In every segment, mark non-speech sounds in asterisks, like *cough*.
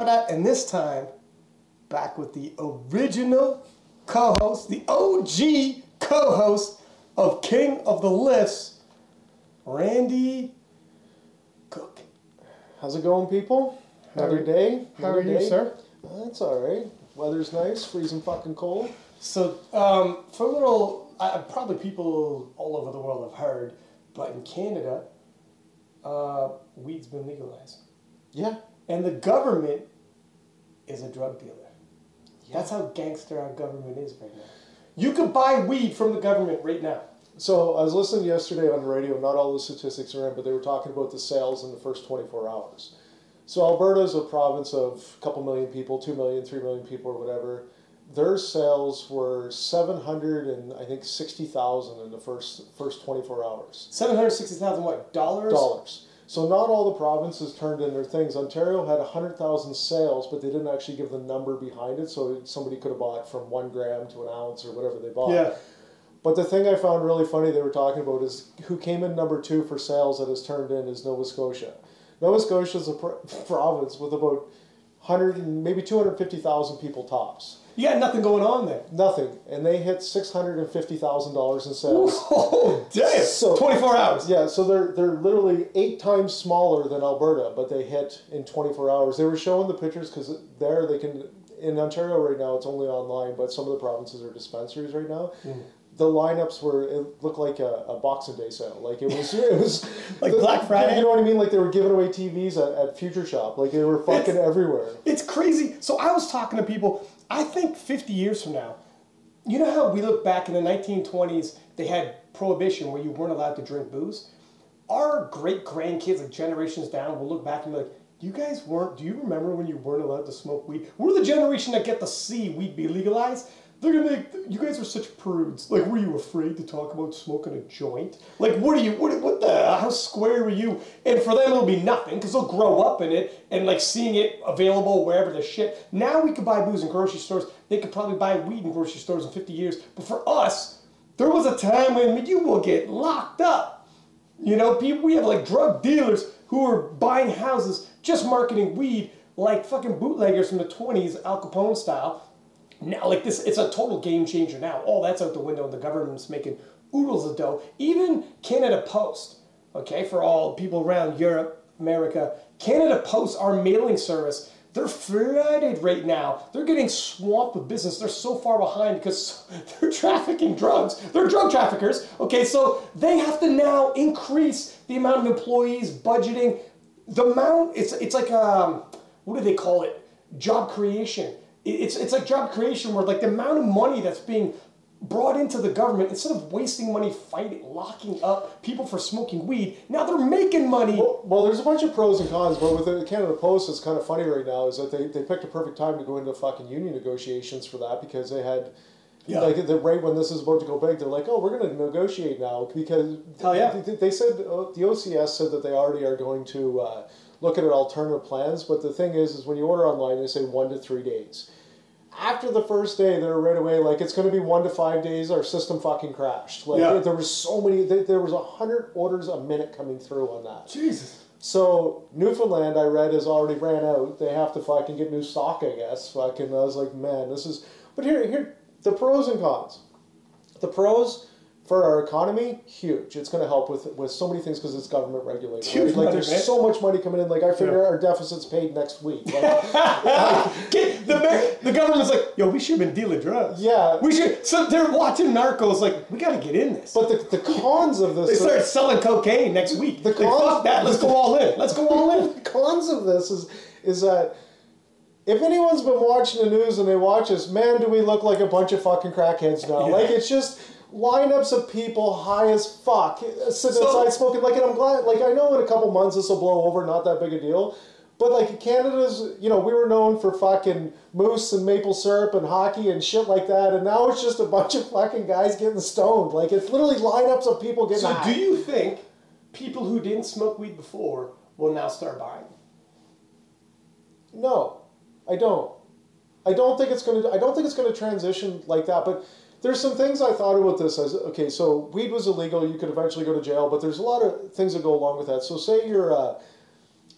And this time back with the original co host, the OG co host of King of the Lifts, Randy Cook. How's it going, people? Another day. How are you, day. sir? That's all right. Weather's nice, freezing fucking cold. So, um, for a little, uh, probably people all over the world have heard, but in Canada, uh, weed's been legalized. Yeah. And the government is a drug dealer. That's how gangster our government is right now. You could buy weed from the government right now. So I was listening yesterday on the radio. Not all the statistics are in, but they were talking about the sales in the first 24 hours. So Alberta is a province of a couple million people, two million, three million people, or whatever. Their sales were 700 and I think 60,000 in the first first 24 hours. Seven hundred sixty thousand what dollars? dollars. So not all the provinces turned in their things. Ontario had hundred thousand sales, but they didn't actually give the number behind it. So somebody could have bought from one gram to an ounce or whatever they bought. Yeah. But the thing I found really funny they were talking about is who came in number two for sales that has turned in is Nova Scotia. Nova Scotia is a pro- *laughs* province with about hundred and maybe two hundred fifty thousand people tops. You got nothing going on there. Nothing, and they hit six hundred and fifty thousand dollars in sales. Oh *laughs* damn! So- Twenty four hours. Yeah, so they're they're literally eight times smaller than Alberta, but they hit in 24 hours. They were showing the pictures because there they can in Ontario right now it's only online, but some of the provinces are dispensaries right now. Hmm. The lineups were it looked like a, a Boxing Day sale. Like it was *laughs* it was *laughs* Like the- Black Friday? You know what I mean? Like they were giving away TVs at, at Future Shop. Like they were fucking It's- everywhere. It's crazy. So I was talking to people. I think 50 years from now, you know how we look back in the 1920s, they had prohibition where you weren't allowed to drink booze? Our great grandkids, like generations down, will look back and be like, you guys weren't, do you remember when you weren't allowed to smoke weed? We're the generation that get to see weed be legalized. They're gonna make, you guys are such prudes. Like, were you afraid to talk about smoking a joint? Like, what are you, what, what the, how square are you? And for them, it'll be nothing because they'll grow up in it and like seeing it available wherever the shit. Now we could buy booze in grocery stores. They could probably buy weed in grocery stores in 50 years. But for us, there was a time when you will get locked up. You know, people we have like drug dealers who are buying houses just marketing weed like fucking bootleggers from the 20s, Al Capone style. Now, like this, it's a total game changer now. All that's out the window, and the government's making oodles of dough. Even Canada Post, okay, for all people around Europe, America, Canada Post, our mailing service, they're flooded right now. They're getting swamped with business. They're so far behind because *laughs* they're trafficking drugs. They're drug traffickers. Okay, so they have to now increase the amount of employees, budgeting, the amount. It's it's like um, what do they call it? Job creation. It- It's it's like job creation where like the amount of money that's being brought into the government instead of wasting money fighting locking up people for smoking weed now they're making money Well, well, there's a bunch of pros and cons, but with the Canada Post, it's kind of funny right now is that they, they picked a perfect time to go into fucking union negotiations for that because they had, Yeah. like, the right when this is about to go big, they're like, oh, we're going to negotiate now because Hell yeah. they, they said uh, the OCS said that they already are going to uh, look at alternative plans, but the thing is, is when you order online, they say one to three days. After the first day, they're right away like it's going to be one to five days. Our system fucking crashed. Like Yeah. there was so many. There, there was a hundred orders a minute coming through on that. jesus So Newfoundland, I read, has already ran out. They have to fucking get new stock, I guess. Fucking, I was like, man, this is. But here, here, the pros and cons. The pros for our economy, huge. It's going to help with with so many things because it's government regulated. Huge right? Like there's so much money coming in. Like I figure Yeah. our deficit's paid next week. *laughs* Like, Get- the, the government's like yo we should have been dealing drugs yeah, we should so they're watching narcos like we gotta get in this but the, the cons of this. they start selling cocaine next week The Like, fuck that let's go all in let's go all in *laughs* the cons of this is is that if anyone's been watching the news and they watch us, man, do we look like a bunch of fucking crackheads now? Yeah. Like it's just lineups of people high as fuck uh, sitting So- outside smoking. Like, and I'm glad. Like, I know in a couple months this will blow over, not that big a deal. But like Canada's, you know, we were known for fucking moose and maple syrup and hockey and shit like that, and now it's just a bunch of fucking guys getting stoned. Like it's literally lineups of people getting so high. do you think people who didn't smoke weed before will now start buying No, I don't. I don't think it's going to. I don't think it's going to transition like that. But there's some things I thought about this as okay. So weed was illegal. You could eventually go to jail, but there's a lot of things that go along with that. So say you're uh,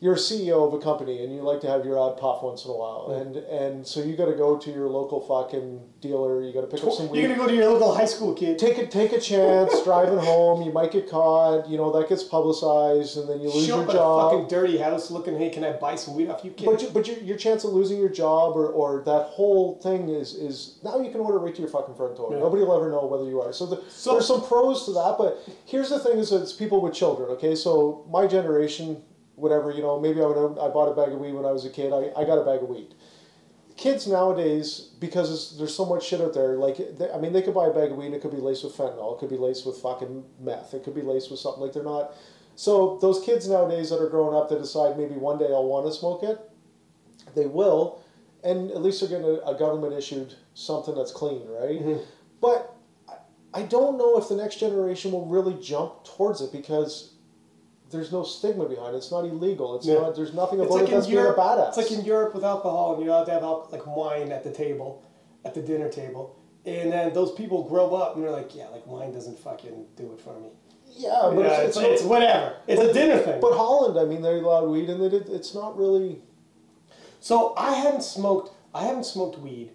you're a CEO of a company and you like to have your odd puff once in a while, and and so you got to go to your local fucking dealer. You got to pick up some weed. You're gonna go to your local high school kid. Take a take a chance *laughs* driving home. You might get caught. You know that gets publicized, and then you lose Show your up job. fucking dirty house looking, hey, can I buy some weed off you, kid? But, you, but your, your chance of losing your job or, or that whole thing is, is now you can order right to your fucking front door. Yeah. Nobody will ever know whether you are. So, the, So- there's some pros to that. But here's the thing: is it's people with children. Okay, so my generation, whatever you know, maybe I would I bought a bag of weed when I was a kid. I, I got a bag of weed. Kids nowadays, because there's so much shit out there. Like, they, I mean, they could buy a bag of weed and it could be laced with fentanyl. It could be laced with fucking meth. It could be laced with something like they're not. So those kids nowadays that are growing up that decide maybe one day I'll want to smoke it, they will, and at least they're getting a, a government issued something that's clean, right? Mhm. But I don't know if the next generation will really jump towards it because there's no stigma behind it. It's not illegal. It's Yeah. not. There's nothing It's about like it in that's Europe. being a badass. It's like in Europe with alcohol, and you're allowed to have al- like wine at the table, at the dinner table, and then those people grow up and they're like, yeah, like wine doesn't fucking do it for me. yeah, but yeah, it's, it's, it's, whatever. It's a dinner thing. But Holland, I mean, they allowed weed, and they did, it's not really. So I haven't smoked. I haven't smoked weed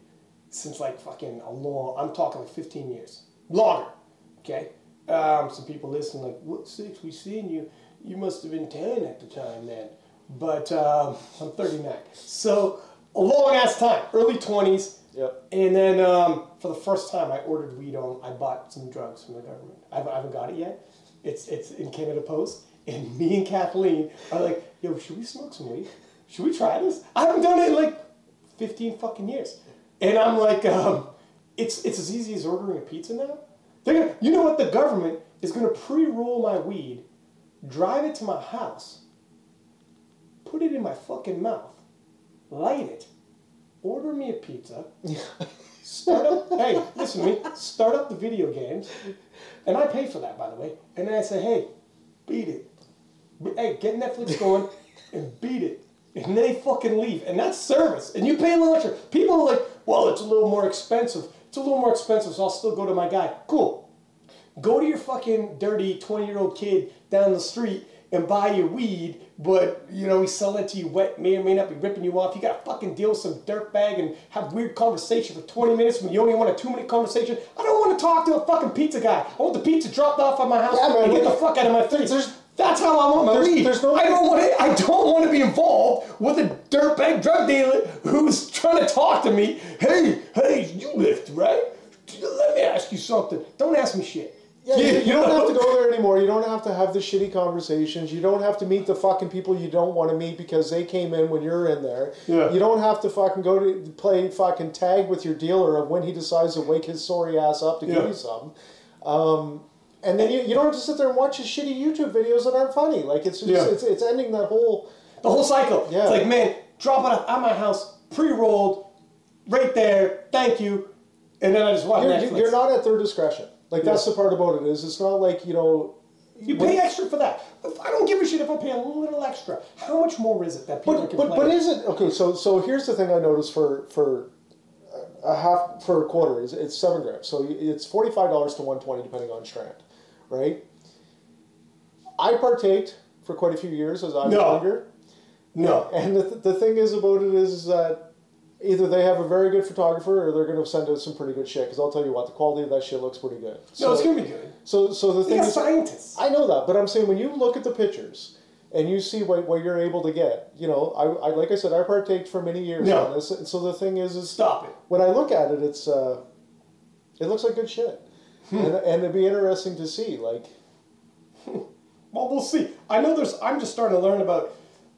since like fucking a long. I'm talking like 15 years, longer. Okay. Um, some people listen like, "What six? We seen you. You must have been 10 at the time then." But um, I'm 39, so a long ass time, early 20s. Yep. And then um, for the first time, I ordered weed on. I bought some drugs from the government. I haven't, I haven't got it yet. It's it's in Canada Post. And me and Kathleen are like, yo, should we smoke some weed? Should we try this? I haven't done it in like 15 fucking years. And I'm like, um, it's it's as easy as ordering a pizza now. They're gonna, you know what? The government is gonna pre-roll my weed, drive it to my house, put it in my fucking mouth, light it, order me a pizza, *laughs* start up. hey, listen to me. Start up the video games, and I pay for that, by the way. And then I say, hey, beat it. Hey, get Netflix going and beat it. And then they fucking leave, and that's service. And you pay a little extra. People are like, well, it's a little more expensive. It's a little more expensive, so I'll still go to my guy. Cool. Go to your fucking dirty 20 year old kid down the street and buy your weed, but you know, he's selling it to you wet, may or may not be ripping you off. You gotta fucking deal with some dirtbag and have weird conversation for 20 minutes when you only want a two minute conversation. I don't wanna talk to a fucking pizza guy. I want the pizza dropped off at my house Yeah, man, and get the fuck out of my face. There's- That's how I want my There's- weed. there's no- I don't want to. I don't want to be involved with a dirtbag drug dealer who's trying to talk to me. Hey, hey, you lift, right? Let me ask you something. Don't ask me shit. Yeah, you, you don't have to go there anymore. You don't have to have the shitty conversations. You don't have to meet the fucking people you don't want to meet because they came in when you're in there. Yeah. You don't have to fucking go to play fucking tag with your dealer of when he decides to wake his sorry ass up to give you some. Um, and then you, you don't have to sit there and watch his shitty YouTube videos that aren't funny. Like it's just, Yeah. it's, it's ending that whole. The whole cycle. Yeah. It's like, man, drop it at my house, pre-rolled, right there. Thank you. And then I just watch You're, Netflix. you're not at their discretion. Like that's the part about it is it's not like you know. You pay extra for that. I don't give a shit if I pay a little extra. How much more is it that people But are but complaining? but is it okay? So so here's the thing I noticed for for a half for a quarter is it's seven grams. So it's forty five dollars to one twenty depending on strand, right? I partaked for quite a few years as I was No. younger, no. and the, the thing is about it is that either they have a very good photographer or they're going to send out some pretty good shit. Because I'll tell you what, the quality of that shit looks pretty good. So, No, it's gonna be good. so so the thing got is, scientists. I know that, but I'm saying when you look at the pictures and you see what, what you're able to get, you know, I, I like I said, I partaked for many years No. on this. And so the thing is, is Stop it. when I look at it, it's uh, it looks like good shit, Hmm. and, and it'd be interesting to see. Like, *laughs* Well, we'll see. I know there's. I'm just starting to learn about.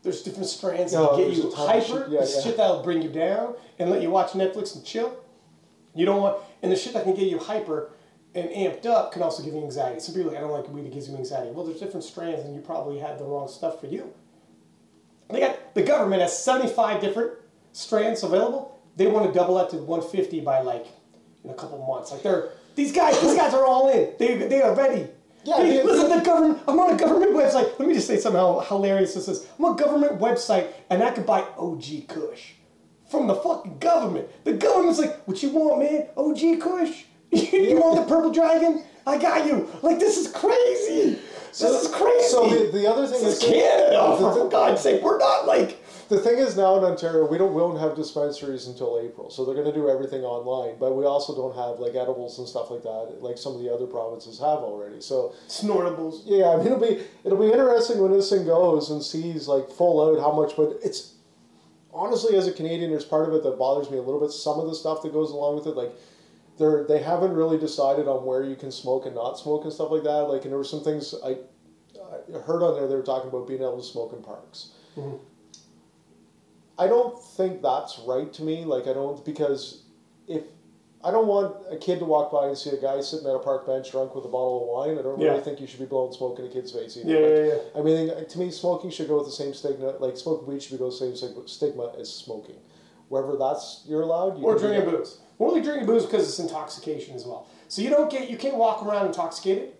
There's different strands that Oh, get there's you a ton of hyper. shit. Yeah, the yeah. shit that'll bring you down and let you watch Netflix and chill. You don't want, and the shit that can get you hyper and amped up can also give you anxiety. Some people are like, I don't like weed; it gives me anxiety. Well, there's different strands, and you probably had the wrong stuff for you. They got the government has 75 different strands available. They want to double that to 150 by like in a couple months. Like they're these guys, these guys are all in. They they are ready. Yeah, They- they- listen, the government. I'm on a government website. Let me just say something how hilarious this is. I'm on a government website, and I could buy OG Kush from the fucking government. The government's like, "What you want, man? OG Kush? *laughs* you want the purple dragon? I got you. Like this is crazy. This is crazy. So the, the other thing this is is Canada. For God's sake, we're not like. The thing is now in Ontario we don't we won't have dispensaries until April, so they're going to do everything online. But we also don't have like edibles and stuff like that, like some of the other provinces have already. So Snortables. yeah, I mean it'll be it'll be interesting when this thing goes and sees like full out how much. But it's honestly as a Canadian, there's part of it that bothers me a little bit. Some of the stuff that goes along with it, like they're they haven't really decided on where you can smoke and not smoke and stuff like that. Like, and there were some things I, I heard on there. They were talking about being able to smoke in parks. Mhm. I don't think that's right to me. Like, I don't because if I don't want a kid to walk by and see a guy sitting at a park bench drunk with a bottle of wine. I don't really Yeah. think you should be blowing smoke in a kid's face either. Yeah, Like, yeah, yeah. I mean, to me, smoking should go with the same stigma. Like smoking weed should go with the same stigma as smoking. Wherever that's you're allowed, you Or drinking booze. We're only drinking booze because it's intoxication as well. So you don't get, you can't walk around intoxicated.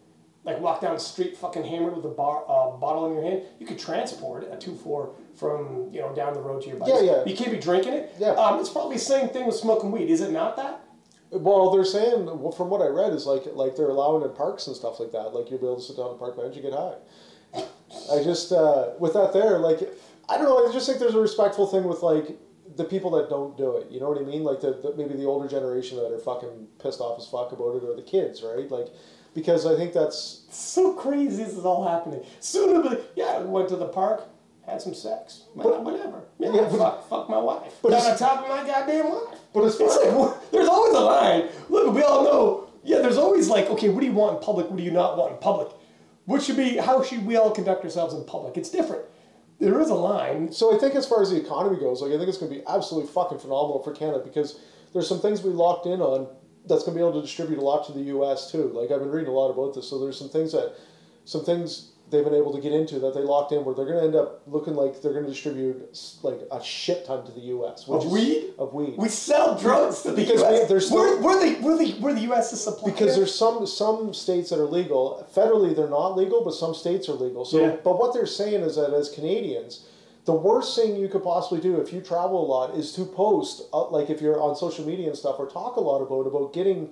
Like walk down the street fucking hammered with a bar, uh, bottle in your hand. You could transport a two four from you know down the road to your bike. Yeah, yeah. You can't be drinking it. Yeah. Um, it's probably the same thing with smoking weed. Is it not that? Well, they're saying well, from what I read is like like they're allowing in parks and stuff like that. Like you'll be able to sit down on a park bench and you get high. I just uh, with that there, like I don't know. I just think there's a respectful thing with like the people that don't do it. You know what I mean? Like the, the maybe the older generation that are fucking pissed off as fuck about it, or the kids, right? Like because I think that's so crazy this is all happening. Be, yeah, went to the park, had some sex. Well, whatever. Yeah, Yeah, but- fuck, fuck my wife. but on top of my goddamn wife. But it's It's fine. like, *laughs* there's always a line. Look, we all know. Yeah, there's always like, okay, what do you want in public? What do you not want in public? What should be? How should we all conduct ourselves in public? It's different. There is a line. So I think as far as the economy goes, like I think it's going to be absolutely fucking phenomenal for Canada because there's some things we locked in on that's going to be able to distribute a lot to the U.S. too. Like I've been reading a lot about this, so there's some things that, some things they've been able to get into that they locked in where they're going to end up looking like they're going to distribute like a shit ton to the U.S. which Of is- weed? Of weed. We sell drugs to the Because U.S. we- there's we're, we're the we're the we're the U.S. is supplying. because there's some some states that are legal. Federally, they're not legal, but some states are legal. So, Yeah. but what they're saying is that as Canadians, the worst thing you could possibly do if you travel a lot is to post, uh, like if you're on social media and stuff, or talk a lot about about getting,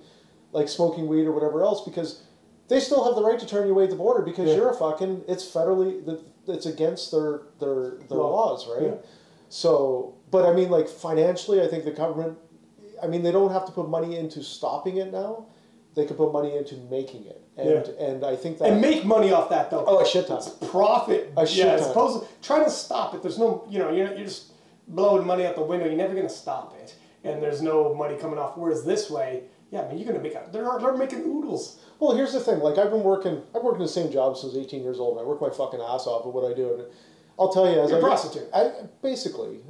like smoking weed or whatever else, because they still have the right to turn you away at the border because Yeah. you're a fucking. It's federally. It's against their their their Law. laws, right? Yeah. So, but I mean, like financially, I think the government. I mean, they don't have to put money into stopping it now. They could put money into making it, and and I think that and make money off that though. oh a shit ton. It's profit. A shit yeah, ton. as opposed to trying to stop it. There's no, you know, you're, you're just blowing money out the window. You're never going to stop it, and there's no money coming off. Whereas this way, yeah, man, you're going to make a. They're they're making oodles. Well, here's the thing. Like I've been working. I've worked in the same job since 18 years old. And I work my fucking ass off at what I do. And I'll tell you, as You're a I prostitute. I, basically,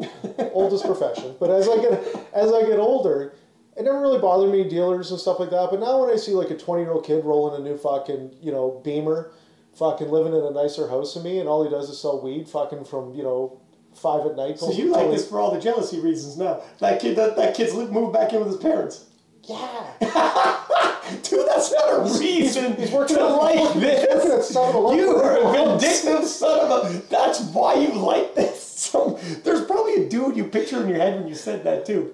oldest profession. But as I get as I get older, it never really bothered me dealers and stuff like that. But now when I see like a 20 year old kid rolling a new fucking you know Beamer, fucking living in a nicer house than me, and all he does is sell weed, fucking from you know five at night. So you like this for all the jealousy reasons now. That kid, that, that kid's moved back in with his parents. Yeah. *laughs* Dude, that's not a reason he's working to like he's *laughs* working at this. You are a vindictive son of a. That's why you like this. *laughs* So, there's probably a dude you picture in your head when you said that too.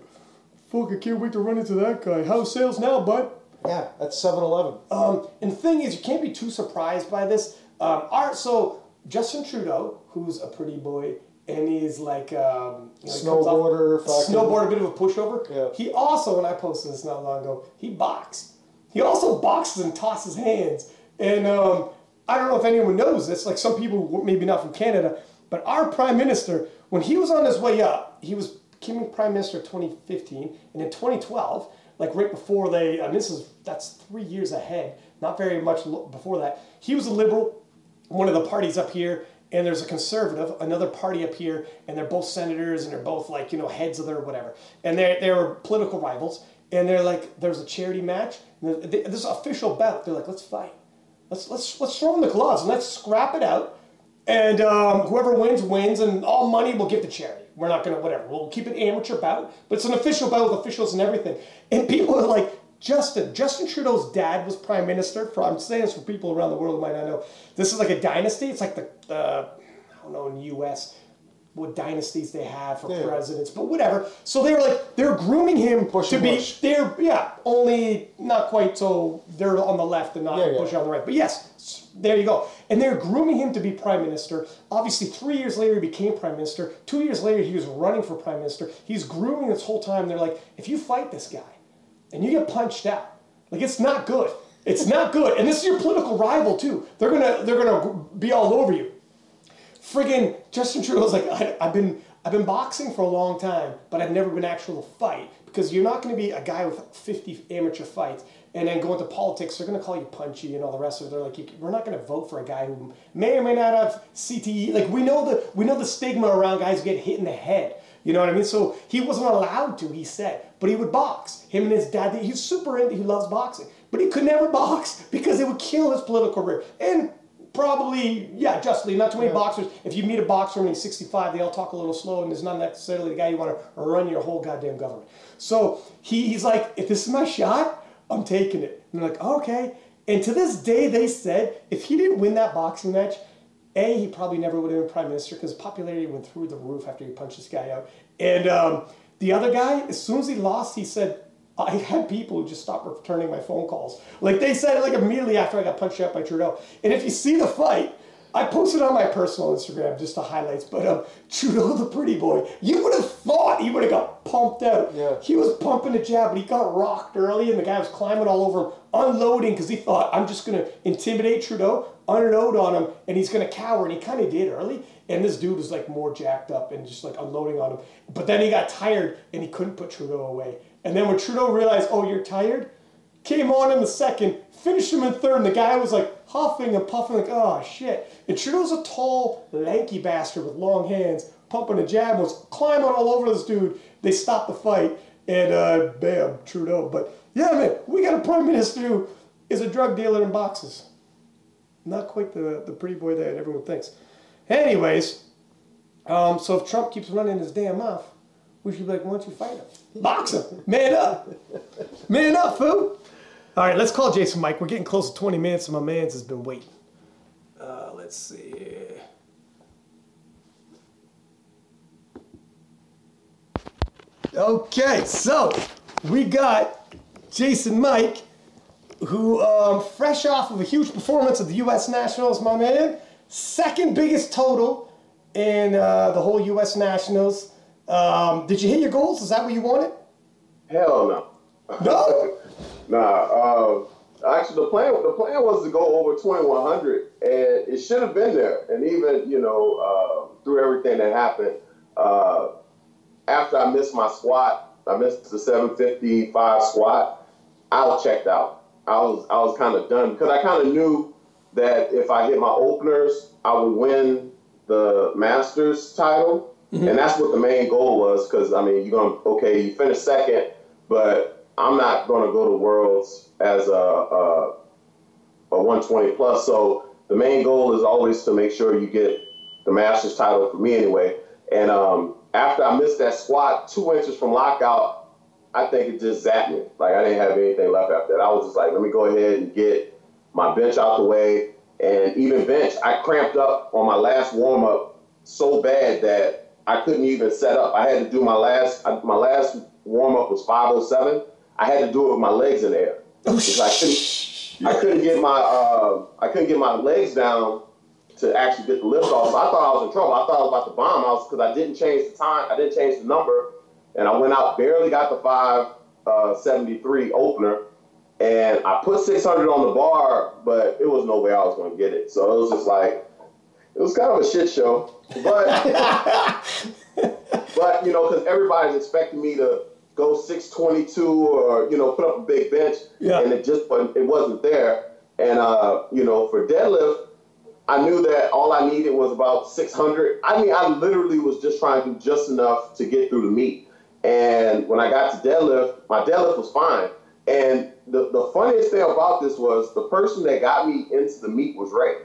Fuck, I can't wait to run into that guy. How's sales now, bud? Yeah, that's 7-Eleven. Um, and the thing is, you can't be too surprised by this. Um, our, so Justin Trudeau, who's a pretty boy, and he's like um, you know, he off- Snowboarder, snowboarder, a bit of a pushover. Yeah. He also, when I posted this not long ago, he boxed. He also boxes and tosses hands. And um, I don't know if anyone knows this. Like some people, maybe not from Canada, but our prime minister, when he was on his way up, he was became prime minister in 2015, and in 2012, like right before they, I mean, this is that's three years ahead, not very much before that. He was a liberal, one of the parties up here, and there's a conservative, another party up here, and they're both senators, and they're both like you know heads of their whatever, and they they were political rivals, and they're like there's a charity match, there- this official bout. They're like let's fight, let's let's let's throw in the gloves and let's scrap it out, and um, whoever wins wins, and all money we'll give to charity. We're not gonna whatever. We'll keep it amateur bout, but it's an official bout with officials and everything. And people are like, Justin, Justin Trudeau's dad was prime minister. For I'm saying this for people around the world who might not know. This is like a dynasty. It's like the uh, I don't know in the U.S. what dynasties they have for Yeah. presidents, but whatever. So they were like they're grooming him Bush to be Bush. they're yeah only not quite so they're on the left and not Yeah, yeah. Bush on the right. But yes, there you go. And they're grooming him to be prime minister. Obviously, three years later he became prime minister. Two years later he was running for prime minister. He's grooming this whole time. They're like, if you fight this guy and you get punched out, like it's not good. It's not good. And this is your political rival too. They're gonna they're gonna be all over you friggin' Justin Trudeau's like, I, I've been I've been boxing for a long time, but I've never been actual fight because you're not going to be a guy with 50 amateur fights and then go into politics. They're going to call you punchy and all the rest of it. They're like, we're not going to vote for a guy who may or may not have CTE. Like we know the we know the stigma around guys who get hit in the head. You know what I mean? So he wasn't allowed to, he said, but he would box. Him and his dad, he's super into, he loves boxing, but he could never *laughs* box because it would kill his political career. And probably, yeah, justly, not too many boxers. If you meet a boxer and he's 65, they all talk a little slow, and there's not necessarily the guy you want to run your whole goddamn government. So he, he's like, if this is my shot, I'm taking it. And they're like, okay. And to this day, they said if he didn't win that boxing match, A, he probably never would have been prime minister because popularity went through the roof after he punched this guy out. And um, the other guy, as soon as he lost, he said, I had people who just stopped returning my phone calls. Like they said like immediately after I got punched out by Trudeau. And if you see the fight, I posted on my personal Instagram just the highlights, but um, Trudeau the pretty boy, you would have thought he would have got pumped out. Yeah. He was pumping a jab, but he got rocked early, and the guy was climbing all over him, unloading because he thought, I'm just going to intimidate Trudeau, unload on him, and he's going to cower. And he kind of did early. And this dude was like more jacked up and just like unloading on him. But then he got tired and he couldn't put Trudeau away. And then when Trudeau realized, oh, you're tired, came on in the second, finished him in third, and the guy was like huffing and puffing, like, oh shit. And Trudeau's a tall, lanky bastard with long hands, pumping a jab, was climbing all over this dude. They stopped the fight, and uh, bam, Trudeau. But yeah, man, we got a prime minister who is a drug dealer in boxes. Not quite the, the pretty boy that everyone thinks. Anyways, um, so if Trump keeps running his damn mouth, we should be like, why don't you fight him? Box him. Man up. Man up, fool. All right, let's call Jason Mike. We're getting close to 20 minutes, and my man's has been waiting. Uh, let's see. Okay, so we got Jason Mike, who, um, fresh off of a huge performance of the U.S. Nationals, my man, second biggest total in uh, the whole U.S. Nationals. Um, did you hit your goals? Is that what you wanted? Hell no. No. *laughs* Nah. Uh, actually, the plan the plan was to go over 2100, and it should have been there. And even you know uh, through everything that happened, uh, after I missed my squat, I missed the 755 squat. I was checked out. I was I was kind of done because I kind of knew that if I hit my openers, I would win the Masters title, and that's what the main goal was. Because I mean, you're gonna okay, you finish second, but I'm not gonna go to Worlds as a, a a 120 plus. So the main goal is always to make sure you get the Masters title for me anyway. And um, after I missed that squat two inches from lockout, I think it just zapped me. Like I didn't have anything left after that. I was just like, let me go ahead and get my bench out the way. And even bench, I cramped up on my last warm up so bad that I couldn't even set up. I had to do my last my last warm up was 507. I had to do it with my legs in the air. Because I couldn't I couldn't get my uh, I couldn't get my legs down to actually get the lift off. So I thought I was in trouble. I thought I was about to bomb. I was because I didn't change the time. I didn't change the number, and I went out barely got the five uh, seventy three opener, and I put six hundred on the bar, but it was no way I was going to get it. So it was just like it was kind of a shit show. But *laughs* but you know because everybody's expecting me to go 622 or you know put up a big bench Yeah. and it just it wasn't there. And uh, you know for deadlift i knew that all i needed was about 600 i mean i literally was just trying to do just enough to get through the meet. And when i got to deadlift my deadlift was fine. And the, the funniest thing about this was the person that got me into the meet was ray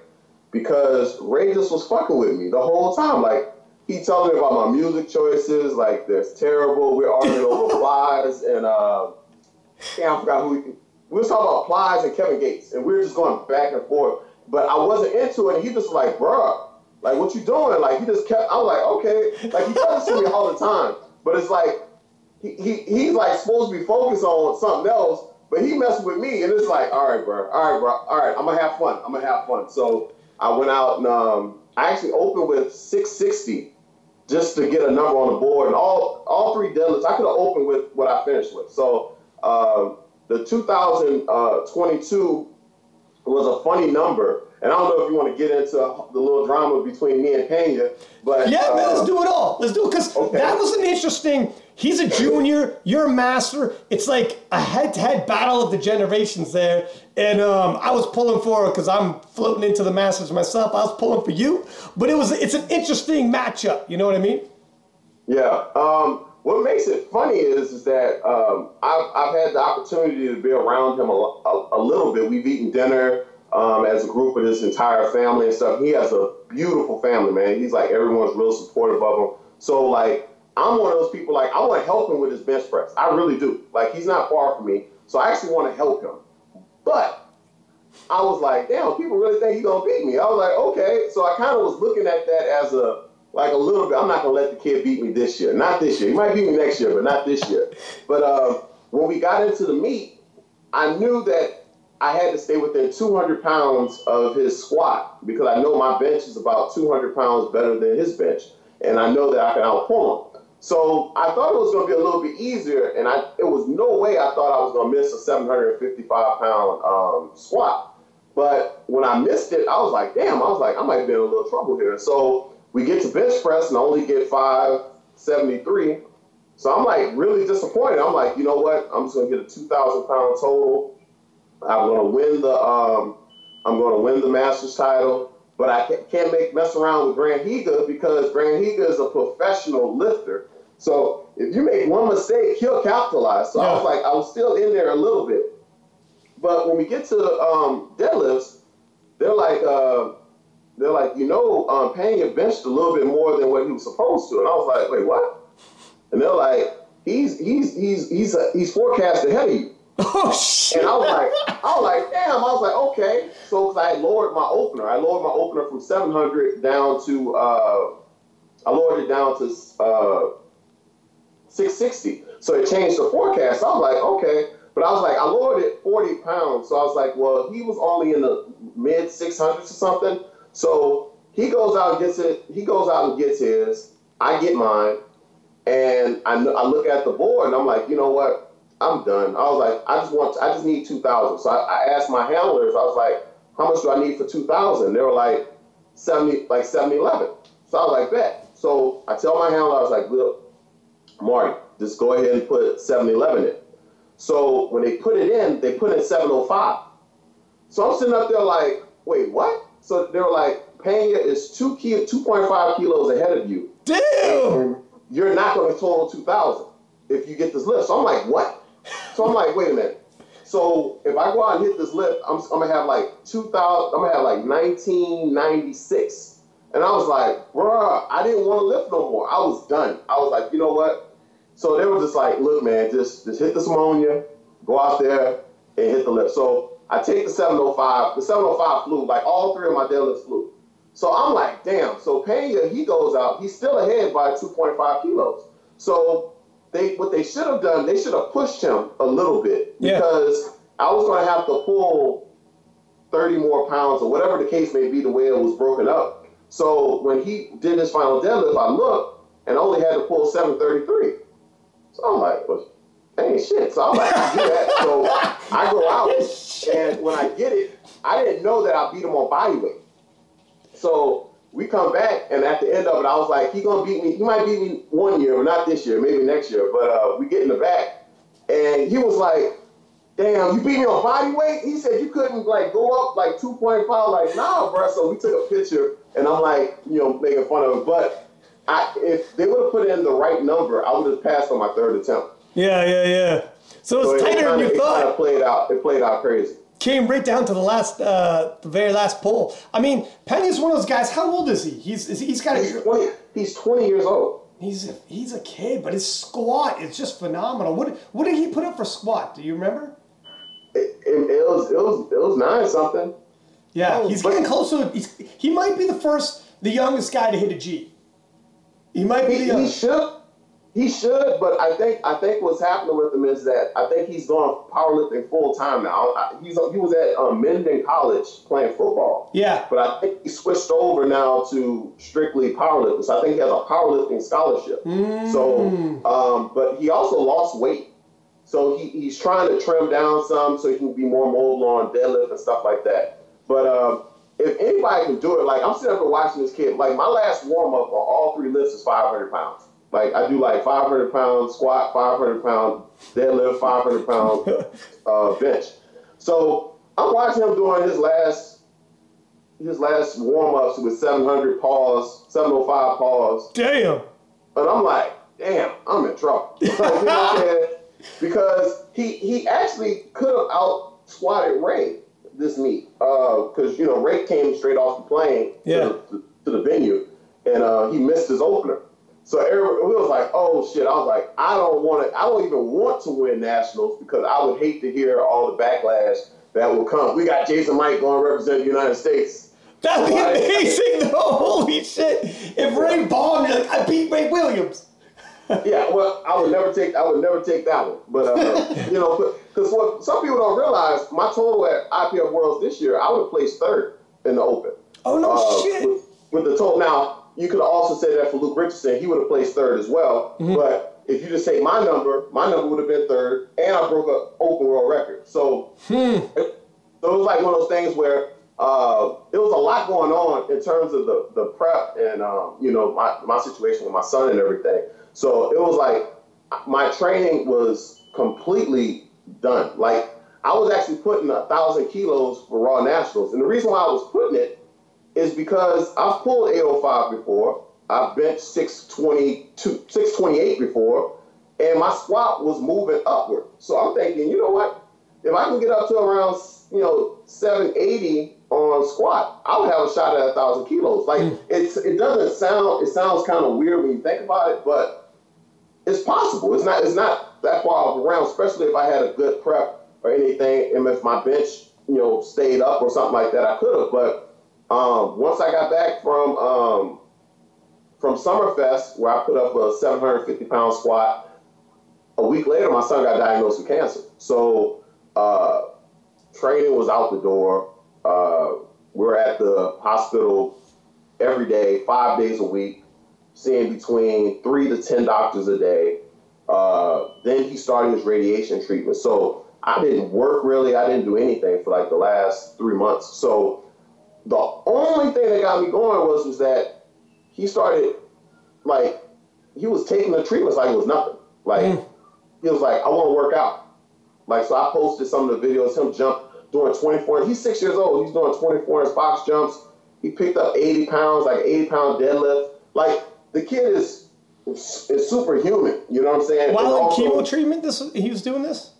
because ray just was fucking with me the whole time. Like he told me about my music choices, like that's terrible. We're arguing over *laughs* Plies and uh, damn, I forgot who we, we was talking about Plies and Kevin Gates, and we were just going back and forth. But I wasn't into it, and he just was like, bruh, Like, what you doing? Like, he just kept. I was like, okay. Like, he does to me all the time, but it's like he, he he's like supposed to be focused on something else, but he messed with me, and it's like, all right, bro, all right, bro, all right, I'm gonna have fun. I'm gonna have fun. So I went out and um, I actually opened with 660 just to get a number on the board, and all all three deadlifts I could have opened with what I finished with. So um, the 2022 was a funny number. And I don't know if you want to get into the little drama between me and Pena, but yeah, uh, man, let's do it all. Let's do it because Okay. that was an interesting. He's a junior. You're a master. It's like a head-to-head battle of the generations there. And um, I was pulling for because I'm floating into the masters myself. I was pulling for you, but it was it's an interesting matchup. You know what I mean? Yeah. Um, what makes it funny is, is that um, I've, I've had the opportunity to be around him a, a, a little bit. We've eaten dinner um, as a group with his entire family and stuff. He has a beautiful family, man. He's like everyone's real supportive of him. So like I'm one of those people like I want to help him with his bench press. I really do. Like he's not far from me, so I actually want to help him. But I was like, damn, people really think he's gonna beat me. I was like, okay. So I kind of was looking at that as a like a little bit. I'm not gonna let the kid beat me this year. Not this year. He might beat me next year, but not this year. But uh, when we got into the meet, I knew that I had to stay within 200 pounds of his squat because I know my bench is about 200 pounds better than his bench, and I know that I can outpull him. So I thought it was going to be a little bit easier, and I it was no way I thought I was going to miss a 755 pound um, squat. But when I missed it, I was like, damn, I was like, I might be in a little trouble here. So we get to bench press and I only get 573. So I'm like really disappointed. I'm like, you know what? I'm just gonna get a 2,000 pound total. I'm gonna win the um, I'm gonna win the Masters title. But I can't make mess around with Grant Higa because Grant Higa is a professional lifter. So if you make one mistake, he'll capitalize. So I was like, I was still in there a little bit. But when we get to um, deadlifts, they're like, uh, they're like, you know, um, Pena benched a little bit more than what he was supposed to, and I was like, wait, what? And they're like, he's he's he's he's uh, he's forecast ahead of you. *laughs* Oh shit! And I was like, I was like, damn. I was like, okay. So, cause I lowered my opener. I lowered my opener from 700 down to, uh, I lowered it down to uh, 660. So it changed the forecast. I was like, okay. But I was like, I lowered it 40 pounds. So I was like, well, he was only in the mid 600s or something. So he goes out and gets it. He goes out and gets his. I get mine. And I, I look at the board and I'm like, you know what? I'm done. I was like, I just want, I just need 2,000. So I, I asked my handlers, I was like, how much do I need for 2,000? They were like, 70, like 70, 11. So I was like, bet. So I tell my handler, I was like, look, Marty, just go ahead and put 711 in. So when they put it in, they put in 705. So I'm sitting up there like, wait, what? So they were like, Pena is two kilo, 2.5 kilos ahead of you Damn! you're not going to total 2,000 if you get this lift. So I'm like, what? So I'm like, wait a minute. So if I go out and hit this lift, I'm, I'm gonna have like 2,000. I'm gonna have like 1996. And I was like, bruh, I didn't want to lift no more. I was done. I was like, you know what? So they were just like, look, man, just just hit this ammonia, go out there and hit the lift. So I take the 705. The 705 flew. Like all three of my deadlifts flew. So I'm like, damn. So Pena, he goes out. He's still ahead by 2.5 kilos. So they, what they should have done, they should have pushed him a little bit Yeah. because I was going to have to pull 30 more pounds or whatever the case may be, the way it was broken up. So when he did his final deadlift, I looked and only had to pull 733. So I'm like, well, ain't shit. So I'm like, do that. So I go out *laughs* and when I get it, I didn't know that I beat him on body weight. So we come back, and at the end of it, I was like, he gonna beat me. He might beat me one year, but not this year, maybe next year. But uh, we get in the back, and he was like, "Damn, you beat me on body weight." He said you couldn't like go up like two point five. Like, nah, bro. So we took a picture, and I'm like, you know, making fun of it. But I, if they would have put in the right number, I would have passed on my third attempt. Yeah, yeah, yeah. So So it's it tighter than kinda- you it thought. kinda played out. It played out crazy. Came right down to the last, uh, the very last pull. I mean, Pena's one of those guys. How old is he? He's is- he's got He's a, twenty. He's twenty years old. he's a, he's a kid, but his squat is just phenomenal. What what did he put up for squat? Do you remember? It, it, was it was it was nine something. Yeah, Oh, he's but- getting close to. He's, he might be the first the youngest guy to hit a G. He might be He, the he should. He should, but I think I think what's happening with him is that I think he's going powerlifting full time now. I, he's he was at um, Menden College playing football, Yeah. but I think he switched over now to strictly powerlifting. So I think he has a powerlifting scholarship. So, um, but he also lost weight, so he, he's trying to trim down some so he can be more mobile on deadlift and stuff like that. But um, if anybody can do it, like I'm sitting up and watching this kid. Like my last warm up on all three lifts is 500 pounds. Like I do like 500 pound squat, 500 pound deadlift, 500 pound *laughs* uh, bench. So I'm watching him doing his last his last warm ups with 700 pause, 705 pause, Damn. and I'm like, damn, I'm in trouble. you know what *laughs* I'm saying? Because he he actually could have out squatted Ray this meet. Because, you know, Ray came straight off the plane Yeah. to, the, to the venue and uh, he missed his opener. So every, we was like, oh shit. I was like, I don't want to, I don't even want to win nationals because I would hate to hear all the backlash that will come. We got Jason Mike going to represent the United States. That'd be amazing though. *laughs* Holy shit. If Ray bombed, like, I beat Ray Williams. *laughs* Yeah, well, I would never take I would never take that one. But uh, *laughs* you know, because what some people don't realize, my total at IPF Worlds this year, I would have placed third in the Open. Oh no Uh, shit. With, with the total, now you could also say that for Luke Richardson, he would have placed third as well. Mm-hmm. But if you just take my number, my number would have been third, and I broke a Open World record. So, Hmm. it, so it was like one of those things where uh, there was a lot going on in terms of the, the prep and um, you know my, my situation with my son and everything. So it was like my training was completely done. Like I was actually putting a thousand kilos for Raw Nationals, and the reason why I was putting it is because I've pulled 805 before, I've benched 622, 628 before, and my squat was moving upward. So I'm thinking, you know what? If I can get up to around you know 780 on squat, I would have a shot at a thousand kilos. Like hmm. it's it doesn't sound it sounds kind of weird when you think about it, but it's possible. It's not it's not that far around, especially if I had a good prep or anything, and if my bench you know stayed up or something like that, I could have. But um, once I got back from um, from Summerfest, where I put up a 750 pound squat, a week later my son got diagnosed with cancer. So uh, training was out the door. Uh, we're at the hospital every day, five days a week, seeing between three to ten doctors a day. Uh, then he started his radiation treatment. So I didn't work really. I didn't do anything for like the last three months. So the only thing that got me going was was that he started like he was taking the treatments like it was nothing. Like he was like, I want to work out. Like so, I posted some of the videos him jump doing 24. He's six years old. He's doing 24 inch box jumps. He picked up 80 pounds, like 80 pound deadlift. Like the kid is is superhuman. You know what I'm saying? While in chemo treatment, this he was doing this.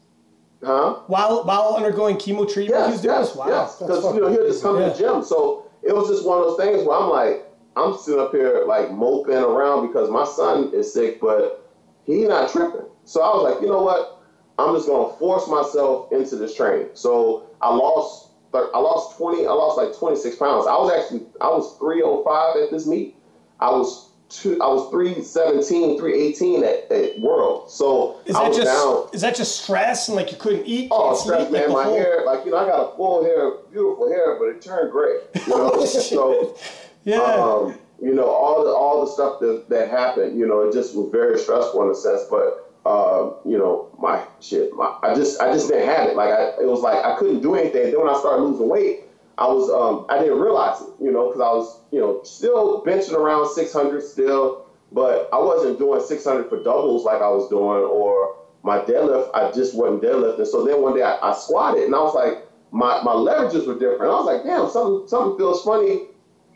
huh? While while undergoing chemo treatment, he was Yes, doing yes, this. Wow. yes. Because you know he'll just come to the gym. So it was just one of those things where I'm like, I'm sitting up here like moping around because my son is sick, but he's not tripping. So I was like, you know what? I'm just gonna force myself into this training. So I lost, I lost 20, I lost like 26 pounds. I was actually, I was 305 at this meet. I was two, I was 317, 318 at, at World. So Is I that was just down. is that just stress and like you couldn't eat? Oh, stress, man. like My whole- hair, like, you know, I got a full hair, beautiful hair, but it turned gray. You know, *laughs* Oh, so, Yeah. um, you know, all the all the stuff that, that happened, you know, it just was very stressful in a sense. But, uh, you know, my shit, my, I just I just didn't have it. Like, I, it was like I couldn't do anything. Then when I started losing weight, I was, um, I didn't realize it, you know, because I was, you know, still benching around 600 still, but I wasn't doing 600 for doubles like I was doing, or my deadlift, I just wasn't deadlifting. So then one day I, I squatted and I was like, my, my leverages were different. I was like, damn, something, something feels funny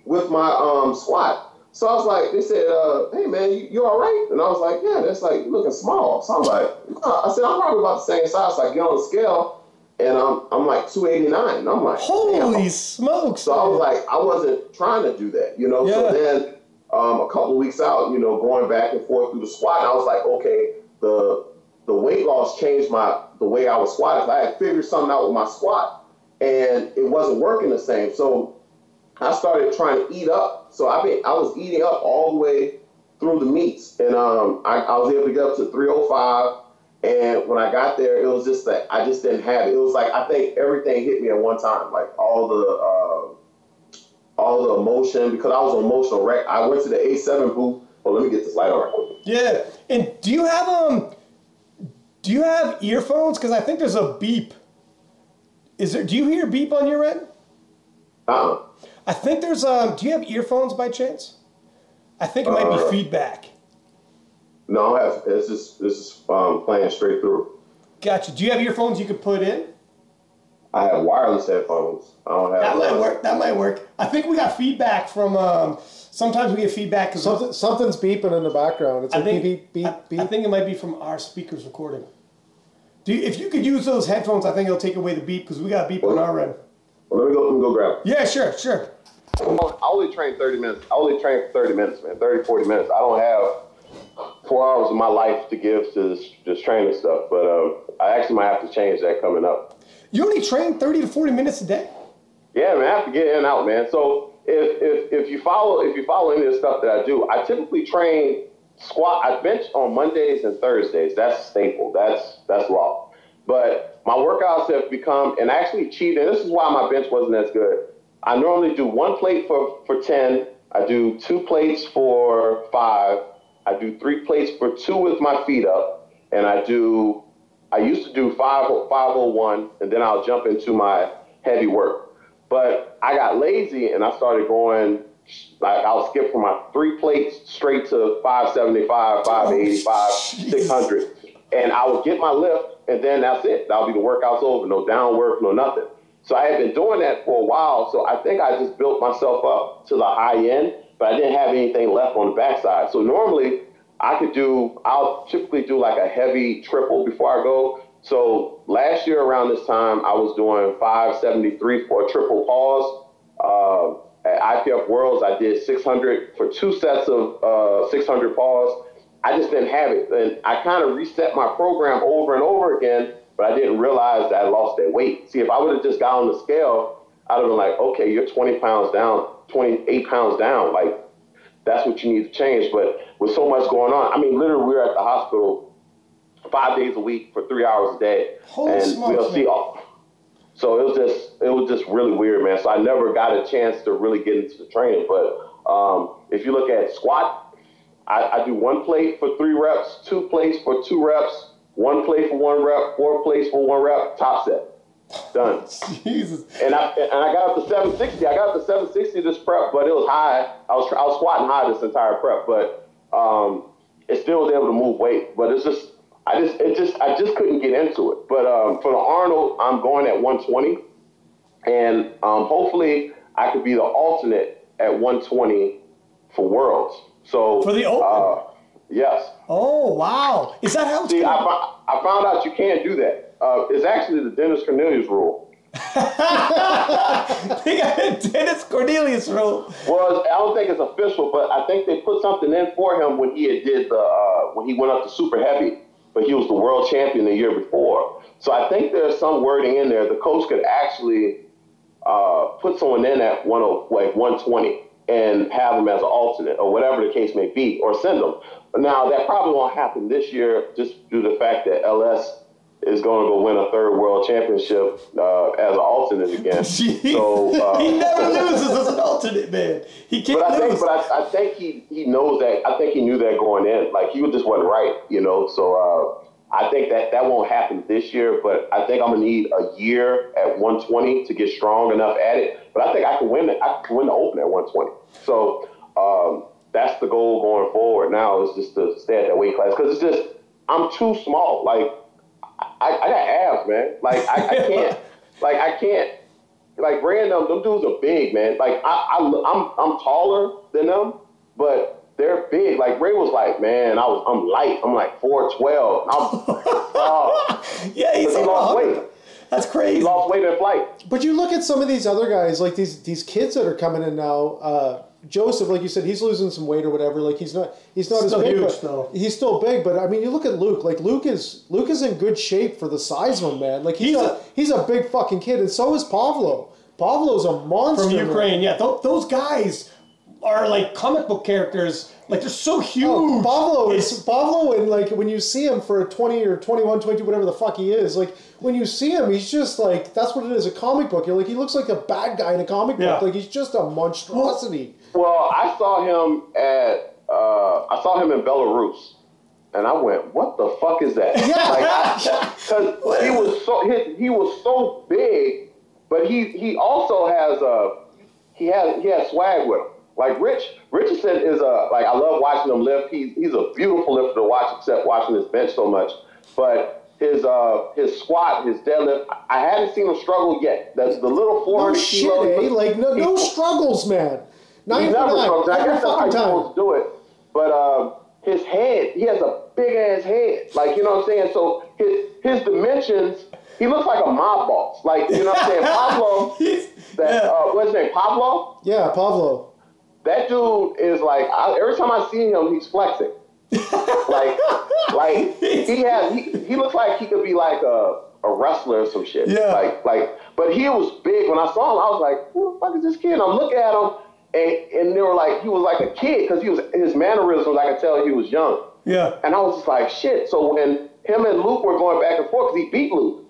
with my um, squat. So I was like, they said, uh, hey man, you, you all right? And I was like, yeah, that's like, looking small. So I was like. I said, I'm probably about the same size. So I get on the scale and I'm, I'm like 289. And I'm like, damn. Holy smokes! So I was like, I wasn't trying to do that, you know. Yeah. So then, um, a couple weeks out, you know, going back and forth through the squat, I was like, okay, the the weight loss changed my the way I was squatting. I had figured something out with my squat, and it wasn't working the same. So I started trying to eat up. So I been I was eating up all the way through the meets, and um, I, I was able to get up to 305. And when I got there, it was just that I just didn't have it. It was like I think everything hit me at one time, like all the uh, all the emotion because I was an emotional wreck. I went to the A7 booth. Oh, let me get this light on. Yeah. And do you have um do you have earphones? Because I think there's a beep. Is there do you hear beep on your end? Uh-uh. I think there's um do you have earphones by chance? I think it might Uh, be feedback. No, I have, it's just this is um, playing straight through. Gotcha. Do you have earphones you could put in? I have wireless headphones. I don't have. That might uh, work. That might work. I think we got feedback from um sometimes we get feedback because Something, something's beeping in the background. It's I like think beep, beep, I, beep. I think it might be from our speakers recording. Do you, if you could use those headphones, I think it'll take away the beep because we got beep on our end. Well, let me go. Let me go grab. Yeah, sure, sure. I only train 30 minutes. I only train for 30 minutes, man. 30, 40 minutes. I don't have four hours of my life to give to this, this training stuff. But um, I actually might have to change that coming up. You only train thirty to forty minutes a day. Yeah, man, I have to get in and out, man. So if, if, if you follow if you follow any of the stuff that I do, I typically train squat. I bench on Mondays and Thursdays. That's staple. That's that's law. But my workouts have become and actually cheating. This is why my bench wasn't as good. I normally do one plate for for ten. I do two plates for five. I do three plates for two with my feet up, and I do. I used to do 501, and then I'll jump into my heavy work. But I got lazy and I started going like I'll skip from my three plates straight to 575, 585, 600. And I would get my lift and then that's it. That'll be the workout's over. No down work, no nothing. So I had been doing that for a while. So I think I just built myself up to the high end, but I didn't have anything left on the backside. So normally I could do, I'll typically do like a heavy triple before I go. So last year around this time, I was doing 573 for a triple pause. Uh, at IPF Worlds, I did 600 for two sets of uh, 600 pause. I just didn't have it. And I kind of reset my program over and over again, but I didn't realize that I lost that weight. See, if I would have just got on the scale, I'd have been like, okay, you're 20 pounds down, 28 pounds down. Like, that's what you need to change. But with so much going on, I mean, literally, we're at the hospital five days a week for three hours a day, Holy and smokes, we'll see all. So it was just it was just really weird, man. So I never got a chance to really get into the training. But um, if you look at squat, I, I do one plate for three reps, two plates for two reps, one plate for one rep, four plates for one rep, top set, done. Jesus. And I and I got up to 760. I got up to 760 this prep, but it was high. I was I was squatting high this entire prep, but um, it still was able to move weight. But it's just I just it just I just couldn't get into it. But um, for the Arnold, I'm going at 120, and um, hopefully I could be the alternate at 120 for Worlds. So For the Open? uh, yes. Oh wow. Is that how See, I, I found out you can't do that. Uh, it's actually the Dennis Cornelius rule. *laughs* They got a Dennis Cornelius rule. Well, I don't think it's official, but I think they put something in for him when he had did the uh, when he went up to super heavy, but he was the world champion the year before. So I think there's some wording in there. The coach could actually uh, put someone in at one oh, like 120 and have them as an alternate or whatever the case may be, or send them. But now that probably won't happen this year, just due to the fact that LS is going to go win a third world championship uh, as an alternate again. *laughs* So uh, he never loses as an alternate man. He can't but I think, lose. but I, I think he, he knows that. I think he knew that going in. Like he just wasn't right, you know. So uh, I think that that won't happen this year. But I think I'm gonna need a year at 120 to get strong enough at it. But I think I can win it. I can win the Open at 120. So um, that's the goal going forward. Now is just to stay at that weight class because it's just I'm too small. Like I, I got abs, man. Like I, I can't. *laughs* like I can't. Like random, them dudes are big, man. Like I, I, I'm, I'm taller than them, but they're big. Like Ray was like, man, I was, I'm light. I'm like four twelve. I'm, oh, *laughs* yeah, he's he lost weight. That's crazy. He lost weight in flight. But you look at some of these other guys, like these these kids that are coming in now. Uh, Joseph, like you said, he's losing some weight or whatever. Like he's not he's not Still as big, huge, but though. he's still big. But I mean, you look at Luke. Like Luke is Luke is in good shape for the size of him, man. Like he's, He's a, a- he's a big fucking kid, and so is Pavlo. Pavlo's a monster. from man. Ukraine. Yeah, th- those guys are like comic book characters. Like they're so huge. Oh, Pablo is It's- Pablo, and like when you see him for a twenty or 21, 22, whatever the fuck he is, like when you see him, he's just like that's what it is—a comic book. You're like he looks like a bad guy in a comic Yeah. book. Like he's just a monstrosity. Well, I saw him at uh, I saw him in Belarus, and I went, "What the fuck is that?" *laughs* Yeah. because he was so his, he was so big, but he he also has a he has he has swag with him. Like Rich Richardson is a like I love watching him lift. He's he's a beautiful lifter to watch, except watching his bench so much. But his uh his squat, his deadlift, I haven't seen him struggle yet. That's the little four no hundred shit, kilos. eh? Like no, no struggles, man. Nine he never nine, struggles. I guess that's how he's supposed to do it. But um, his head, he has a big ass head. Like you know what I'm saying. So his his dimensions, he looks like a mob boss. Like you know what I'm saying. *laughs* Pablo, that yeah. uh, what's his name? Pablo. Yeah, Pablo. That dude is like I, every time I see him, he's flexing. like, *laughs* like he has he, he looks like he could be like a, a wrestler or some shit. Yeah. Like like but he was big when I saw him. I was like, who the fuck is this kid? And I look at him and and they were like he was like a kid because he was his mannerisms. I could tell he was young. yeah. And I was just like, shit. So when him and Luke were going back and forth, because he beat Luke.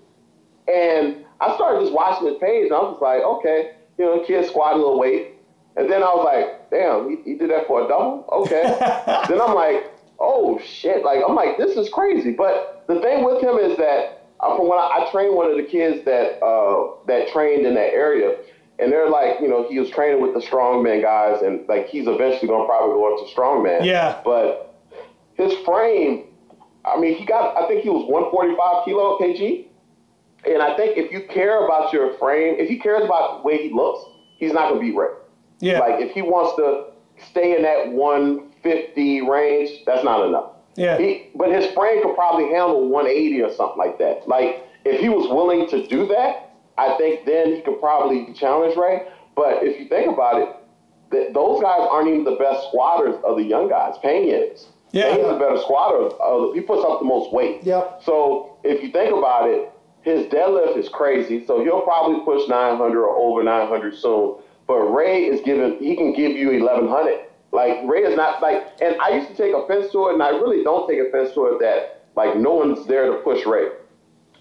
And I started just watching his page, and I was just like, okay, you know, kid squatting a little weight. And then I was like, damn, he, he did that for a double? Okay. *laughs* then I'm like, oh shit. Like, I'm like, this is crazy. But the thing with him is that uh, from when I, I trained one of the kids that uh, that trained in that area, and they're like, you know, he was training with the strongman guys, and like he's eventually gonna probably go up to strongman. Yeah. But his frame, I mean, he got, I think he was 145 kilo kg. And I think if you care about your frame, if he cares about the way he looks, he's not going to beat Ray. Yeah. Like, if he wants to stay in that 150 range, that's not enough. Yeah. He, but his frame could probably handle 180 or something like that. Like, if he was willing to do that, I think then he could probably challenge Ray. But if you think about it, th- those guys aren't even the best squatters of the young guys. Payne is. Yeah. Payne's a better squatter. Of, he puts up the most weight. Yep. So if you think about it, his deadlift is crazy. So he'll probably push 900 or over 900 soon. But Ray is giving, he can give you 1100. Like Ray is not like, and I used to take offense to it, and I really don't take offense to it that like no one's there to push Ray.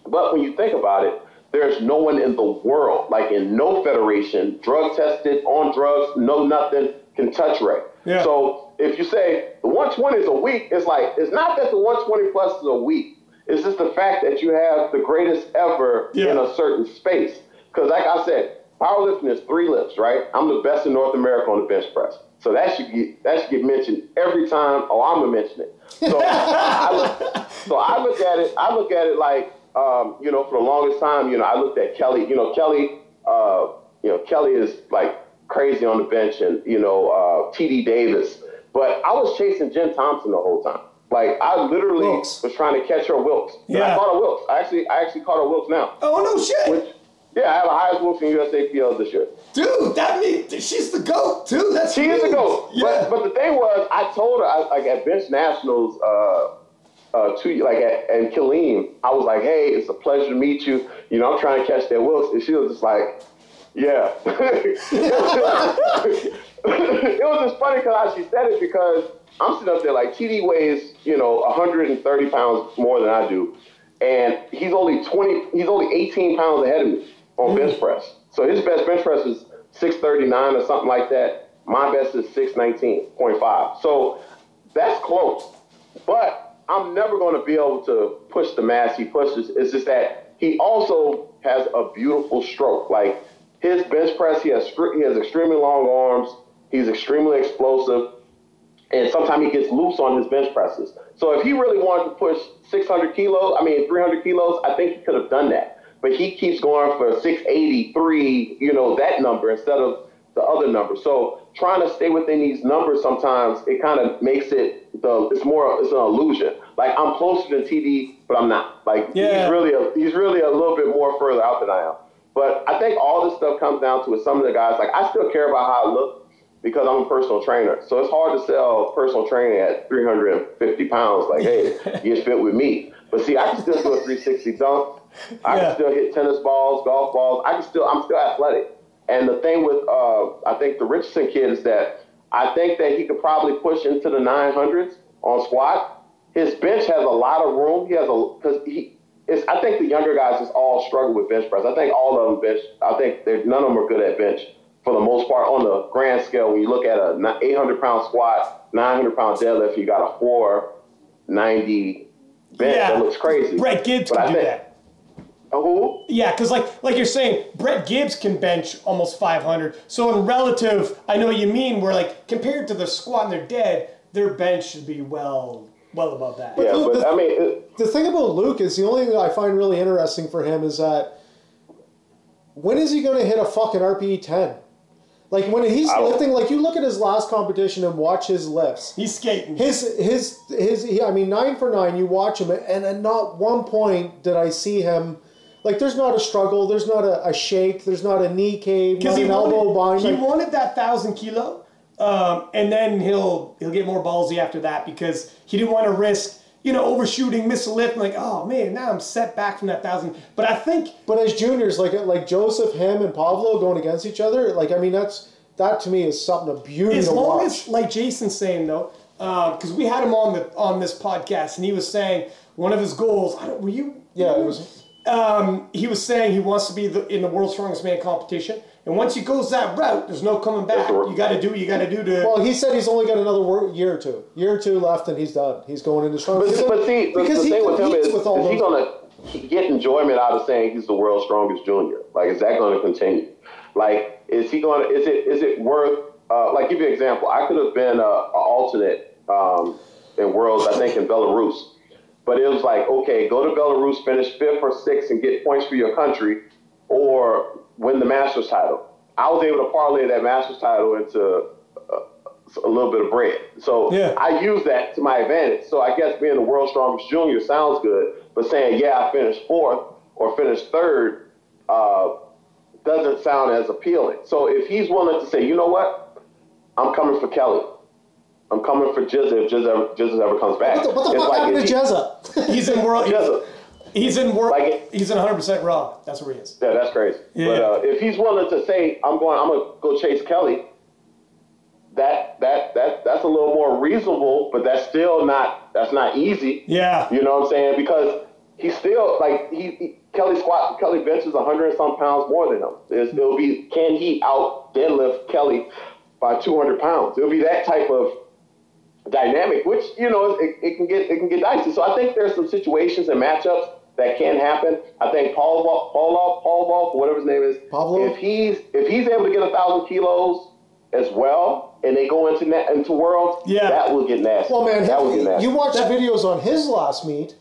But when you think about it, there's no one in the world, like in no federation, drug tested, on drugs, no nothing, can touch Ray. Yeah. So if you say the 120 is a week, it's like, it's not that the 120 plus is a week. It's just the fact that you have the greatest ever Yeah. in a certain space. Because like I said, powerlifting is three lifts, right? I'm the best in North America on the bench press. So that should get that should get mentioned every time. Oh, I'm gonna mention it. So *laughs* I look, so I look at it. I look at it like um, you know, for the longest time, you know, I looked at Kelly. You know, Kelly. Uh, you know, Kelly is like crazy on the bench, and you know, uh, T.D. Davis. But I was chasing Jen Thompson the whole time. Like I literally Wilks. was trying to catch her Wilks. Yeah. I caught her Wilks. I actually, I actually caught her Wilks now. Oh no shit, Which, yeah, I have a highest Wilks in USAPL this year. dude. That means she's the goat too. That's She is a huge. goat. Yeah. But but the thing was, I told her I, like at bench nationals, uh, uh, two like at and Killeen, I was like, hey, it's a pleasure to meet you. You know, I'm trying to catch that Wilks, and she was just like, yeah. *laughs* it was just funny because she said it because I'm sitting up there like TD weighs you know 130 pounds more than I do, and he's only 20. He's only 18 pounds ahead of me on mm-hmm. bench press. So his best bench press is 639 or something like that. My best is 619.5. So that's close. But I'm never going to be able to push the mass he pushes. It's just that he also has a beautiful stroke. Like his bench press, he has he has extremely long arms. He's extremely explosive, and sometimes he gets loose on his bench presses. So if he really wanted to push 600 kilos, I mean 300 kilos, I think he could have done that. But he keeps going for 683, you know, that number instead of the other number. So trying to stay within these numbers sometimes it kind of makes it the it's more it's an illusion. Like I'm closer than TD, but I'm not. Like Yeah. he's really a, he's really a little bit more further out than I am. But I think all this stuff comes down to is some of the guys like I still care about how I look because I'm a personal trainer. So it's hard to sell personal training at 350 pounds. Like, hey, *laughs* you fit with me. But see, I can still do a 360 dunk. I Yeah. can still hit tennis balls, golf balls. I can still, I'm still athletic. And the thing with uh, I think the Richardson kid is that I think that he could probably push into the 900s on squat. His bench has a lot of room. He has a because he. It's, I think the younger guys just all struggle with bench press. I think all of them bench. I think none of them are good at bench for the most part on the grand scale. When you look at a 800 pound squat, 900 pound deadlift, you got a 490 bench. Yeah. That looks crazy. Brett Gibbs but can I do think, that. Who? Yeah, because like like you're saying, Brett Gibbs can bench almost 500. So in relative, I know what you mean. Where like compared to the squat and they're dead, their bench should be well well above that. Yeah, but, the, I mean, it, the thing about Luke is the only thing I find really interesting for him is that when is he going to hit a fucking RPE 10? Like when he's lifting, like you look at his last competition and watch his lifts. He's skating. His his his. He, I mean, nine for nine. You watch him, and at not one point did I see him. Like there's not a struggle. There's not a, a shake. There's not a knee cave. Not an wanted, elbow bind. He like, wanted that thousand kilo, um, and then he'll he'll get more ballsy after that because he didn't want to risk you know, overshooting, miss a lift, like, oh man, now I'm set back from that thousand. But I think, but as juniors, like like Joseph, him, and Pablo going against each other, like I mean, that's that to me is something of beauty. As long watch. as, like Jason's saying though, because uh, we had him on the on this podcast, and he was saying one of his goals. I don't, were you? Yeah, it was. Um, he was saying he wants to be the, in the world's strongest man competition. And once he goes that route, there's no coming back. You got to do what you got to do to. Well, he said he's only got another year or two, year or two left, and he's done. He's going into strong. But, but see, the, the thing with him is, is he going to get enjoyment out of saying he's the world's strongest junior? Like, is that going to continue? Like, is he going to? Is it is it worth? Uh, like, give you an example. I could have been an alternate um, in worlds. I think in Belarus, but it was like, okay, go to Belarus, finish fifth or sixth, and get points for your country, or win the Masters title. I was able to parlay that Masters title into a, a little bit of bread. So yeah. I use that to my advantage. So I guess being the world's strongest junior sounds good, but saying, yeah, I finished fourth or finished third uh, doesn't sound as appealing. So if he's willing to say, you know what, I'm coming for Kelly. I'm coming for Jezza if Jezza ever, ever comes back. What the, what the fuck like happened to Jezza? *laughs* He's in world. Jezza. He's in world. Like he's in 100 percent raw. That's where he is. Yeah, that's crazy. Yeah. But uh, if he's willing to say, "I'm going, I'm gonna go chase Kelly," that that that that's a little more reasonable. But that's still not that's not easy. Yeah. You know what I'm saying? Because he's still like he, he Kelly squat Kelly benches 100 and some pounds more than him. It's, it'll be can he out deadlift Kelly by 200 pounds? It'll be that type of dynamic, which you know it, it can get it can get dicey. So I think there's some situations and matchups that can happen. I think Paul Paul Paul Wolf, whatever his name is, Pablo. if he's if he's able to get a thousand kilos as well, and they go into into worlds, yeah, that will get nasty. Well, man, that will get nasty. You watch the videos on his last meet,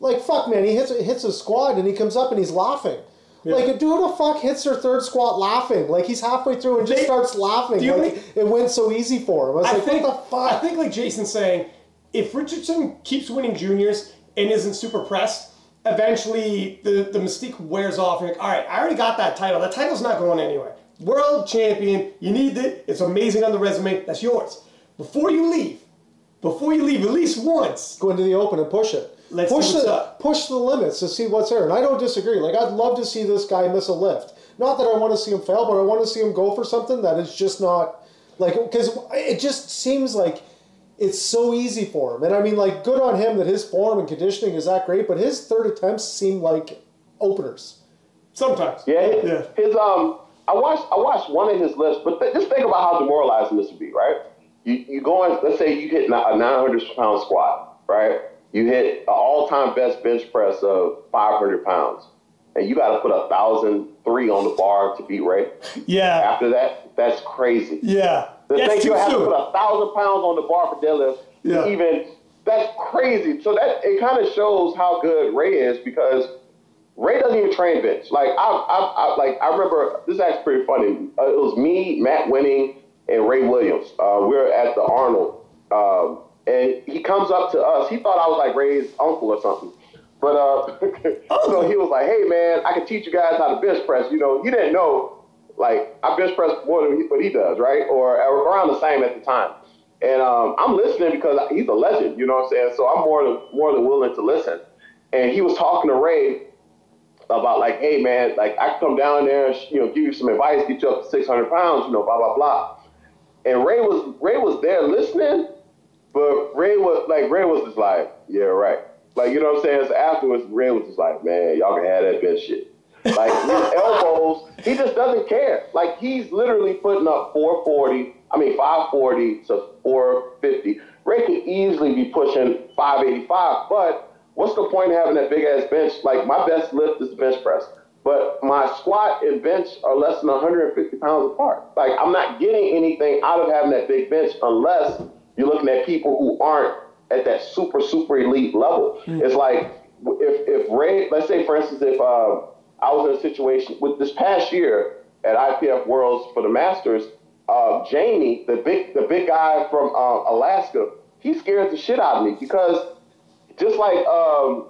like fuck, man, he hits hits a squad and he comes up and he's laughing. Yeah. Like, dude, the fuck hits their third squat laughing. Like, he's halfway through and just they, starts laughing. Like, think, it went so easy for him. I was I like, think, what the fuck? I think, like Jason's saying, if Richardson keeps winning juniors and isn't super pressed, eventually the, the mystique wears off. And you're like, all right, I already got that title. That title's not going anywhere. World champion, you need it. It's amazing on the resume. That's yours. Before you leave, before you leave, at least once, go into the open and push it. Let's push the up. push the limits to see what's there. And I don't disagree. Like I'd love to see this guy miss a lift. Not that I want to see him fail, but I want to see him go for something that is just not like because it just seems like it's so easy for him. And I mean, like, good on him that his form and conditioning is that great, but his third attempts seem like openers. Sometimes. Yeah. yeah. His um, I watched I watched one of his lifts, but th- just think about how demoralizing this would be, right? You you go in, let's say you hit a 900 pound squat, right? You hit an all time best bench press of 500 pounds, and you got to put a thousand three on the bar to beat Ray. Yeah. After that, that's crazy. Yeah. The thing you have to put a thousand pounds on the bar for deadlift. Yeah. Even that's crazy. So that it kind of shows how good Ray is because Ray doesn't even train bench. Like I, I, I like I remember this is actually pretty funny. Uh, it was me, Matt Winning, and Ray Williams. Uh, we are at the Arnold, um, and he comes up to us. He thought I was like Ray's uncle or something. But uh, *laughs* so he was like, "Hey man, I can teach you guys how to bench press." You know, he didn't know like I bench press more than he, what he does, right? Or around the same at the time. And um, I'm listening because he's a legend, you know what I'm saying? So I'm more than more than willing to listen. And he was talking to Ray about like, hey man, like I come down there, and, you know, give you some advice, get you up to 600 pounds, you know, blah blah blah. And Ray was Ray was there listening, but Ray was like Ray was just like, yeah, right. Like you know what I'm saying? So afterwards, Ray was just like, man, y'all can have that bench shit. Like his *laughs* elbows, he just doesn't care. Like he's literally putting up 440, I mean 540 to 450. Ray could easily be pushing 585, but what's the point of having that big ass bench? Like my best lift is bench press, but my squat and bench are less than 150 pounds apart. Like I'm not getting anything out of having that big bench unless you're looking at people who aren't at that super super elite level. Mm-hmm. It's like if if Ray, let's say for instance, if uh, I was in a situation with this past year at IPF Worlds for the Masters, uh, Jamie, the big the big guy from uh, Alaska, he scared the shit out of me because just like um,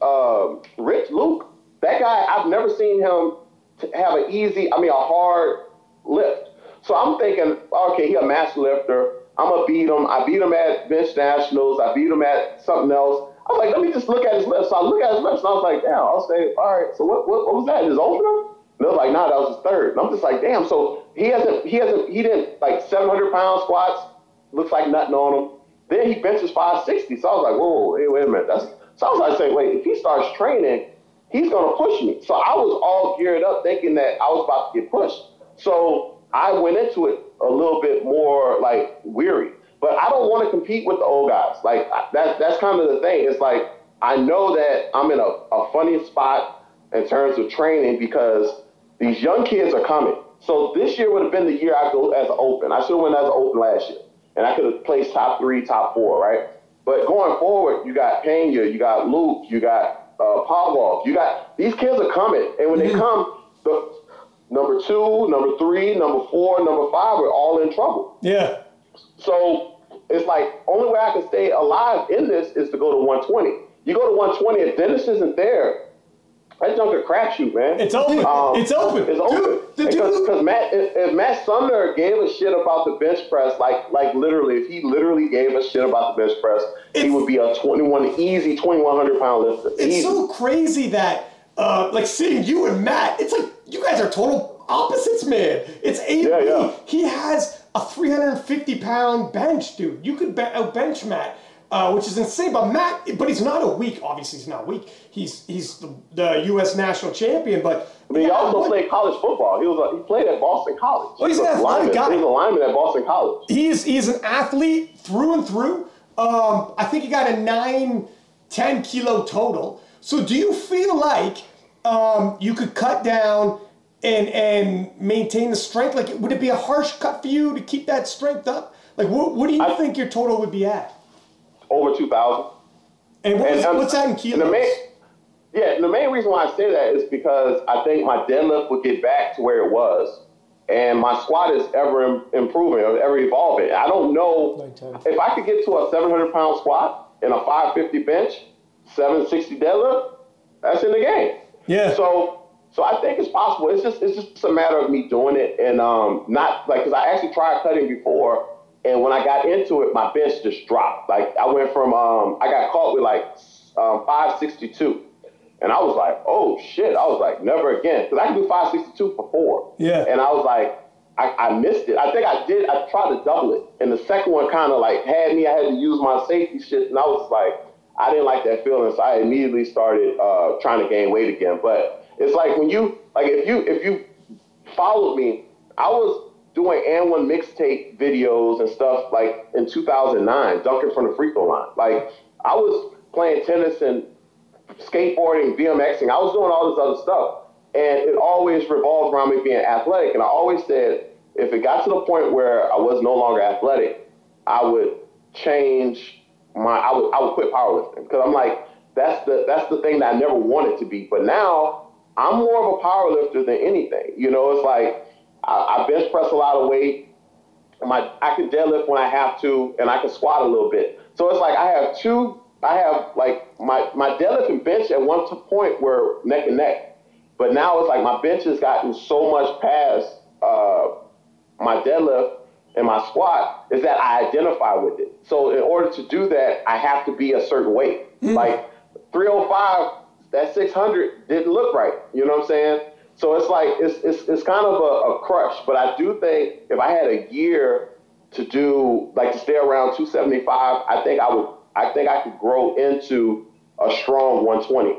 uh, Rich Luke, that guy, I've never seen him have an easy, I mean, a hard lift. So I'm thinking, okay, he a master lifter. I'm gonna beat him. I beat him at bench nationals. I beat him at something else. I was like, let me just look at his lips. So I look at his lips and I was like, damn. I'll say, all right. So what, what, what was that? His opener? And they was like, nah, that was his third. And I'm just like, damn. So he hasn't, he hasn't, he didn't like 700 pound squats. Looks like nothing on him. Then he benches 560. So I was like, whoa, whoa wait, a minute. That's so I was like, saying, wait, if he starts training, he's gonna push me. So I was all geared up thinking that I was about to get pushed. So I went into it a little bit more like weary. But I don't want to compete with the old guys. Like that, that's kind of the thing. It's like I know that I'm in a, a funny spot in terms of training because these young kids are coming. So this year would have been the year I go as an open. I should have went as an open last year and I could have placed top three, top four, right? But going forward, you got Pena, you got Luke, you got uh, Pavlov, you got these kids are coming, and when mm-hmm. they come, the number two, number three, number four, number five are all in trouble. Yeah. So it's like only way I can stay alive in this is to go to 120. You go to 120, if Dennis isn't there, that junk a crapshoot, man. It's open. Um, it's open. It's open. Because Matt, if, if, Matt Sumner gave a shit about the bench press, like like literally, if he literally gave a shit about the bench press, he would be a 21 easy 2100 pound lifter. It's easy. so crazy that uh, like seeing you and Matt, it's like you guys are total opposites, man. It's AB. Yeah, yeah. He has a 350 pound bench, dude. You could be- bench Matt uh, which is insane. But Matt, but he's not a weak. Obviously, he's not weak. He's he's the, the U.S. national champion. But I mean, he also played college football. He was a, he played at Boston College. Well, he's an athletic guy. He's a lineman at Boston College. He's he's an athlete through and through. Um, I think he got a nine, 10 kilo total. So do you feel like um, you could cut down and and maintain the strength? Like, would it be a harsh cut for you to keep that strength up? Like, what, what do you I, think your total would be at? over 2,000. And, what and um, what's that in kilos? The main, yeah, the main reason why I say that is because I think my deadlift would get back to where it was. And my squat is ever improving or ever evolving. I don't know if I could get to a 700 pound squat and a 550 bench, 760 deadlift, that's in the game. Yeah. So, so I think it's possible. It's just, it's just a matter of me doing it and um, not like, because I actually tried cutting before and when I got into it, my bench just dropped. Like I went from um, I got caught with like um, 562, and I was like, oh shit! I was like, never again, because I can do 562 for four. Yeah. And I was like, I, I, missed it. I think I did. I tried to double it, and the second one kind of like had me. I had to use my safety shit, and I was like, I didn't like that feeling, so I immediately started uh, trying to gain weight again. But it's like when you like if you if you followed me, I was doing AND1 mixtape videos and stuff like in 2009, dunking from the free throw line. Like I was playing tennis and skateboarding, BMXing. I was doing all this other stuff. And it always revolved around me being athletic. And I always said, if it got to the point where I was no longer athletic, I would change my, I would, I would quit powerlifting. Because I'm like, that's the, that's the thing that I never wanted to be. But now I'm more of a power lifter than anything. You know, it's like, I, I bench press a lot of weight. My I can deadlift when I have to, and I can squat a little bit. So it's like I have two. I have like my my deadlift and bench at one point were neck and neck, but now it's like my bench has gotten so much past uh, my deadlift and my squat is that I identify with it. So in order to do that, I have to be a certain weight. Mm. Like 305 that 600 didn't look right. You know what I'm saying? So it's like it's it's, it's kind of a, a crush. But I do think if I had a year to do like to stay around 275, I think I would I think I could grow into a strong 120.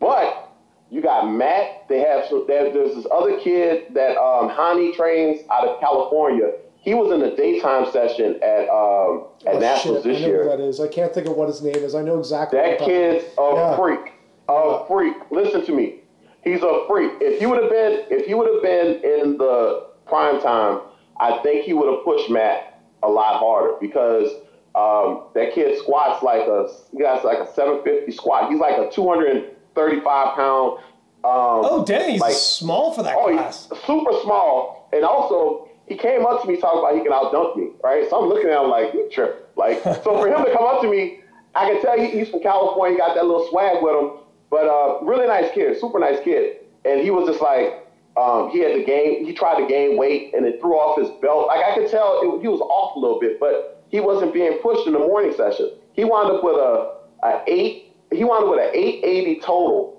But you got Matt. They have so there's this other kid that um, Hani trains out of California. He was in the daytime session at um, at Oh, Nationals shit, this I know year. who that is. I can't think of what his name is. I know exactly. That kid's a Yeah. freak. A freak. Listen to me. He's a freak. If he would have been, if he would have been in the prime time, I think he would have pushed Matt a lot harder because um, that kid squats like a he got like a 750 squat. He's like a 235 pound. Um, Oh, Denny's like- small for that Oh, class. he's super small, and also he came up to me talking about he can outdunk me, right? So I'm looking at him like, you tripping. Like, so for him to come up to me, I can tell he, he's from California. He got that little swag with him, but uh, really nice kid, super nice kid. And he was just like, um, he had the game. He tried to gain weight, and it threw off his belt. Like I could tell it, he was off a little bit, but he wasn't being pushed in the morning session. He wound up with a, a eight. He wound up with an 880 total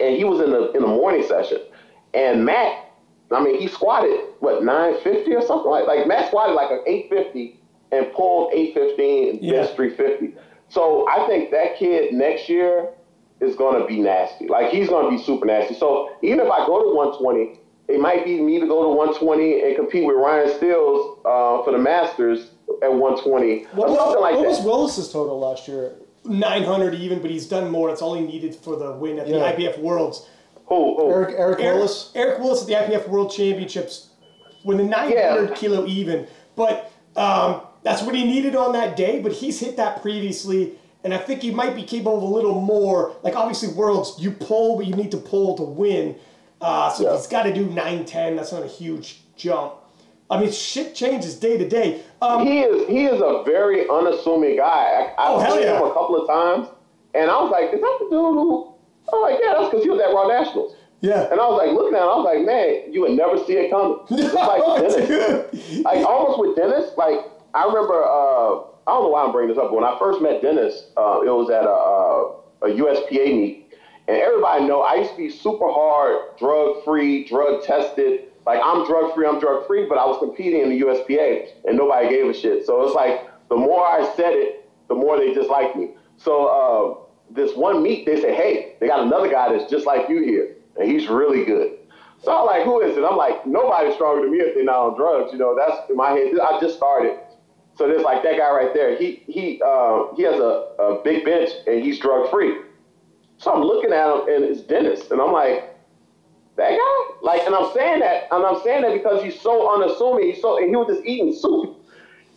and he was in the in the morning session. And Matt, I mean, he squatted what 950 or something like like Matt squatted like an 850 and pulled 815 and Yeah. benched 350. So I think that kid next year is going to be nasty. Like he's going to be super nasty. So even if I go to 120, it might be me to go to 120 and compete with Ryan Stills uh, for the Masters at 120 What- or something like What that. was Willis's total last year? 900 even, but he's done more. That's all he needed for the win at Yeah. the IPF Worlds. who, who? Eric Eric Eric Willis. Eric Willis at the IPF World Championships when the 900 Yeah. kilo even. But um, that's what he needed on that day. But he's hit that previously, and I think he might be capable of a little more. Like obviously Worlds, you pull, but you need to pull to win. Uh, so Yeah. he's got to do 910. That's not a huge jump. I mean, shit changes day to day. Um, he is he is a very unassuming guy. I, Oh, I've hell seen yeah. him a couple of times, and I was like, "Is that the dude who?" I'm like, "Yeah, that's because he was at Raw Nationals." yeah. And I was like, looking at him, I was like, "Man, you would never see it coming." *laughs* Just like Dennis, like almost with Dennis. Like I remember, uh, I don't know why I'm bringing this up, but when I first met Dennis, uh, it was at a, a, USPA meet, and everybody know I used to be super hard, drug free, drug tested. Like I'm drug free, I'm drug free, but I was competing in the USPA, and nobody gave a shit. So it's like the more I said it, the more they disliked me. So uh, this one meet, they said, "Hey, they got another guy that's just like you here, and he's really good." So I'm like, "Who is it?" I'm like, "Nobody's stronger than me if they're not on drugs." You know, that's in my head. I just started. So there's like that guy right there. He he uh, he has a, a big bench and he's drug free. So I'm looking at him and it's Dennis, and I'm like, that guy? Like, and I'm saying that, and I'm saying that because he's so unassuming. He's so, and he was just eating soup,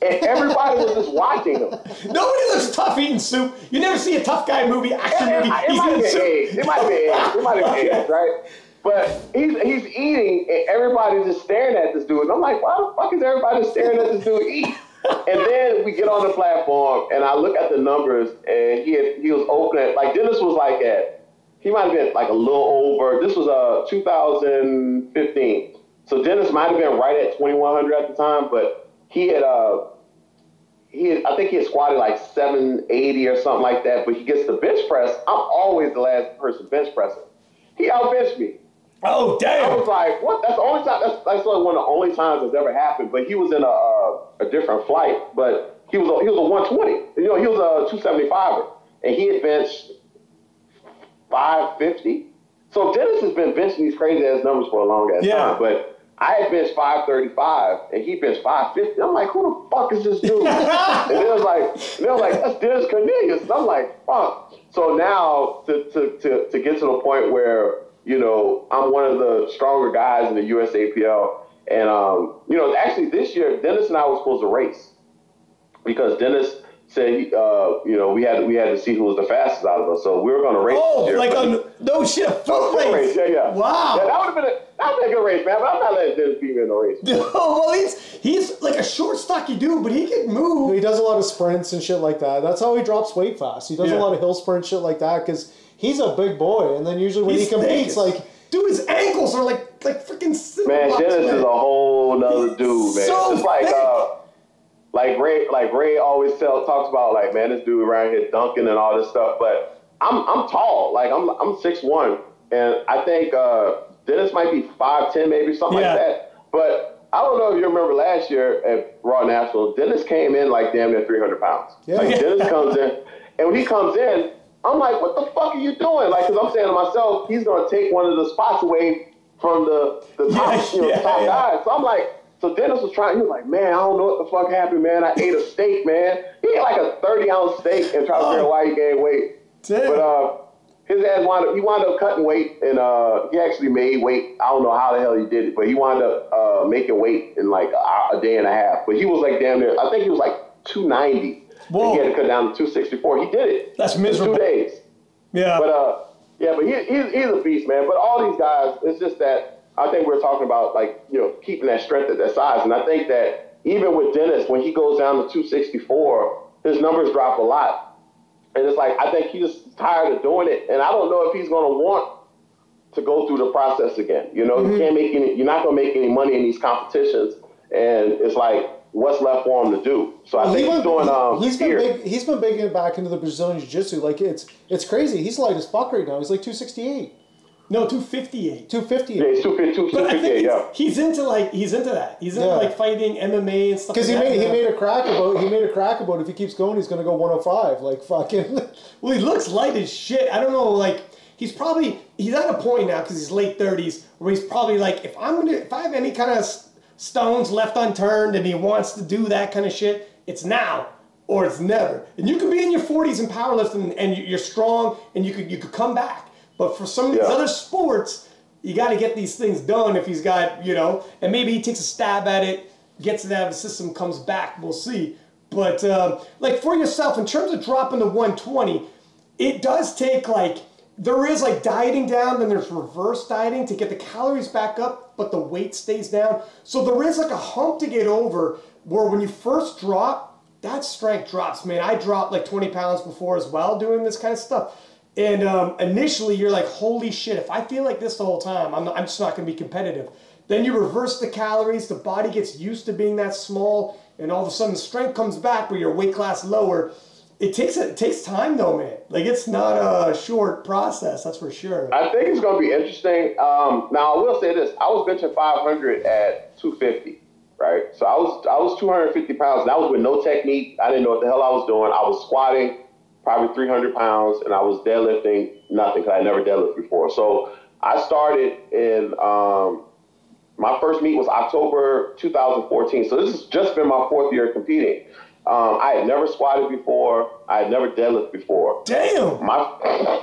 and everybody was just watching him. *laughs* Nobody looks tough eating soup. You never see a tough guy movie, action It, movie. it He's might been soup. eggs. It might have been eggs. It might have been eggs, right? But he's he's eating, and everybody's just staring at this dude. And I'm like, why the fuck is everybody staring at this dude eat? And then we get on the platform, and I look at the numbers, and he had, he was opening like Dennis was like at he might have been like a little over. This was uh 2015, so Dennis might have been right at 2100 at the time, but he had uh he had, I think he had squatted like 780 or something like that, but he gets the bench press. I'm always the last person bench pressing. He outbenched me. Oh, damn! I was like, what? That's the only time. That's, that's like one of the only times that's ever happened. But he was in a uh, a different flight. But he was a, he was a 120. You know, he was a 275er, and he had benched 550. So Dennis has been benching these crazy ass numbers for a long ass Yeah. time. But I had benched 535, and he benched 550. I'm like, who the fuck is this dude? *laughs* and it was like, they was like, that's Dennis Cornelius. And I'm like, fuck. So now to, to, to, to get to the point where, you know, I'm one of the stronger guys in the USAPL. And, um, you know, actually this year, Dennis and I were supposed to race because Dennis said, he, uh, you know, we had we had to see who was the fastest out of us. So we were going to race. Oh, year, like a no shit, a foot foot race. race, yeah, yeah. Wow. Yeah, that would have been a that would been a good race, man. But I'm not letting Dennis beat me in the race. *laughs* Oh, well, he's he's like a short, stocky dude, but he can move. He does a lot of sprints and shit like that. That's how he drops weight fast. He does Yeah. a lot of hill sprint shit like that because he's a big boy. And then usually when He's he competes, thick. like dude, his ankles are like like freaking. Sick. Man, cinder blocks, Dennis man. is a whole nother dude, man. so Just like thick. uh, like Ray, like Ray always tell talks about like, man, this dude around here dunking and all this stuff. But I'm I'm tall, like I'm I'm six one, and I think uh, Dennis might be five ten, maybe something Yeah. like that. But I don't know if you remember last year at Raw National, Dennis came in like damn near three hundred pounds. Yeah. Like *laughs* Dennis comes in, and when he comes in, I'm like, what the fuck are you doing? Like, cause I'm saying to myself, he's gonna take one of the spots away from the the top, Yeah, you know, yeah, top yeah. guys. So I'm like, so Dennis was trying. He was like, man, I don't know what the fuck happened, man. I ate a steak, man. He ate like a 30 ounce steak and tried to figure out why he gained weight. Damn. But uh, his ass wound up. He wound up cutting weight, and uh, he actually made weight. I don't know how the hell he did it, but he wound up uh, making weight in like a, a day and a half. But he was like damn near. I think he was like 290. Whoa. He had to cut down to 264. He did it. That's miserable. Two days. Yeah. But uh, yeah, but he, he's he's a beast, man. But all these guys, it's just that I think we're talking about like you know keeping that strength at that size, and I think that even with Dennis, when he goes down to 264, his numbers drop a lot, and it's like I think he's tired of doing it, and I don't know if he's going to want to go through the process again. You know, you can't make any, you're not going to make any money in these competitions, and it's like what's left for him to do. So I He think he's doing um he's been here. big. He's been big back into the Brazilian jiu-jitsu. Like it's it's crazy. He's light as fuck right now. He's like 268, no, 258. 250. Yeah, he's 250, But I think 258, he's, yeah. he's into like he's into that. He's into Yeah. like fighting MMA and stuff. Because like he that made he now. made a crack about he made a crack about if he keeps going he's gonna go 105 like fucking *laughs* Well, he looks light as shit. I don't know, like he's probably he's at a point now because he's late thirties where he's probably like, if I'm gonna if I have any kind of s- stones left unturned and he wants to do that kind of shit, it's now or it's never. And you could be in your forties and powerlifting and you- you're strong and you could you could come back. But for some of these Yeah. other sports, you got to get these things done. If he's got you know, and maybe he takes a stab at it, gets it out of the system, comes back. We'll see. But um, like for yourself, in terms of dropping to 120, it does take like there is like dieting down, then there's reverse dieting to get the calories back up, but the weight stays down. So there is like a hump to get over where when you first drop, that strength drops. Man, I dropped like 20 pounds before as well doing this kind of stuff. And um, initially, you're like, holy shit, if I feel like this the whole time, I'm, not, I'm just not going to be competitive. Then you reverse the calories, the body gets used to being that small, and all of a sudden, the strength comes back where your weight class lower. It takes it takes time though, man. Like it's not a short process, that's for sure. I think it's to be interesting. Um, now, I will say this: I was benching 500 at 250, right? So I was I was 250 pounds. And that was with no technique. I didn't know what the hell I was doing. I was squatting probably 300 pounds, and I was deadlifting nothing because I never deadlifted before. So I started in um, my first meet was October 2014. So this has just been my fourth year competing. Um, I had never squatted before. I had never deadlifted before. Damn. My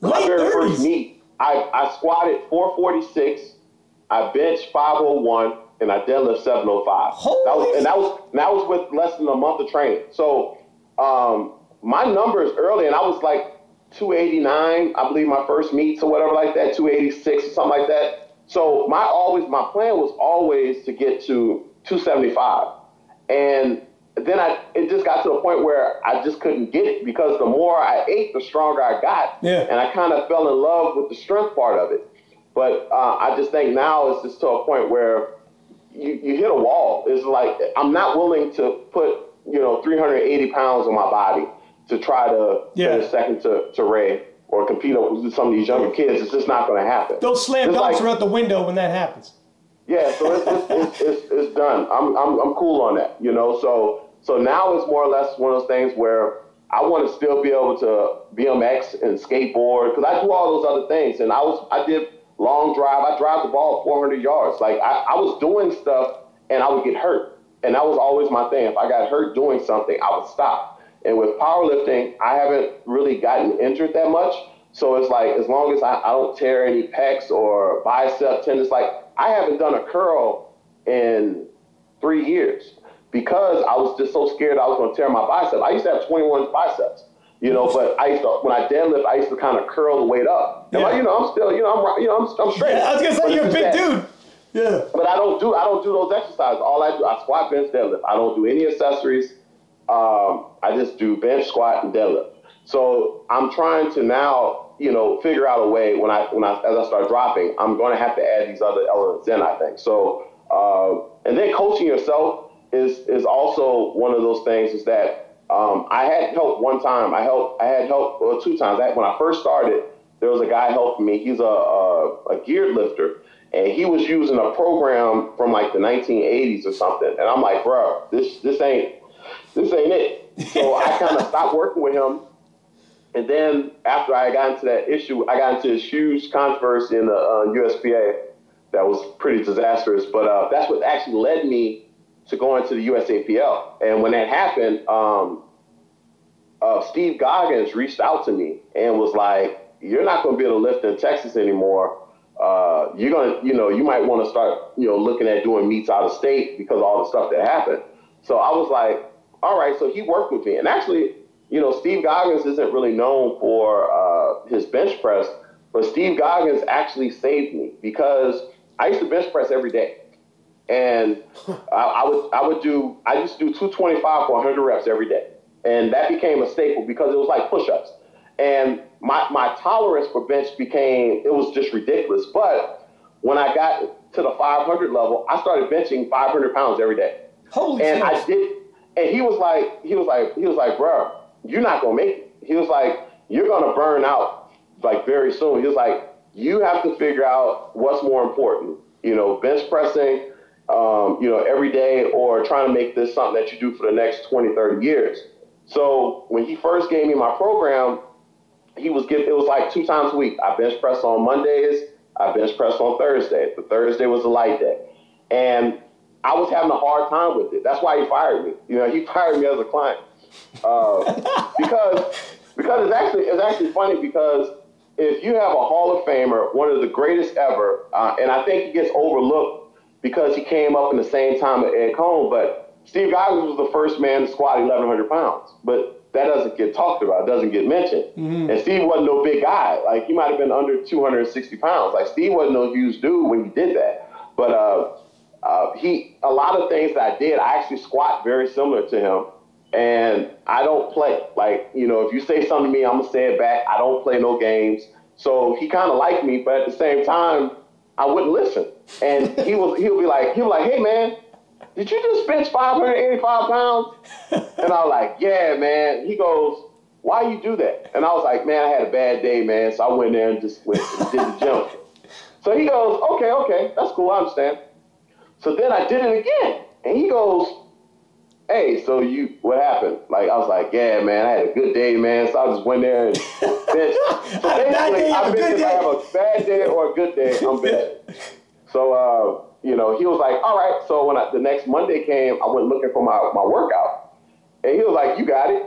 my very first meet, I, I squatted 446, I benched 501, and I deadlift 705. Holy that was, and that was and that was with less than a month of training. So um, my numbers early, and I was like 289, I believe my first meets or whatever like that, 286 or something like that. So my always my plan was always to get to 275, and then I it just got to the point where I just couldn't get it because the more I ate, the stronger I got, Yeah. and I kind of fell in love with the strength part of it. But uh, I just think now it's just to a point where you, you hit a wall. It's like I'm not willing to put you know 380 pounds on my body to try to Yeah. finish second to, to Ray or compete with some of these younger kids. It's just not going to happen. Those slam dunks like- are out the window when that happens. Yeah, so it's, it's, it's, it's, it's done. I'm, I'm, I'm cool on that, you know. So so now it's more or less one of those things where I want to still be able to BMX and skateboard because I do all those other things. And I was I did long drive. I drive the ball 400 yards. Like I, I was doing stuff and I would get hurt, and that was always my thing. If I got hurt doing something, I would stop. And with powerlifting, I haven't really gotten injured that much. So it's like as long as I, I don't tear any pecs or bicep tendons, like I haven't done a curl in three years because I was just so scared I was going to tear my bicep. I used to have 21 biceps, you know, but I used to when I deadlift, I used to kind of curl the weight up. Yeah. like, you know, I'm still, you know, I'm, you know, I'm, I'm straight. Yeah, I was gonna But say you're a big dude. Yeah. but I don't do I don't do those exercises. All I do I squat, bench, deadlift. I don't do any accessories. Um, I just do bench, squat, and deadlift. So I'm trying to now, you know, figure out a way when I when I as I start dropping, I'm going to have to add these other elements in. I think so. Uh, and then coaching yourself is is also one of those things. Is that Um, I had help one time. I helped. I had help well, two times. I, when I first started, there was a guy helping me. He's a, a, a geared lifter, and he was using a program from like the 1980s or something. And I'm like, bro, this this ain't this ain't it. So I kind of stopped working with him. And then after I got into that issue, I got into this huge controversy in the uh, USPA that was pretty disastrous. But uh, that's what actually led me to go into the USAPL. And when that happened, um, uh, Steve Goggins reached out to me and was like, "You're not going to be able to lift in Texas anymore. Uh, you're gonna, you know, you might want to start, you know, looking at doing meets out of state because of all the stuff that happened." So I was like, "All right." So he worked with me, and actually, you know, Steve Goggins isn't really known for uh, his bench press, but Steve Goggins actually saved me because I used to bench press every day. And *laughs* I, I, would I would do I used to do 225 for 100 reps every day, and that became a staple because it was like push-ups, and my my tolerance for bench became it was just ridiculous. But when I got to the 500 level, I started benching 500 pounds every day. Holy and smokes. I did, and he was like he was like he was like, bro, you're not gonna make it. He was like, you're gonna burn out like very soon. He was like, you have to figure out what's more important, you know, bench pressing um, you know, every day or trying to make this something that you do for the next 20, 30 years. So when he first gave me my program, he was giving, it was like two times a week. I bench press on Mondays, I bench press on Thursday. The Thursday was a light day. And I was having a hard time with it. That's why he fired me. You know, he *laughs* fired me as a client. Uh, because because it's actually it's actually funny because if you have a Hall of Famer, one of the greatest ever, uh, and I think he gets overlooked because he came up in the same time as Ed Coan. But Steve Goggins was the first man to squat 1,100 pounds. But that doesn't get talked about. Doesn't get mentioned. Mm-hmm. And Steve wasn't no big guy. Like he might have been under 260 pounds. Like Steve wasn't no huge dude when he did that. But uh, uh, he, a lot of things that I did, I actually squat very similar to him. And I don't play. Like, you know, if you say something to me, I'm going to say it back. I don't play no games. So he kind of liked me, but at the same time, I wouldn't listen. And *laughs* he was he'll be like he'll be like, hey man, did you just bench 585 pounds? *laughs* And I was like, yeah, man. He goes, why you do that? And I was like, man, I had a bad day, man. So I went there and just went and did the jump. *laughs* So he goes, okay, okay, that's cool, I understand. So then I did it again. And he goes, hey, so you, what happened? Like, I was like, yeah, man, I had a good day, man. So I just went there and *laughs* bench. So basically, I've been if I have a bad day or a good day, I'm benching. *laughs* So, uh, you know, he was like, all right. So when I, the next Monday came, I went looking for my, my workout. And he was like, you got it.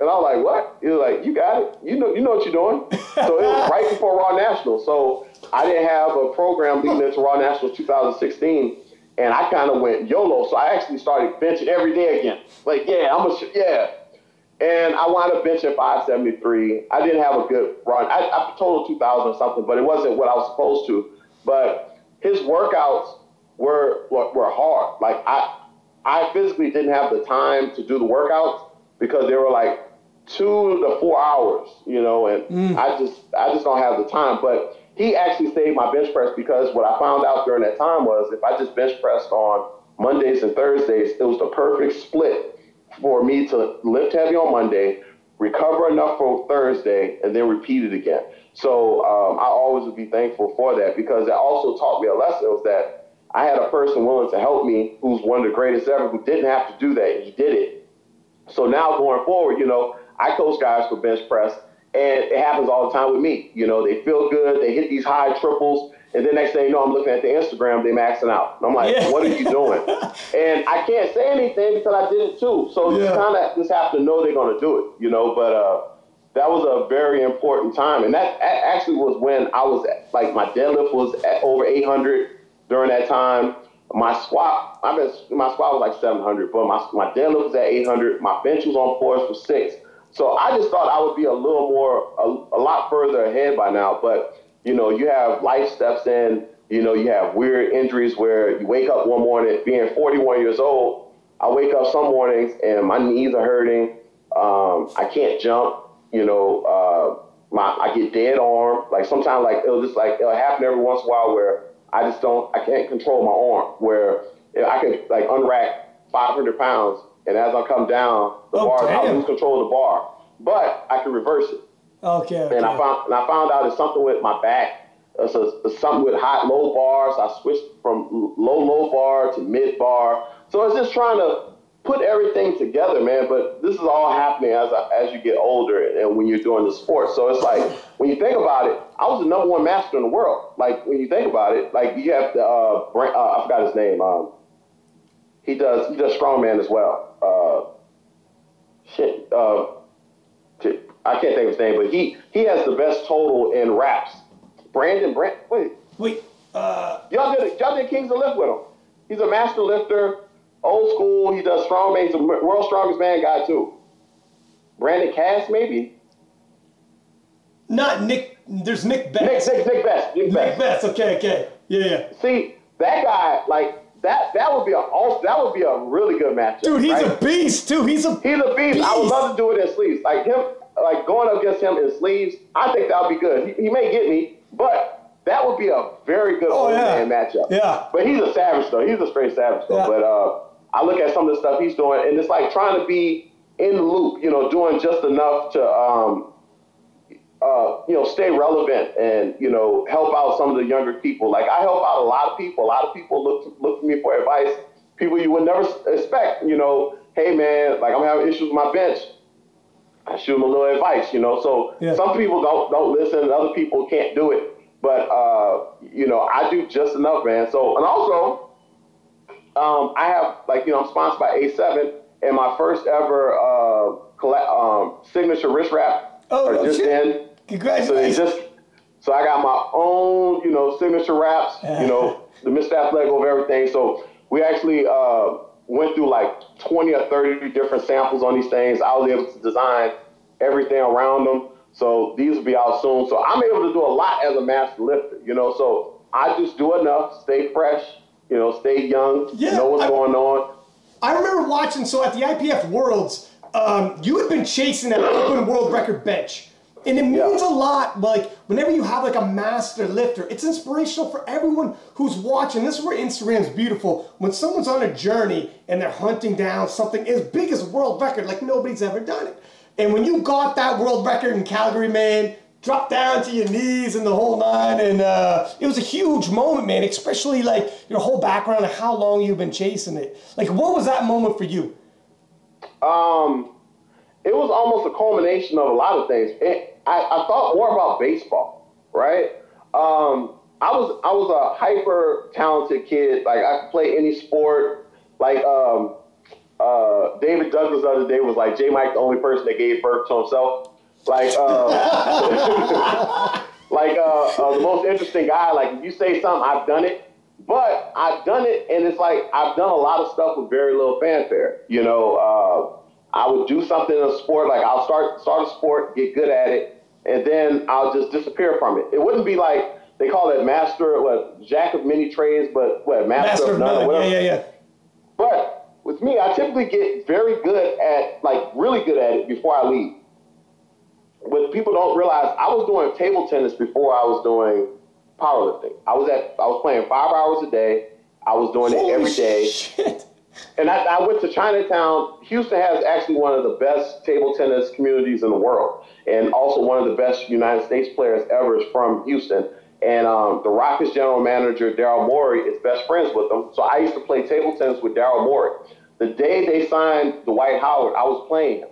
And I was like, what? He was like, you got it. You know, you know what you're doing. So it was *laughs* right before Raw National. So I didn't have a program leading into Raw National 2016 and I kind of went YOLO. So I actually started benching every day again. Like, yeah, I'm a sh- yeah. And I wound up benching 573. I didn't have a good run. I, I total 2,000 or something, but it wasn't what I was supposed to. But his workouts were were hard. Like I I physically didn't have the time to do the workouts because they were like two to four hours, you know, and mm. I just I just don't have the time. But he actually saved my bench press because what I found out during that time was if I just bench pressed on Mondays and Thursdays, it was the perfect split for me to lift heavy on Monday, recover enough for Thursday, and then repeat it again. So um, I always would be thankful for that because it also taught me a lesson was that I had a person willing to help me who's one of the greatest ever who didn't have to do that. He did it. So now going forward, you know, I coach guys for bench press and it happens all the time with me. You know, they feel good, they hit these high triples, and then next thing you know, I'm looking at the Instagram, they maxing out. And I'm like, yeah. what are you doing? *laughs* and I can't say anything because I did it too. So yeah. you kind of just have to know they're going to do it, you know. But uh, that was a very important time, and that actually was when I was at, like my deadlift was at over 800 during that time. My squat, I mean, my squat was like 700, but my my deadlift was at 800. My bench was on fours for six. So I just thought I would be a little more, a, a lot further ahead by now. But, you know, you have life steps in, you know, you have weird injuries where you wake up one morning, being 41 years old, I wake up some mornings and my knees are hurting. Um, I can't jump, you know, uh, my, I get dead arm. Like sometimes like it'll just like, it'll happen every once in a while where I just don't, I can't control my arm where I can like unrack 500 pounds and as I come down, the Oh, bar, I lose control of the bar. But I can reverse it. Okay. okay. And I found and I found out it's something with my back. It's, a, it's something with high low bars. I switched from low low bar to mid bar. So it's just trying to put everything together, man. But this is all happening as I, as you get older and, when you're doing the sport. So it's like when you think about it, I was the number one master in the world. Like when you think about it, like you have the uh, uh I forgot his name. Um, he does he does strongman as well. Uh, shit. Uh, I can't think of his name, but he he has the best total in wraps. Brandon Brand, wait, Wait. Uh, y'all did y'all did Kings of Lift with him. He's a master lifter, old school. He does strongman. He's a world's strongest man guy too. Brandon Cass, maybe. not Nick. There's Nick Nick Best. Nick Nick Best. Nick Nick Best. Best. Okay. Okay. Yeah. Yeah. See that guy, like that. That would be a awesome- that would be a really good matchup. Dude, he's right? a beast too. He's a. He's a beast. I would love to do it in sleeves. Like him, like going up against him in sleeves, I think that would be good. He, he may get me, but that would be a very good Oh, old yeah. man matchup. Yeah. But he's a savage though. He's a straight savage though. Yeah. But uh, I look at some of the stuff he's doing, and it's like trying to be in the loop. You know, doing just enough to um, uh, you know, stay relevant and you know, help out some of the younger people. Like I help out a lot of people. A lot of people look look to me for advice. People you would never expect. You know, hey man, like I'm having issues with my bench. I shoot them a little advice. You know, so Yeah. some people don't don't listen, and other people can't do it. But uh, you know, I do just enough, man. So and also, um, I have like you know, I'm sponsored by A7, and my first ever uh, colla- um, signature wrist wrap Oh, no just shit. in. So just so I got my own, you know, signature wraps, you know, *laughs* the Mr. Athletic of everything. So we actually uh, went through like 20 or 30 different samples on these things. I was able to design everything around them. So these will be out soon. So I'm able to do a lot as a master lifter, you know. So I just do enough, stay fresh, you know, stay young, Yeah, know what's I- going on. I remember watching. So at the IPF Worlds, um, you had been chasing that open world record bench, and it means Yeah. a lot. Like whenever you have like a master lifter, it's inspirational for everyone who's watching. This is where Instagram's beautiful. When someone's on a journey and they're hunting down something as big as a world record, like nobody's ever done it. And when you got that world record in Calgary, man, drop down to your knees and the whole nine, and uh, it was a huge moment, man. Especially like your whole background and how long you've been chasing it. Like, what was that moment for you? Um, it was almost a culmination of a lot of things. It, I, I thought more about baseball, right? Um, I was I was a hyper talented kid. Like I could play any sport. Like um, uh, David Douglas the other day was like J. Mike, the only person that gave birth to himself. Like uh, *laughs* like uh, uh, the most interesting guy. Like if you say something, I've done it. But I've done it, and it's like I've done a lot of stuff with very little fanfare. You know, uh, I would do something in a sport, like I'll start start a sport, get good at it, and then I'll just disappear from it. It wouldn't be like they call it master, what jack of many trades, but what master, Master of of none, none. Yeah, yeah, yeah. But with me, I typically get very good at, like, really good at it before I leave. What people don't realize, I was doing table tennis before I was doing powerlifting. I was at, I was playing five hours a day. I was doing Holy it every day. Shit. And I, I went to Chinatown. Houston has actually one of the best table tennis communities in the world, and also one of the best United States players ever is from Houston. And um, the Rockets general manager Daryl Morey is best friends with them. So I used to play table tennis with Daryl Morey. The day they signed Dwight Howard, I was playing him.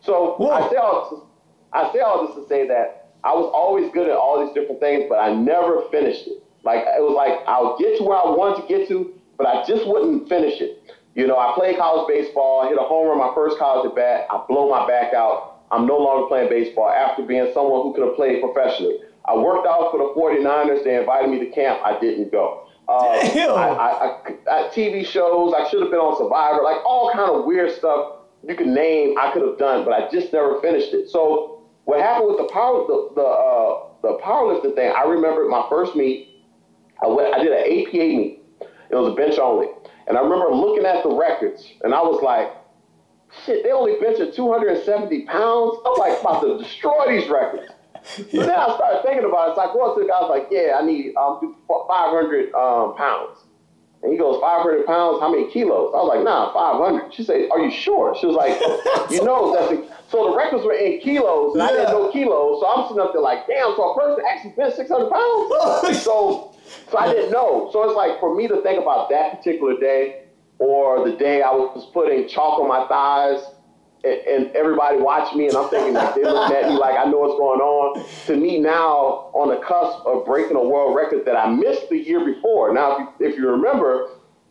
So Whoa. I say all I say all this to say that I was always good at all these different things, but I never finished it. Like it was like I'll get to where I wanted to get to, but I just wouldn't finish it. You know, I played college baseball, hit a homer run my first college at bat, I blow my back out. I'm no longer playing baseball after being someone who could have played professionally. I worked out for the 49ers. They invited me to camp. I didn't go. Uh, I, I, I, TV shows. I should have been on Survivor. Like all kind of weird stuff you could name. I could have done, but I just never finished it. So what happened with the power, the the, uh, the powerlifting thing? I remember my first meet. I went. I did an APA meet. It was a bench only, and I remember looking at the records, and I was like, "Shit, they only bench at 270 pounds." I'm like about to destroy these records. So then I started thinking about it. So I go up to the guy, I was like, "Yeah, I need um 500 um, pounds." And he goes, 500 pounds, how many kilos? I was like, nah, 500. She said, are you sure? She was like, *laughs* you know, that's the, so the records were in kilos, and I didn't know kilos. So I'm sitting up there like, damn, so a person actually bent 600 pounds? *laughs* so, so I didn't know. So it's like for me to think about that particular day or the day I was putting chalk on my thighs and, and everybody watched me and I'm thinking like they're looking at me like I know what's going on. To me now on the cusp of breaking a world record that I missed the year before. Now if you, if you remember,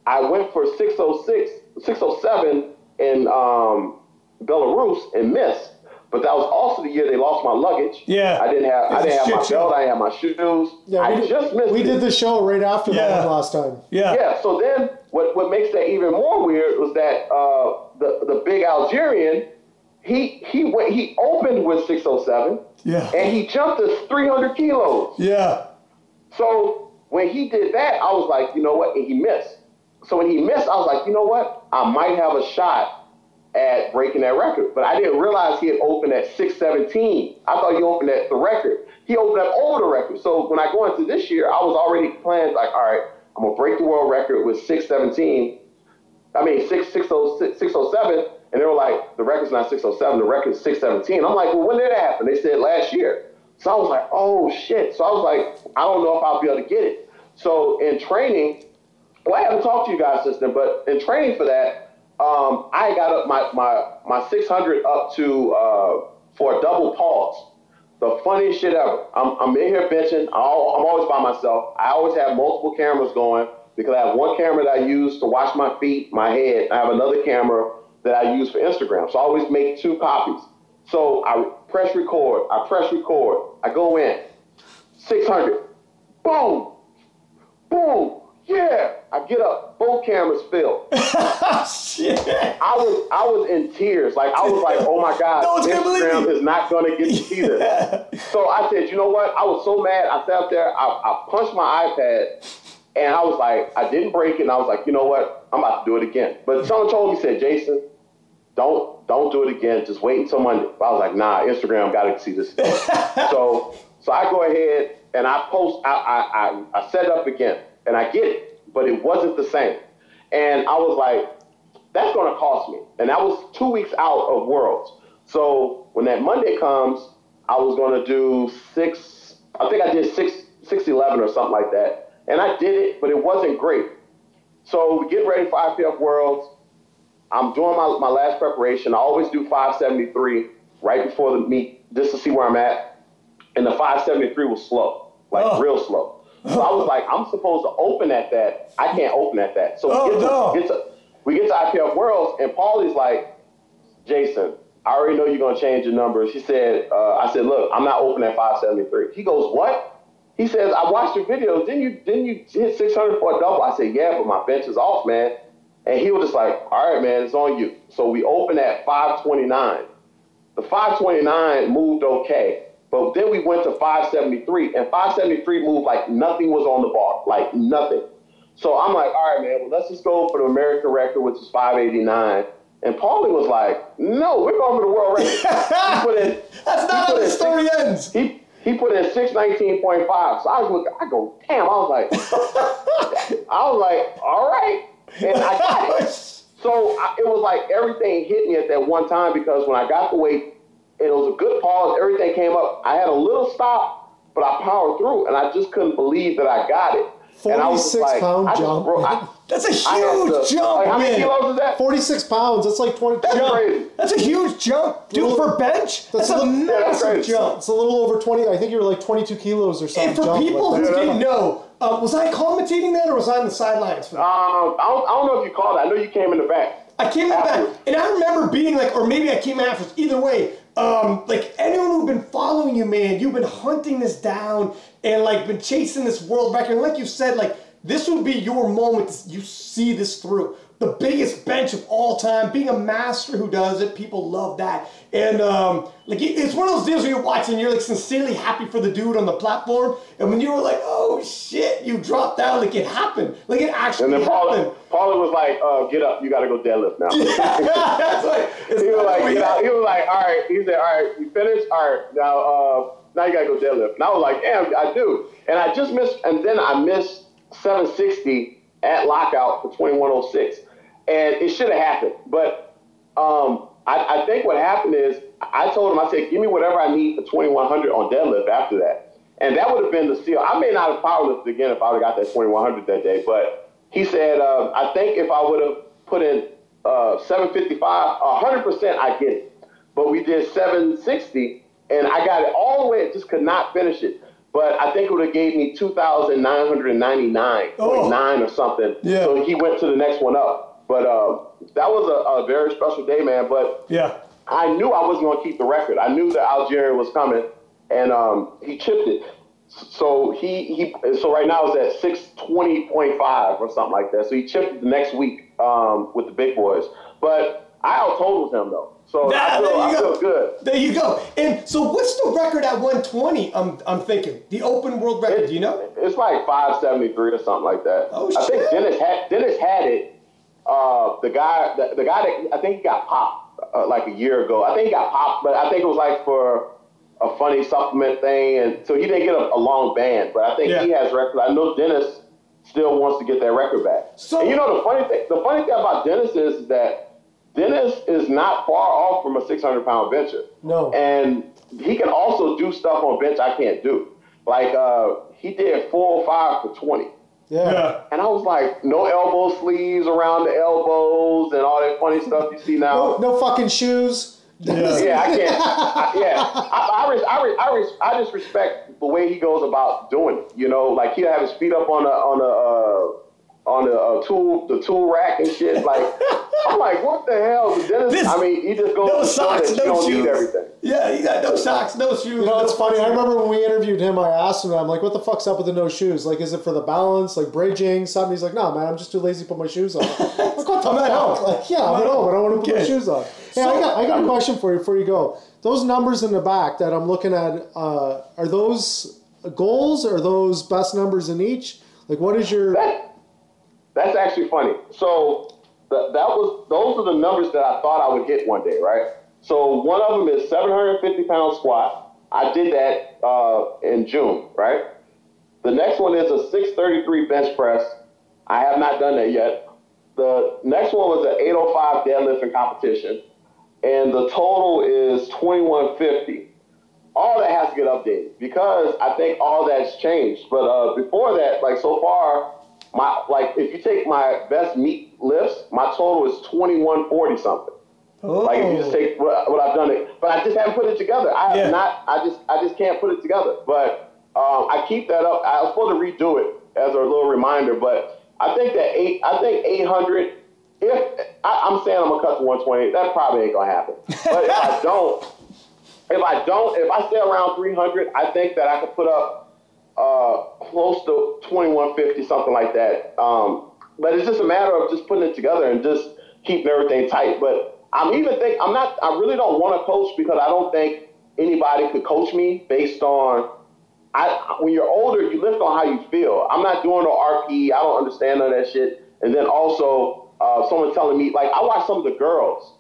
I went for 606, 607 in um, Belarus and missed. But that was also the year they lost my luggage. Yeah. I didn't have I It's a didn't have my shit show. belt, I didn't have my shoes. Yeah, we I did, just missed we it. did the show right after Yeah. that last time. Yeah. Yeah, so then what, what makes that even more weird was that uh, the, the big Algerian, he he went he opened with 607 Yeah. and he jumped to 300 kilos. Yeah. So when he did that, I was like, you know what? And he missed. So when he missed, I was like, you know what? I might have a shot at breaking that record. But I didn't realize he had opened at 617. I thought he opened at the record. He opened up over the record. So when I go into this year, I was already planned like, all right, I'm gonna break the world record with 617. I mean, 6, 606 607. And they were like, the record's not 607, the record's 617. I'm like, well, when did that happen? They said last year. So I was like, oh shit. So I was like, I don't know if I'll be able to get it. So in training, well, I haven't talked to you guys since then, but in training for that, um, I got up my, my, my 600 up to uh, for a double pause. The funniest shit ever. I'm, I'm in here benching. I'll, I'm always by myself. I always have multiple cameras going because I have one camera that I use to wash my feet, my head. I have another camera that I use for Instagram. So I always make two copies. So I press record. I press record. I go in. 600. Boom. Boom. Yeah. I get up. Both cameras fill. *laughs* Shit. I was I was in tears. Like I was like, oh my God, *laughs* No one's gonna believe Instagram is not gonna get to see this. so I said, you know what? I was so mad. I sat up there, I, I punched my iPad, and I was like, I didn't break it, and I was like, you know what? I'm about to do it again. But someone told me, said, Jason, don't don't do it again. Just wait until Monday. I was like, nah, Instagram got to see this. *laughs* so so I go ahead and I post. I, I I I set it up again, and I get it, but it wasn't the same. And I was like, that's going to cost me. And that was two weeks out of Worlds. So when that Monday comes, I was going to do six. I think I did six six eleven or something like that, and I did it, but it wasn't great. So we get ready for IPF Worlds. I'm doing my, my last preparation. I always do 573 right before the meet just to see where I'm at. And the 573 was slow, like Oh. real slow. So I was like, I'm supposed to open at that. I can't open at that. So Oh, we, get to, no. get to, we get to IPF Worlds, and Paulie's like, Jason, I already know you're going to change your numbers. He said, uh, I said, look, I'm not open at 573. He goes, what? He says, I watched your videos. Didn't you, didn't you hit 600 for a double? I said, yeah, but my bench is off, man. And he was just like, all right, man, it's on you. So we opened at 529. The 529 moved okay, but then we went to 573, and 573 moved like nothing was on the bar, like nothing. So I'm like, all right, man, well, let's just go for the American record, which is 589. And Paulie was like, no, we're going for the world record. *laughs* he put in, That's not how the story ends. He he put in 619.5. So I was look, I go, damn, I was like, *laughs* I was like, all right. And I got it. *laughs* So I, it was like everything hit me at that one time because when I got the weight, it was a good pause, everything came up. I had a little stop, but I powered through, and I just couldn't believe that I got it. and I was 46 pound I just I- That's a huge to- jump, Like, how many man. kilos is that? 46 pounds. That's like 20. That's jump. crazy. That's a huge jump, dude. Little- for bench, that's, that's a a little- Yeah, that's massive jump. It's a little over 20. I think you were like 22 kilos or something. And for jump, people like who that. didn't know, uh, was I commentating that or was I on the sidelines for that? Um, I, don't, I don't know if you called it. I know you came in the back. I came in the back, and I remember being like, or maybe I came afterwards. Either way, um, like anyone who've been following you, man, you've been hunting this down and like been chasing this world record. And like you said, like this would be your moment. You see this through. The biggest bench of all time, being a master who does it, people love that. And um, like it- it's one of those deals where you're watching, you're like sincerely happy for the dude on the platform. And when you were like, oh shit, you dropped down, like it happened, like it actually. And then happened. Paulie, Paulie was like, uh, "Get up, you got to go deadlift now." *laughs* That's like, *laughs* he was like, we you know, he was like, all right. He said, all right, you finished. All right, now, uh, now you gotta go deadlift. And I was like, damn, I do. And I just missed, and then I missed 760 at lockout for 2106, and it should have happened. But um, I, I think what happened is I told him, I said, give me whatever I need for 2100 on deadlift after that. And that would have been the seal. I may not have powerlifted again if I would have got that 2100 that day, but he said, uh, I think if I would have put in uh, 755, 100% I get it. But we did 760, and I got it all the way, just could not finish it. But I think it would have gave me 2,999.9 Oh. or something. Yeah. So he went to the next one up. But uh, that was a, a very special day, man. But Yeah. I knew I wasn't going to keep the record. I knew that Algerian was coming, and um, he chipped it. So he he. So right now it's at six twenty point five or something like that. So he chipped it the next week um, with the big boys. But I out totaled him though, so Nah, I there feel you I go. feel good. There you go. And so, what's the record at 120? I'm I'm thinking the open world record. Do you know? It's like five seventy three or something like that. Oh, I think. Dennis had Dennis had it. Uh, the guy, the, the guy that I think he got popped uh, like a year ago. I think he got popped, but I think it was like for a funny supplement thing, and so he didn't get a, a long ban. But I think Yeah. he has record. I know Dennis still wants to get that record back. So- and you know the funny thing, the funny thing about Dennis is that Dennis is not far off from a six hundred pound bencher. No. And he can also do stuff on bench I can't do. Like uh, he did four or five for twenty. Yeah. And I was like, no elbow sleeves around the elbows and all that funny stuff you see now. no fucking shoes. Yeah. Yeah, I can't. I, yeah, I, I, res- I, res- I, res- I just respect the way he goes about doing it. You know, like he'll have his feet up on a on the uh, on the uh, tool the tool rack and shit. Like *laughs* I'm like, what the hell? But Dennis, This- I mean, he just goes No to show socks, that you no don't shoes. need everything. Yeah, you got no socks, no shoes. You know, it's funny. I remember when we interviewed him, I asked him, I'm like, what the fuck's up with the no shoes? Like, is it for the balance, like bridging, something? He's like, no, man, I'm just too lazy to put my shoes on. *laughs* I'm like, what the I'm fuck? home. Like, yeah, I'm at home. I don't want to put my shoes on. Hey, I got, I got a question for you before you go. Those numbers in the back that I'm looking at, uh, are those goals? Are those best numbers in each? Like, what is your. That, that's actually funny. So the, that was those are the numbers that I thought I would hit one day, right? So one of them is 750 pound squat. I did that uh, in June, right? The next one is a 633 bench press. I have not done that yet. The next one was an 805 deadlift in competition, and the total is 2150 all that has to get updated because I think all that's changed. But uh, before that, like so far, my like if you take my best meet lifts, my total is twenty one forty something. Oh. Like if you just take what, what I've done, it, but I just haven't put it together. I have not. I just I just can't put it together. But um, I keep that up. I was supposed to redo it as a little reminder, but I think that eight. I think eight hundred. If I, I'm saying I'm gonna cut to 120, that probably ain't gonna happen. But if I *laughs* don't, if I don't, if I stay around 300, I think that I could put up uh, close to 2150, something like that. Um, but it's just a matter of just putting it together and just keeping everything tight. But I'm even think I'm not. I really don't want to coach because I don't think anybody could coach me based on. I when you're older, you lift on how you feel. I'm not doing no RP. I don't understand none of that shit. And then also, uh, someone telling me like I watch some of the girls.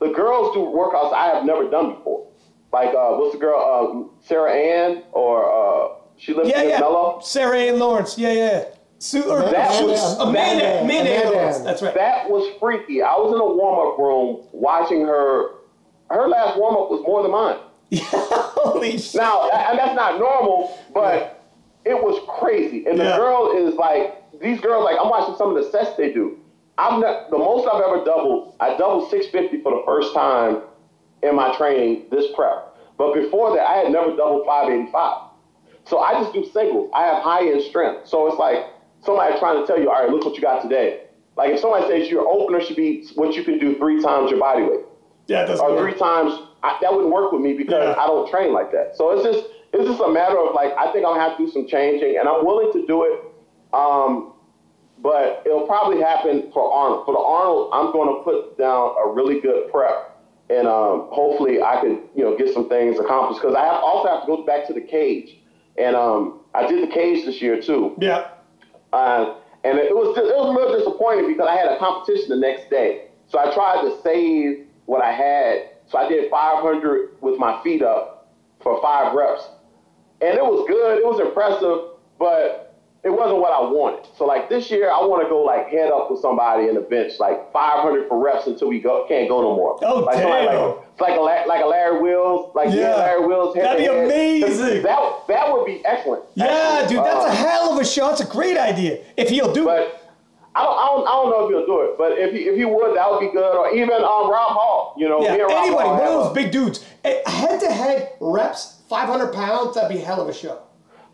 The girls do workouts I have never done before. Like uh, what's the girl? Uh, Sarah Ann or uh, she lives yeah, in yeah. Mellow. Sarah Ann Lawrence. Yeah, yeah. Sue or That Sue- was- Amanda, Amanda- Amanda, Lawrence. That's right. That was freaky. I was in a warm up room watching her. Her last warm up was more than mine. *laughs* Holy shit. Now, and that's not normal, but it was crazy. And the Yeah. girl is like, these girls, like, I'm watching some of the sets they do. I'm not, the most I've ever doubled, I doubled 650 for the first time in my training this prep. But before that, I had never doubled 585. So I just do singles. I have high end strength. So it's like somebody trying to tell you, all right, look what you got today. Like if somebody says your opener should be what you can do three times your body weight Yeah, doesn't or work. three times, I, that wouldn't work with me because Yeah. I don't train like that. So it's just it's just a matter of like I think I'll have to do some changing, and I'm willing to do it. Um, but it'll probably happen for Arnold. For the Arnold, I'm going to put down a really good prep, and um, hopefully I can you know get some things accomplished because I have, also have to go back to the cage, and um, I did the cage this year too. Yeah. Uh, and it was just, it was a little disappointing because I had a competition the next day. So I tried to save what I had. So I did 500 with my feet up for five reps. And it was good. It was impressive, but it wasn't what I wanted. So like this year, I want to go like head up with somebody in the bench, like 500 for reps until we go can't go no more. Oh, like damn. Like, like a like a Larry Wheels, like Yeah. yeah, Larry Wheels. head That'd be head. amazing. That that would be excellent. Yeah, Excellent. dude, that's Uh, a hell of a shot. That's a great idea. If he'll do it. I don't, I don't, I don't know if he'll do it. But if he, if he would, that would be good. Or even um, Rob Hall. You know, Yeah, me and Rob anybody, Hall one of those big dudes. Head to head reps, 500 pounds, that'd be a hell of a show.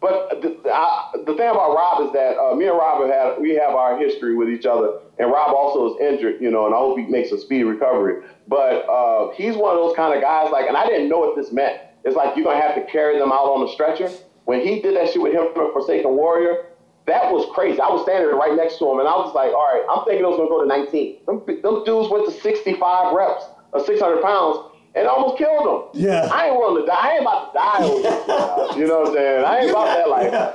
But the, I, the thing about Rob is that uh, me and Rob have had we have our history with each other, and Rob also is injured, you know, and I hope he makes a speedy recovery. But uh, he's one of those kind of guys, like, and I didn't know what this meant. It's like you're gonna have to carry them out on the stretcher. When he did that shit with him for Forsaken Warrior, that was crazy. I was standing right next to him, and I was like, all right, I'm thinking it was gonna go to 19. Them, them dudes went to 65 reps of 600 pounds. And almost killed them. Yeah. I ain't willing to die. I ain't about to die over this. *laughs* You know what I'm saying? I ain't about that life. Yeah.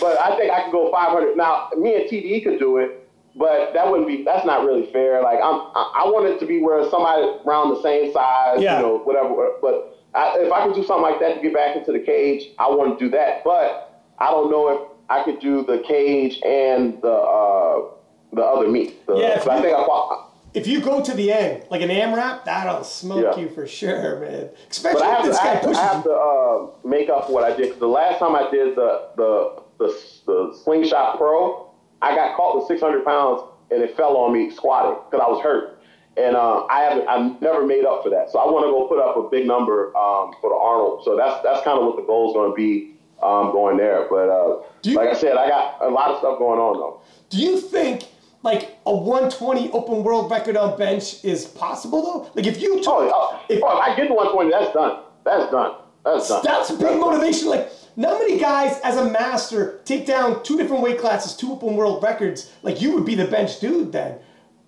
But I think I can go 500. Now, me and TDE could do it, but that wouldn't be. That's not really fair. Like I'm, I, I want it to be where somebody around the same size, Yeah. you know, whatever. But I, if I could do something like that to get back into the cage, I want to do that. But I don't know if I could do the cage and the uh, the other meet. The, Yeah, if I you- think I. If you go to the end, like an AMRAP, that'll smoke Yeah. you for sure, man. Especially But I if have, this to, I guy have, to, pushes I have to uh, make up for what I did. 'Cause the last time I did the, the the the slingshot pro, I got caught with 600 pounds and it fell on me squatting because I was hurt. And uh, I haven't, I never made up for that. So I want to go put up a big number um, for the Arnold. So that's that's kind of what the goal is going to be um, going there. But uh, you- like I said, I got a lot of stuff going on though. Do you think like a 120 open world record on bench is possible though? Like if you told, Oh, oh, if, oh, if I get to 120, that's done. That's done. That's done. that's a big motivation. Like not many guys as a master take down two different weight classes, two open world records. Like you would be the bench dude then.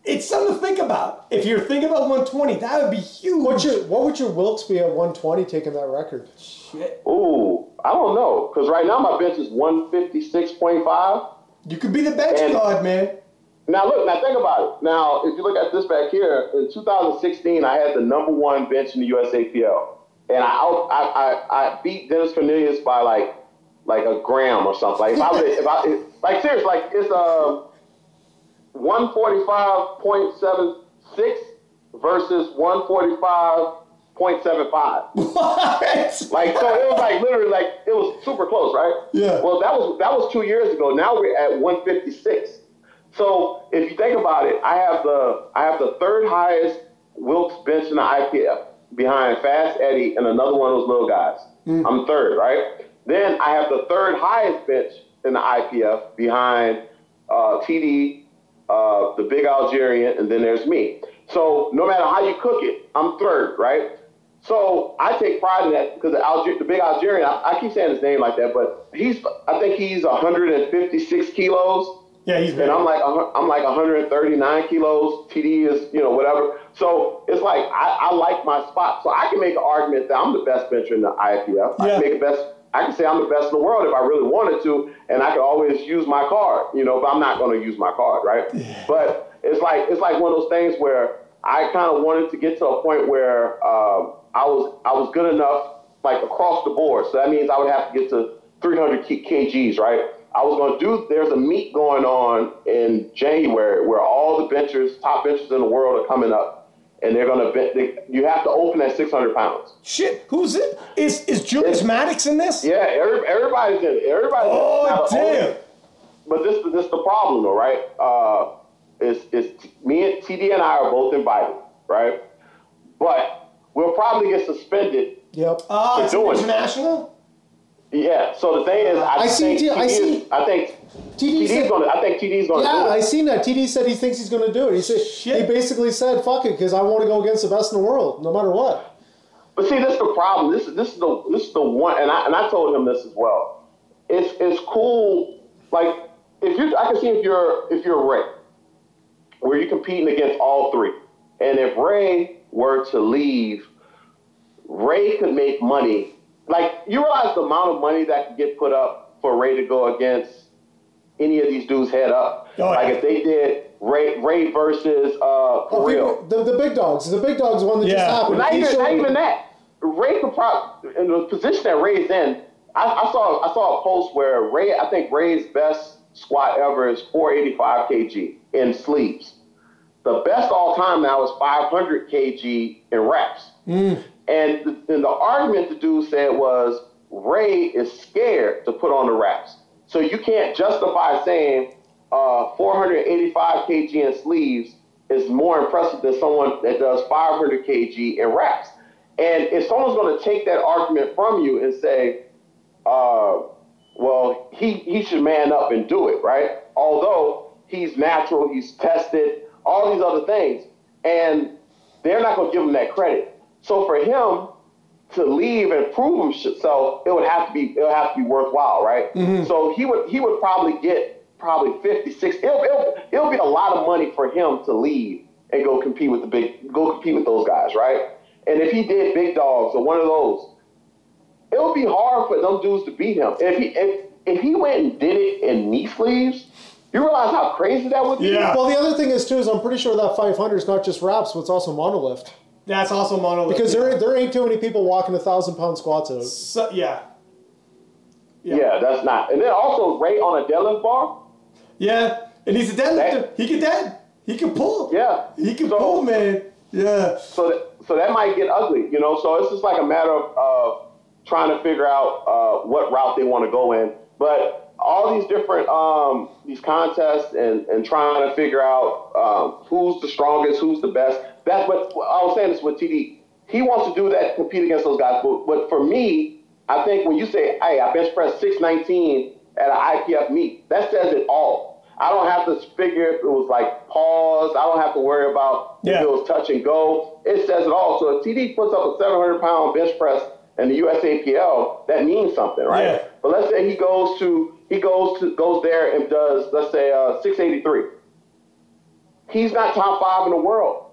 It's something to think about. If you're thinking about 120, that would be huge. What's your, what would your Wilks be at 120 taking that record? Shit. Ooh, I don't know. Because right now my bench is 156.5. You could be the bench And- god, man. Now look, now think about it. Now, if you look at this back here, in 2016, I had the number one bench in the USAPL, and I out, I, I, I beat Dennis Cornelius by like like a gram or something. Like if I would, if I if, like seriously, like it's uh 145.76 versus 145.75. *laughs* What? Like so, it was like literally like it was super close, right? Yeah. Well, that was that was two years ago. Now we're at 156. So if you think about it, I have the I have the third highest Wilks bench in the IPF behind Fast Eddie and another one of those little guys. I'm third, right? Then I have the third highest bench in the IPF behind uh, TD, uh, the big Algerian, and then there's me. So no matter how you cook it, I'm third, right? So I take pride in that because the, Alger- the big Algerian, I, I keep saying his name like that, but he's, I think he's 156 kilos, Yeah, he's and I'm like, I'm like 139 kilos. TD is, you know, whatever. So it's like I, I like my spot, so I can make an argument that I'm the best bencher in the IFBF. I Yeah. can make a best. I can say I'm the best in the world if I really wanted to, and I could always use my card, you know. But I'm not going to use my card, right? Yeah. But it's like it's like one of those things where I kind of wanted to get to a point where um, I was I was good enough, like across the board. So that means I would have to get to 300 k- kgs, right? I was going to do. There's a meet going on in January where all the benchers, top benchers in the world, are coming up, and they're going to. They, you have to open at 600 pounds. Shit, who's it? Is is Julius Maddox in this? Yeah, every, everybody's in. it. Everybody's in. it. Oh Now, damn. but this is this the problem though, right? Uh, is is me and TD and I are both invited, right? But we'll probably get suspended. Yep. Oh, We're it's doing international. Yeah. So the thing is, I, I see think T- I see- I think TD TD's gonna. I think TD's gonna Yeah, do I seen that. TD said he thinks he's going to do it. He said Shit. he basically said, "Fuck it," because I want to go against the best in the world, no matter what. But see, this is the problem. This is this is the this is the one, and I and I told him this as well. It's it's cool. Like if you, I can see if you're if you're Ray, where you're competing against all three, and if Ray were to leave, Ray could make money. Like you realize the amount of money that could get put up for Ray to go against any of these dudes head up. Oh, like yeah. if they did Ray Ray versus uh, Oh, for real. people- the, the big dogs. The big dogs one that Yeah. just happened. Not He even, not even that. Ray could probably, in the position that Ray's in, I, I saw I saw a post where Ray, I think Ray's best squat ever is 485 kg in sleeves. The best all time now is 500 kg in reps. And, the, and the argument the dude said was Ray is scared to put on the wraps. So you can't justify saying uh, 485 kg in sleeves is more impressive than someone that does 500 kg in wraps. And if someone's going to take that argument from you and say, uh, well, he, he should man up and do it, right? Although he's natural, he's tested, all these other things. And they're not going to give him that credit. So for him to leave and prove himself, it would have to be it would have to be worthwhile, right? Mm-hmm. So he would he would probably get probably 56. It'll, it'll, it'll be a lot of money for him to leave and go compete with the big go compete with those guys, right? And if he did big dogs or one of those, it would be hard for them dudes to beat him. If he if, if he went and did it in knee sleeves, you realize how crazy that would be? Yeah. Well, the other thing is too is I'm pretty sure that 500 is not just reps, but it's also monolift. That's also monolift. Because there there ain't too many people walking a thousand pound squats out. So, yeah. Yeah, that's not. And then also Ray on a deadlift bar. Yeah. And he's a deadlifter. That- He can dead. He can pull. Yeah. He can So- pull, man. Yeah. So that, so that might get ugly, you know. So it's just like a matter of uh, trying to figure out uh, what route they want to go in. But all these different um, these contests and, and trying to figure out um, who's the strongest, who's the best. That's what I was saying. This with TD. He wants to do that, compete against those guys. But, but for me, I think when you say, "Hey, I bench press 619 at an IPF meet," that says it all. I don't have to figure if it was like pause. I don't have to worry about Yeah. if it was touch and go. It says it all. So if TD puts up a 700 pound bench press in the USAPL, that means something, right? Yeah. But let's say he goes to he goes to goes there and does let's say uh, 683. He's not top five in the world.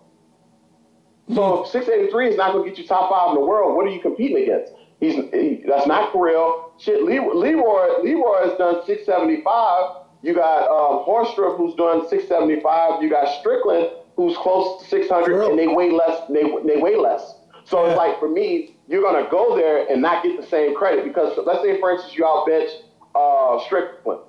So if 683 is not going to get you top five in the world, what are you competing against? He's he, that's not for real. Shit, Leroy Leroy, Leroy has done 675. You got um, Horstrup who's doing 675. You got Strickland who's close to 600, For and they weigh less. They they weigh less. So it's like for me, you're gonna go there and not get the same credit because let's say for instance you outbench uh, Strickland.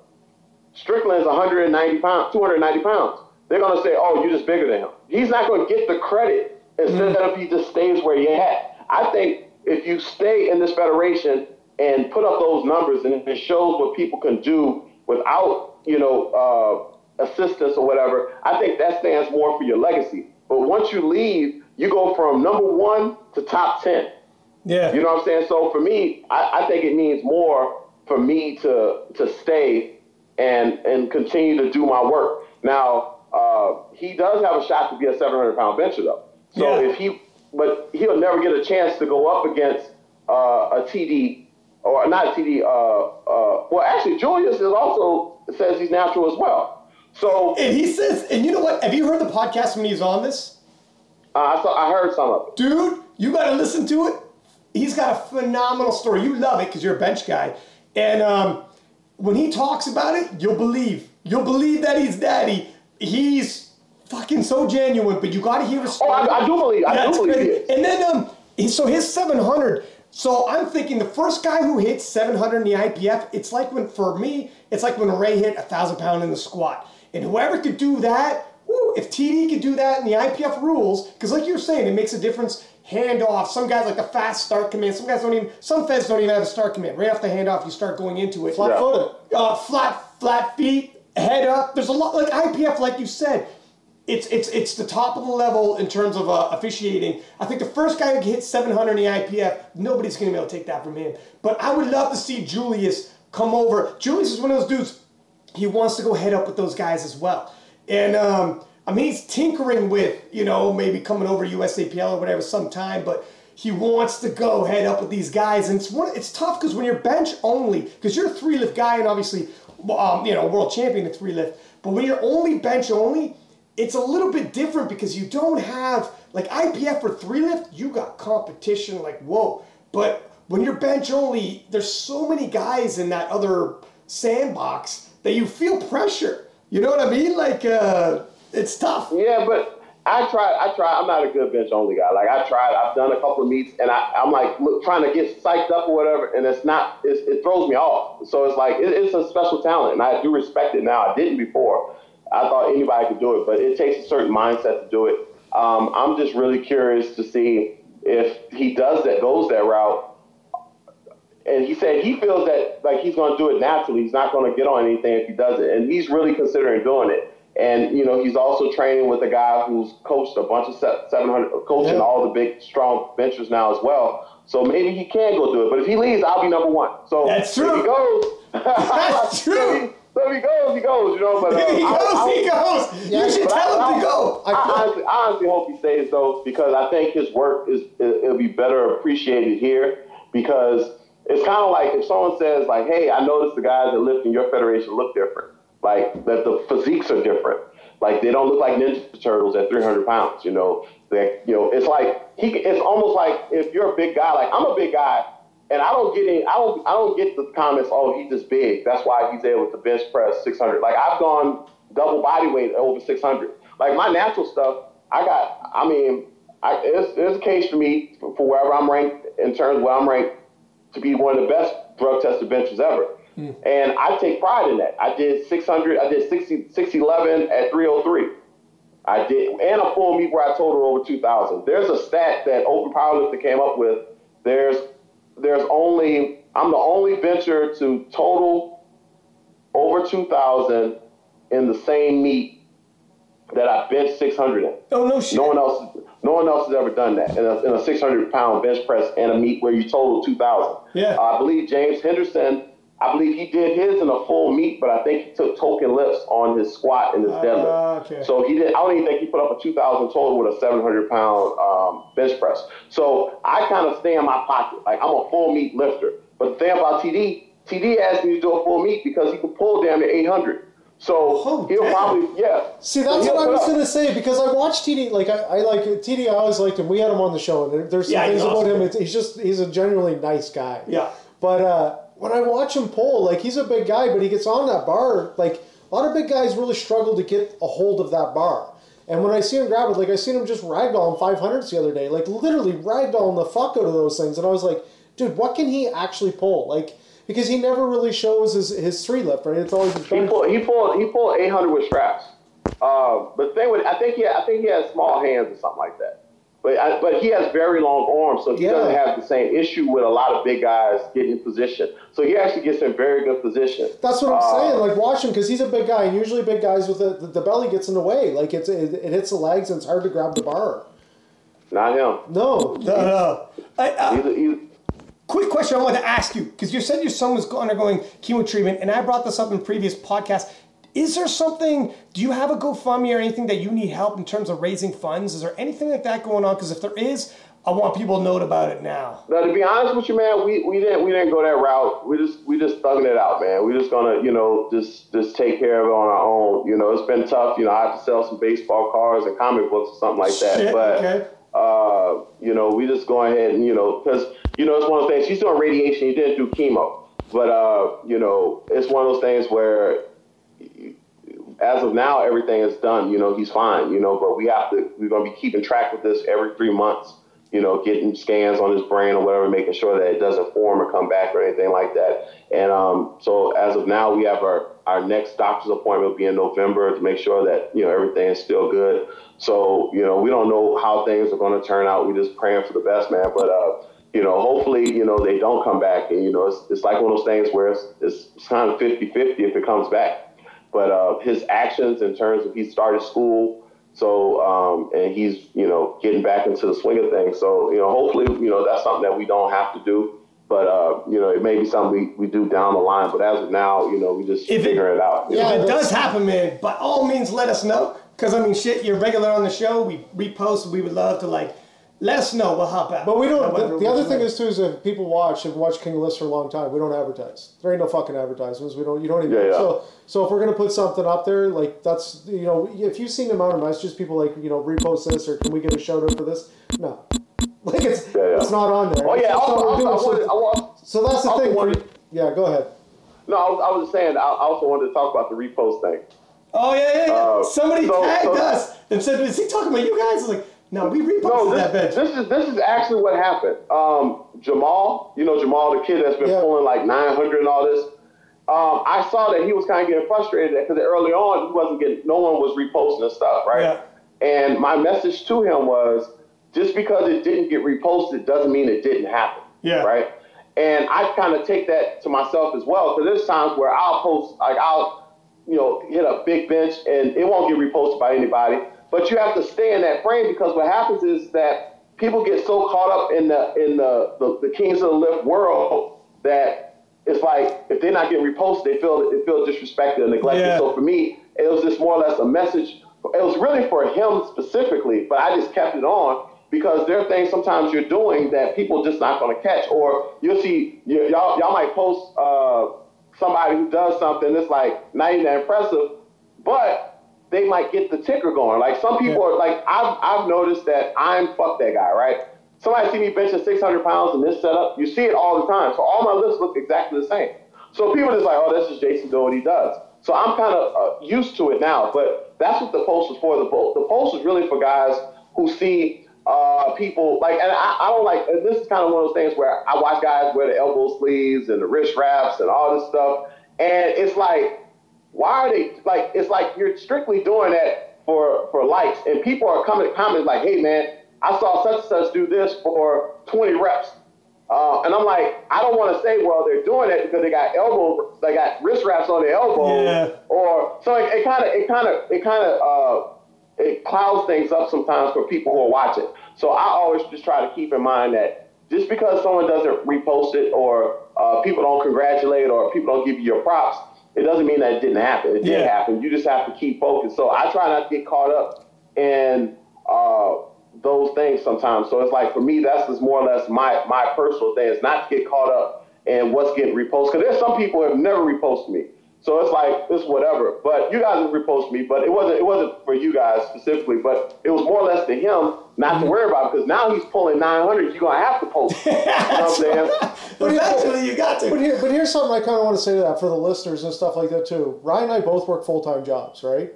Strickland is 190 pounds, 290 pounds. They're gonna say, "Oh, you're just bigger than him." He's not gonna get the credit instead of if he just stays where he at. I think if you stay in this federation and put up those numbers and it shows what people can do without, you know, uh, assistance or whatever, I think that stands more for your legacy. But once you leave, you go from number one to top ten. Yeah. You know what I'm saying? So for me, I, I think it means more for me to to stay and and continue to do my work. Now, uh, he does have a shot to be a 700 pound bencher though. So Yeah. if he, but he'll never get a chance to go up against uh, a TD or not a TD. Uh, uh, well, actually, Julius is also says he's natural as well. So And he says, and you know what? Have you heard the podcast when he's on this? uh, I saw, I heard some of it. Dude, you got to listen to it. He's got a phenomenal story. You love it because you're a bench guy. And um, when he talks about it, you'll believe. You'll believe that he's daddy. He's fucking so genuine, but you got to hear his Oh. I, I do believe. I That's do believe great. it. And then, um, so his 700. So I'm thinking the first guy who hits 700 in the IPF, it's like when, for me, it's like when Ray hit a thousand pound in the squat. And whoever could do that, woo, if TD could do that in the IPF rules, because like you were saying, it makes a difference. Handoff. Some guys like the fast start command. Some guys don't even. Some feds don't even have a start command. Right off the handoff, you start going into it. Flat Yeah. footed. Uh, flat, flat feet, head up. There's a lot like IPF, like you said. It's it's it's the top of the level in terms of uh, officiating. I think the first guy who hit 700 in the IPF, nobody's gonna be able to take that from him. But I would love to see Julius come over. Julius is one of those dudes. He wants to go head up with those guys as well. And um, I mean, he's tinkering with you know maybe coming over USAPL or whatever sometime, but he wants to go head up with these guys. And it's one. It's tough because when you're bench only, because you're a three lift guy and obviously um, you know world champion at three lift. But when you're only bench only, it's a little bit different because you don't have like IPF for three lift. You got competition like whoa. But when you're bench only, there's so many guys in that other sandbox that you feel pressure. You know what I mean? Like uh, it's tough. Yeah, but I tried. I tried. I'm not a good bench only guy. Like I tried. I've done a couple of meets, and I, I'm like look, trying to get psyched up or whatever, and it's not. It's, it throws me off. So it's like it, it's a special talent, and I do respect it now. I didn't before. I thought anybody could do it, but it takes a certain mindset to do it. Um, I'm just really curious to see if he does that, goes that route. And he said he feels that like he's going to do it naturally. He's not going to get on anything if he does it, and he's really considering doing it. And you know, he's also training with a guy who's coached a bunch of 700, coaching Yeah. all the big, strong benchers now as well. So maybe he can go do it. But if he leaves, I'll be number one. So That's if he goes, *laughs* That's *laughs* true. So he, if he goes, he goes. You know, but *laughs* uh, If he I- goes, I- he goes. Yeah, you should tell I- him to go. I, honestly, honestly hope he stays though, because I think his work is it, it'll be better appreciated here. Because it's kind of like if someone says like, "Hey, I noticed the guys that lift in your federation look different. Like that the physiques are different. Like they don't look like Ninja Turtles at 300 pounds. You know, that you know, it's like he. It's almost like if you're a big guy. Like I'm a big guy. And I don't get any, I don't I don't get the comments, oh, he's just big. That's why he's able to bench press 600. Like I've gone double body weight over 600. Like my natural stuff, I got. I mean, I, it's, it's a case for me for, wherever I'm ranked in terms of where I'm ranked to be one of the best drug tested benches ever. Hmm. And I take pride in that. I did 600. I did 60, 611 at 303. I did, and a full meet where I totaled over 2,000. There's a stat that Open Powerlifting came up with. There's, there's only, I'm the only bencher to total over 2,000 in the same meet that I bench 600 in. Oh no shit. No one else, no one else has ever done that in a, in a 600 pound bench press and a meet where you total 2,000. Yeah. I believe James Henderson. I believe he did his in a full meet, but I think he took token lifts on his squat and his deadlift. Ah, okay. So he did. I don't even think he put up a 2,000 total with a 700 pound um, bench press. So I kind of stay in my pocket. Like I'm a full meet lifter. But the thing about TD, TD asked me to do a full meet because he could pull damn near 800. So Oh, he'll damn. probably yeah. See, that's he'll what I was up- gonna say because I watched TD. Like I, I like TD. I always liked him. We had him on the show, and there- there's some Yeah, things he's about awesome. him. It's, he's just he's a genuinely nice guy. Yeah. But uh, when I watch him pull, like he's a big guy, but he gets on that bar. Like a lot of big guys really struggle to get a hold of that bar. And when I see him grab it, like I seen him just ragdoll 500s the other day, like literally ragdolling the fuck out of those things. And I was like, dude, what can he actually pull? Like because he never really shows his, his three lift, right? It's always his He pulled. He pulled. He pulled 800 with straps. Uh, but the thing with, I think he, I think he has small hands or something like that. But I, but he has very long arms, so he Yeah. doesn't have the same issue with a lot of big guys getting in position. So he actually gets in very good position. That's what I'm Uh, saying. Like watch him because he's a big guy, and usually big guys with the, the, the belly gets in the way. Like it's it, it hits the legs, and it's hard to grab the bar. Not him. No, No, no. I, uh, He's, a, he's, quick question I wanted to ask you because you said your son was undergoing chemo treatment, and I brought this up in previous podcasts. Is there something? Do you have a GoFundMe or anything that you need help in terms of raising funds? Is there anything like that going on? Because if there is, I want people to know about it now. Now, to be honest with you, man, we, we didn't we didn't go that route. We just we just thugging it out, man. We just gonna you know just just take care of it on our own. You know, it's been tough. You know, I have to sell some baseball cards and comic books or something like that. Shit, but okay. uh, you know, we just go ahead and you know because you know it's one of those things. She's doing radiation. You didn't do chemo, but uh, you know, it's one of those things where as of now, everything is done. You know, he's fine. You know, but we have to. We're going to be keeping track with this every three months. You know, getting scans on his brain or whatever, making sure that it doesn't form or come back or anything like that. And um, so, as of now, we have our our next doctor's appointment will be in November to make sure that you know everything is still good. So, you know, we don't know how things are going to turn out. We're just praying for the best, man. But uh, you know, hopefully, you know, they don't come back. And, you know, it's, it's like one of those things where it's, it's, kind of 50 50 if it comes back. But uh, his actions in terms of he started school, so, um, and he's, you know, getting back into the swing of things. So, you know, hopefully, you know, that's something that we don't have to do. But, uh, you know, it may be something we, we do down the line. But as of now, you know, we just If it- it out. Yeah, know? if it does happen, man, by all means, let us know. Because I mean, shit, you're regular on the show. We repost. We would love to like let us know. We'll help out. but we don't. The, the other thing is too is if people watch and watch King of Lifts for a long time, we don't advertise. There ain't no fucking advertisements. We don't. You don't even. Yeah, yeah. So so if we're gonna put something up there, like that's you know if you've seen the amount of messages people like you know repost this or can we get a shout out for this? No. *laughs* Like it's Yeah, yeah. it's not on there. Oh, yeah. just Also, what we're I doing. So- I want, So that's the also thing. For, wanted- yeah, go ahead. No, I was, I was saying. I also wanted to talk about the repost thing. Oh yeah, yeah, yeah. Uh, Somebody so- tagged so- us and said, "Is he talking about you guys?" I was like, "No, we reposted No, this, that bench." this is this is actually what happened. Um, Jamal, you know Jamal, the kid that's been Yeah. pulling like 900 and all this. Um, I saw that he was kind of getting frustrated because early on he wasn't getting, no one was reposting and stuff, right? Yeah. And my message to him was, just because it didn't get reposted doesn't mean it didn't happen. Yeah. Right. And I kind of take that to myself as well because there's times where I'll post like I'll you know, hit a big bench and it won't get reposted by anybody. But you have to stay in that frame because what happens is that people get so caught up in the in the, the, the kings of the lift world that it's like if they're not getting reposted, they feel they feel disrespected and neglected. Yeah. So for me, it was just more or less a message. It was really for him specifically, but I just kept it on because there are things sometimes you're doing that people just not going to catch, or you'll see y'all y'all might post uh, somebody who does something that's like not even that impressive, but they might get the ticker going. Like some people Yeah. are like I've I've noticed that I'm fuck that guy, right? Somebody see me benching 600 pounds in this setup, you see it all the time. So all my lifts look exactly the same. So people are just like, oh, this is Jason doing what he does. So I'm kind of uh, used to it now. But that's what the post was for. The, po- the post was really for guys who see uh, people like, and I, I don't like. And this is kind of one of those things where I watch guys wear the elbow sleeves and the wrist wraps and all this stuff, and it's like, why are they like? It's like you're strictly doing that for for likes, and people are coming commenting like, hey man, I saw such and such do this for 20 reps. Uh, and I'm like, I don't want to say, well, they're doing it because they got elbow, they got wrist wraps on their elbow, Yeah. or so it kind of, it kind of, it kind of, uh, it clouds things up sometimes for people who are watching. So I always just try to keep in mind that just because someone doesn't repost it or uh, people don't congratulate or people don't give you your props, it doesn't mean that it didn't happen. It did happen. You just have to keep focused. So I try not to get caught up in uh, those things sometimes. So it's like for me, that's just more or less my my personal thing is not to get caught up in what's getting reposted. Because there's some people who have never reposted me. So it's like it's whatever. But you guys have reposted me, but it wasn't it wasn't for you guys specifically, but it was more or less to him not to mm-hmm. worry about because now he's pulling 900. You're gonna have to post. *laughs* you know what I'm saying? But *laughs* eventually, you got to. But here, but here's something I kind of want to say to that for the listeners and stuff like that too. Ryan and I both work full time jobs, right?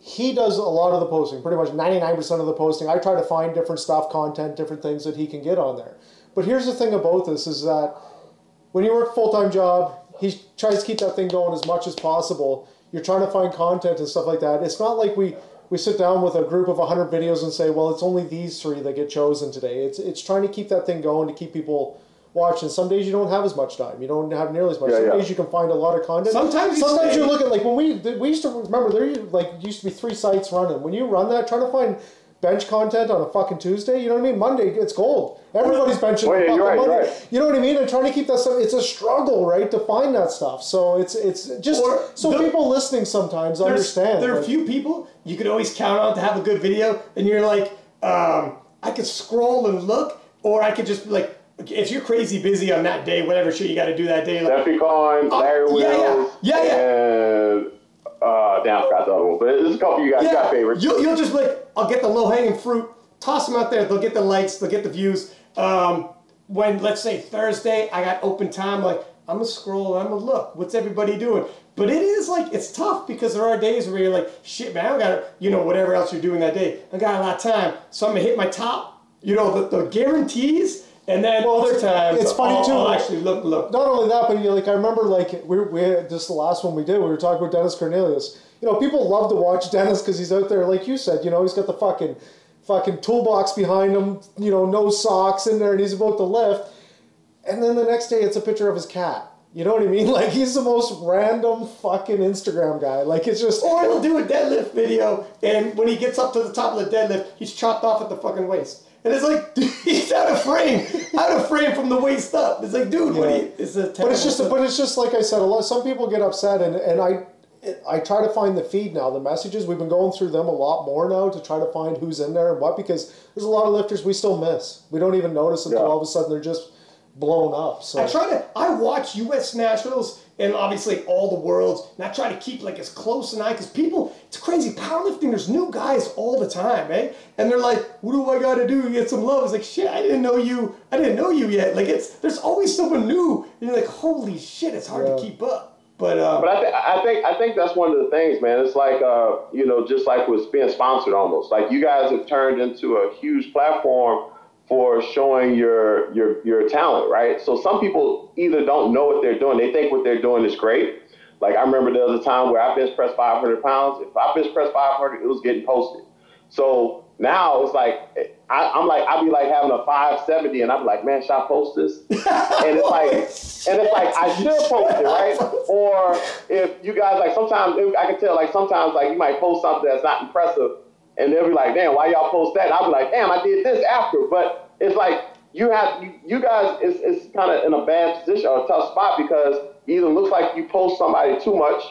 He does a lot of the posting, pretty much 99% of the posting. I try to find different stuff, content, different things that he can get on there. But here's the thing about this is that when you work a full time job, he tries to keep that thing going as much as possible. You're trying to find content and stuff like that. It's not like we we sit down with a group of 100 videos and say, well, it's only these three that get chosen today. It's it's trying to keep that thing going to keep people watching. Some days you don't have as much time. You don't have nearly as much. Yeah, Some yeah. days you can find a lot of content. Sometimes sometimes you look at like when we we used to remember there used- like used to be three sites running. When you run that, trying to find bench content on a fucking Tuesday, you know what I mean? Monday it's gold. Everybody's benching Oh, yeah, you're fucking right, Monday. right. You know what I mean? And trying to keep that stuff. It's a struggle, right, to find that stuff. So it's it's just Or so the- people listening sometimes understand. There are a like- few people you could always count on to have a good video, and you're like, um, I could scroll and look, or I could just like, if you're crazy busy on that day, whatever shit you got to do that day, like, Steffi Cohen, Larry Oh, yeah, yeah. Yeah, yeah. and uh, damn, I forgot the other one, but there's a couple you guys got favorites. You'll, you'll just like, I'll get the low hanging fruit, toss them out there. They'll get the likes, they'll get the views. Um, when let's say Thursday, I got open time, like I'm gonna scroll, I'm gonna look, what's everybody doing? But it is like it's tough because there are days where you're like, shit, man, I got you know whatever else you're doing that day, I got a lot of time, so I'm gonna hit my top, you know, the, the guarantees, and then Well, other times it's funny, I'll, too, I'll actually look, look. not only that, but you know, like I remember, like we we had just the last one we did, we were talking about Dennis Cornelius. You know, people love to watch Dennis because he's out there, like you said. You know, he's got the fucking fucking toolbox behind him. You know, no socks in there, and he's about to lift. And then the next day, it's a picture of his cat. You know what I mean? *laughs* Like he's the most random fucking Instagram guy. Like it's just Or he'll do a deadlift video, and when he gets up to the top of the deadlift, he's chopped off at the fucking waist. And it's like, dude, *laughs* he's out of frame, out of frame from the waist up. It's like, dude, what Yeah. you? It's a But it's just, but it's just like I said. A lot. Some people get upset, and and I, I try to find the feed now. The messages we've been going through them a lot more now to try to find who's in there and what because there's a lot of lifters we still miss. We don't even notice until Yeah. all of a sudden they're just blown up. So I try to. I watch U.S. nationals and obviously all the worlds, and I try to keep like as close an eye because people, it's crazy. Powerlifting, there's new guys all the time, eh? And they're like, "What do I got to do to get some love?" It's like, shit, I didn't know you. I didn't know you yet. Like it's there's always someone new, and you're like, holy shit, it's hard Yeah. to keep up. But um, But I, th- I think I think that's one of the things, man. It's like uh, you know, just like was being sponsored almost. Like you guys have turned into a huge platform for showing your your your talent, right? So some people either don't know what they're doing. They think what they're doing is great. Like I remember was a time where I bench pressed 500 pounds. If I bench pressed 500, it was getting posted. So now it's like I, I'm like I'd be like having a 570, and I'm like, man, should I post this? *laughs* and it's like, and it's like I should post it, right? Or if you guys like sometimes I can tell like sometimes like you might post something that's not impressive, and they'll be like, damn, why y'all post that? And I'll be like, damn, I did this after, but it's like you have you, you guys it's, is kind of in a bad position or a tough spot because either looks like you post somebody too much,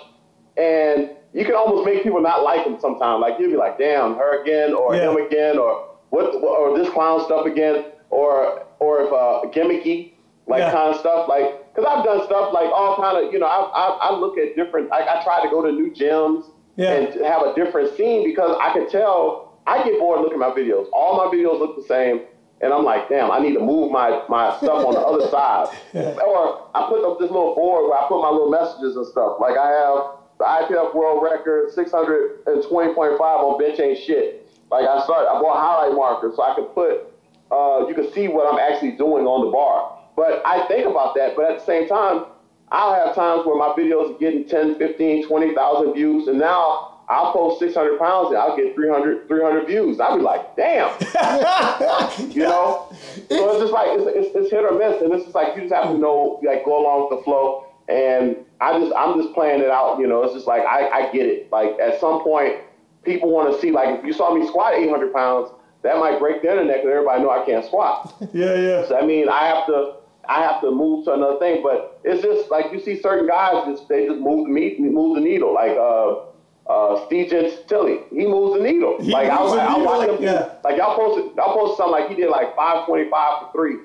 and you can almost make people not like them sometimes. Like you'll be like, damn, her again, or Yeah. him again, or what, or this clown stuff again, or or if uh, gimmicky like Yeah. kind of stuff. Like, cause I've done stuff like all kind of, you know, I, I, I look at different. I, I try to go to new gyms Yeah. and have a different scene because I can tell I get bored looking at my videos. All my videos look the same. And I'm like, damn, I need to move my, my stuff on the other *laughs* side. Or I put up this little board where I put my little messages and stuff. Like I have the IPF world record, 620.5 on bench ain't shit. Like I started, I bought highlight markers so I could put, uh, you can see what I'm actually doing on the bar. But I think about that, but at the same time, I'll have times where my videos are getting 10, 15, 20,000 views, and now I'll post 600 pounds and I'll get 300, 300 views. I'll be like, damn, *laughs* you know? So it's just like, it's, it's, it's hit or miss, and it's just like, you just have to know, like, go along with the flow. And I just, I'm just playing it out, you know? It's just like, I, I get it. Like, at some point, people want to see, like, if you saw me squat 800 pounds, that might break the internet because everybody know I can't squat. *laughs* yeah, yeah. So, I mean, I have to I have to move to another thing. But it's just like you see certain guys just they just move the move the needle. Like uh, uh, Steve Tilly, he moves the needle. He like I, I, I needle, like, him. yeah. Like y'all posted, y'all posted something like he did like five twenty five for three,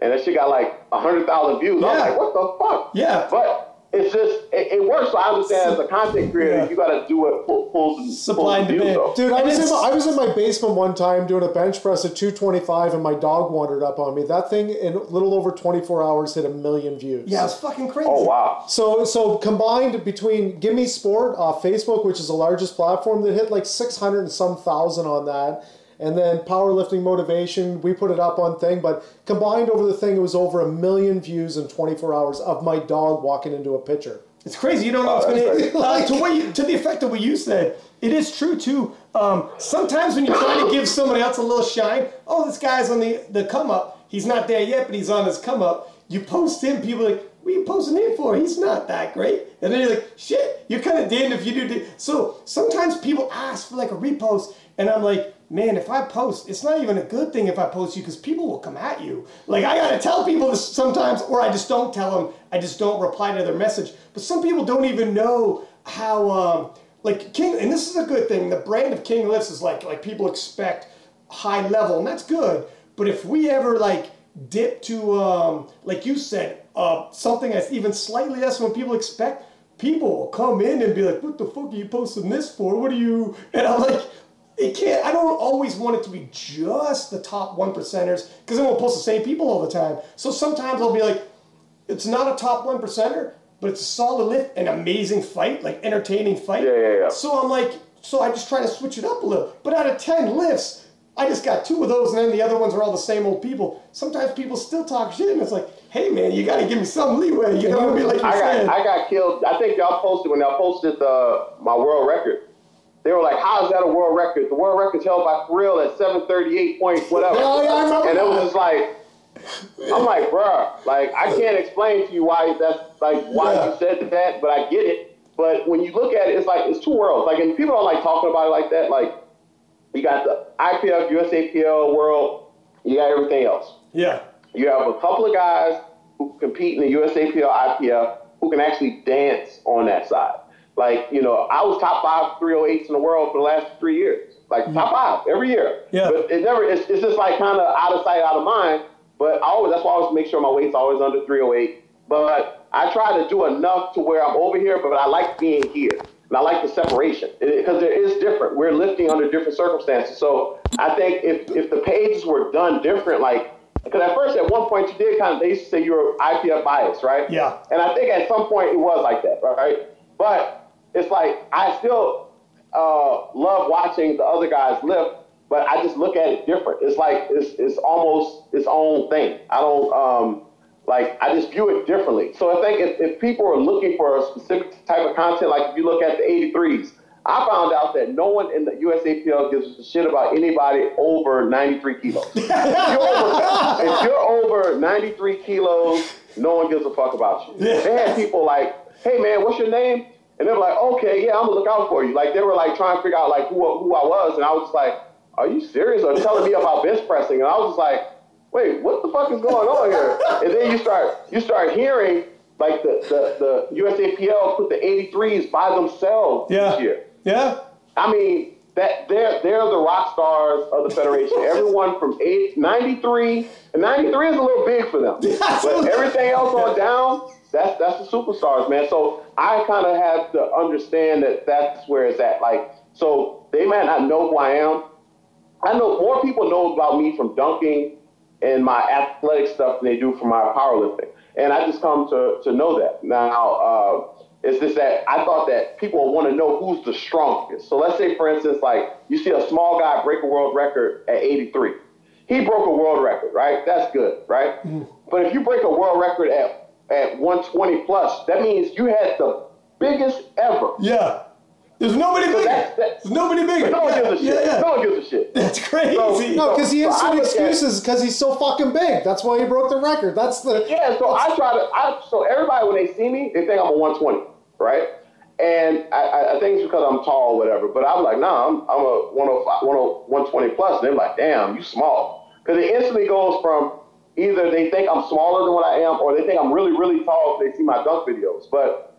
and that shit got like hundred thousand views. I'm like, what the fuck? Yeah. But it's just it, it works. So I understand as a content creator, Yeah. you got to do what pull, pulls Supply and the views, demand. Dude, I was, in my, I was in my basement one time doing a bench press at 225 and my dog wandered up on me. That thing in a little over 24 hours hit a million views. Yeah, it's fucking crazy. Oh wow. So so combined between Gimme Sport off Facebook, which is the largest platform, that hit like 600 and some thousand on that. And then powerlifting motivation, we put it up on thing, but combined over the thing, it was over a million views in 24 hours of my dog walking into a picture. It's crazy. You don't know what's going *laughs* to uh, to what you, to the effect of what you said. It is true too. Um, sometimes when you're trying to give somebody else a little shine, oh, this guy's on the the come up. He's not there yet, but he's on his come up. You post him, people are like, what are you posting him for? He's not that great. And then you're like, shit, you're kind of damned if you do. di- So sometimes people ask for like a repost, and I'm like, man, if I post, it's not even a good thing if I post you because people will come at you. Like I gotta tell people this sometimes, or I just don't tell them. I just don't reply to their message. But some people don't even know how, um, like King, and this is a good thing. The brand of King Lifts is like like people expect high level, and that's good. But if we ever like dip to, um, like you said, uh, something that's even slightly less than what people expect, people will come in and be like, "What the fuck are you posting this for? What are you?" And I'm like, it can't. I don't always want it to be just the top one percenters because then we'll post the same people all the time. So sometimes I'll be like, it's not a top one percenter, but it's a solid lift, an amazing fight, like entertaining fight. Yeah, yeah, yeah. So I'm like, so I just try to switch it up a little. But out of ten lifts, I just got two of those, and then the other ones are all the same old people. Sometimes people still talk shit, and it's like, hey man, you got to give me some leeway. You gotta be like I got I got killed. I think y'all posted when y'all posted the my world record. They were like, "How is that a world record? The world record's held by Thrill at 738 point whatever." And it was just like, I'm like, bruh, like I can't explain to you why that's like why Yeah. you said that, but I get it. But when you look at it, it's like it's two worlds. Like, and people don't like talking about it like that. Like, you got the IPF, USAPL world, you got everything else. yeah. You have a couple of guys who compete in the USAPL, IPF, who can actually dance on that side. Like, you know, I was top five 308s in the world for the last three years. Like, top mm-hmm. five every year. Yeah. But it never, it's, it's just like kind of out of sight, out of mind. But I always, that's why I always make sure my weight's always under 308. But I try to do enough to where I'm over here, but I like being here. And I like the separation because there is different. We're lifting under different circumstances. So I think if, if the pages were done different, like because at first, at one point, you did kind of, they used to say you were IPF biased, right? Yeah. And I think at some point it was like that, right? But it's like, I still uh, love watching the other guys lift, but I just look at it different. It's like, it's, it's almost its own thing. I don't, um, like, I just view it differently. So I think if, if people are looking for a specific type of content, like if you look at the 83s, I found out that no one in the USAPL gives a shit about anybody over 93 kilos. *laughs* if, you're over, if you're over 93 kilos, no one gives a fuck about you. They had people like, hey man, what's your name? And they were like, okay, yeah, I'm gonna look out for you. Like they were like trying to figure out like who, who I was, and I was just like, are you serious? Or telling me about bench pressing, and I was just like, wait, what the fuck is going on here? And then you start you start hearing like the the, the USAPL put the 83s by themselves Yeah. this year. Yeah. I mean, that they're they're the rock stars of the federation. *laughs* Everyone from eight, 93, and 93 is a little big for them. *laughs* but everything else on down, that's that's the superstars, man. So I kind of have to understand that that's where it's at. Like, so they might not know who I am. I know more people know about me from dunking and my athletic stuff than they do from my powerlifting. And I just come to, to know that. Now, uh, it's just that I thought that people want to know who's the strongest. So let's say, for instance, like you see a small guy break a world record at 83. He broke a world record, right? That's good, right? But if you break a world record at, at 120 plus, that means you had the biggest ever. Yeah. There's nobody bigger. that's- that's- There's nobody bigger. No one yeah. gives a shit. Yeah, yeah. No one gives a shit. That's crazy. No, because he has I some excuses because he's so fucking big. That's why he broke the record. That's the Yeah, so I try to. I, so everybody when they see me, they think I'm a 120, right? And I, I, I think it's because I'm tall, or whatever. But I'm like, nah, I'm, I'm a 105, 10 120 plus. And they're like, damn, you small. Because it instantly goes from either they think I'm smaller than what I am, or they think I'm really, really tall if they see my dunk videos. But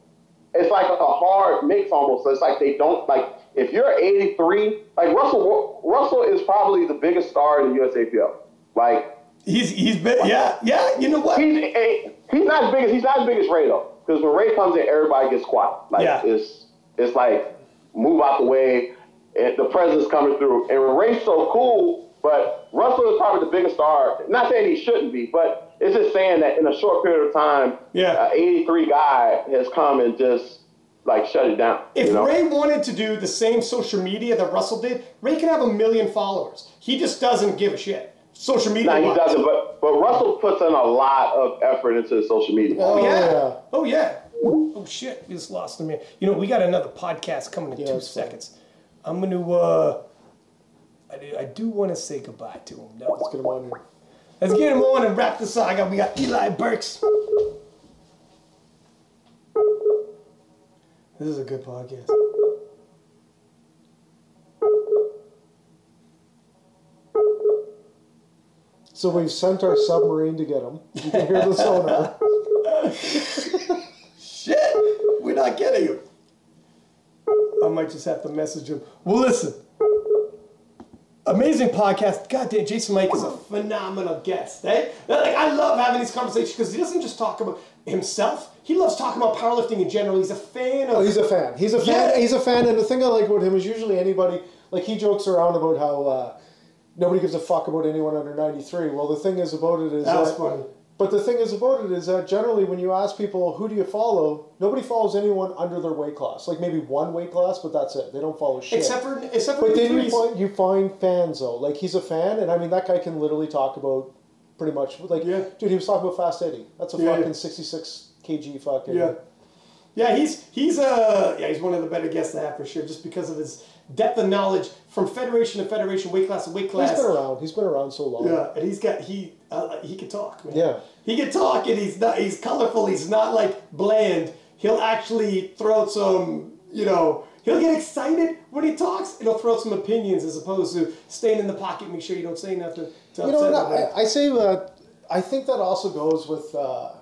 it's like a hard mix almost. So it's like they don't like if you're 83, like Russell. Russell is probably the biggest star in the USAPL. Like He's he's been yeah yeah. You know what? he's a, he's not as big as he's not as big as Ray though. Because when Ray comes in, everybody gets quiet. Like Yeah. it's it's like move out the way, and the presence coming through. And Ray's so cool, but Russell is probably the biggest star. Not saying he shouldn't be, but it's just saying that in a short period of time, Yeah. a 83 guy has come and just like shut it down. If you know? Ray wanted to do the same social media that Russell did, Ray can have a million followers. He just doesn't give a shit. Social media. no, he wise. doesn't. But but Russell puts in a lot of effort into his social media. Oh, Oh, yeah. yeah. Oh yeah. Oh shit, we just lost him. Here. You know, we got another podcast coming in Yeah, two that's fine. seconds. I'm gonna. uh I do, I do want to say goodbye to him. No. Let's get him on. Let's get him on and wrap this up. We got Eli Burks. This is a good podcast. So we've sent our submarine to get him. You can hear the sonar. *laughs* Shit, we're not getting him. I might just have to message him. Well, listen. Amazing podcast. God damn, Jason Mike is a phenomenal guest. Eh? Like, I love having these conversations because he doesn't just talk about himself. He loves talking about powerlifting in general. He's a fan of. Oh, he's a fan. He's a fan. Yeah. He's a fan. And the thing I like about him is usually anybody like he jokes around about how uh, nobody gives a fuck about anyone under ninety three. Well, the thing is about it is That's that, funny. But the thing is about it is that generally when you ask people who do you follow, nobody follows anyone under their weight class. Like maybe one weight class, but that's it. They don't follow shit. except for except for But then you find you find fans though. Like he's a fan, and I mean that guy can literally talk about pretty much like Yeah. dude. He was talking about Fast Eddie. That's a Yeah, fucking yeah. sixty six kg fucking. Yeah. Yeah, he's he's uh yeah he's one of the better guests to have for sure, just because of his depth of knowledge from federation to federation, weight class to weight class. He's been around. He's been around so long. Yeah, and he's got he uh, he can talk. Man. Yeah. he can talk, and he's not he's colorful. He's not like bland. He'll actually throw out some you know. He'll get excited when he talks, and he'll throw out some opinions as opposed to staying in the pocket, make sure you don't say nothing to You know. I, I say that I think that also goes with uh,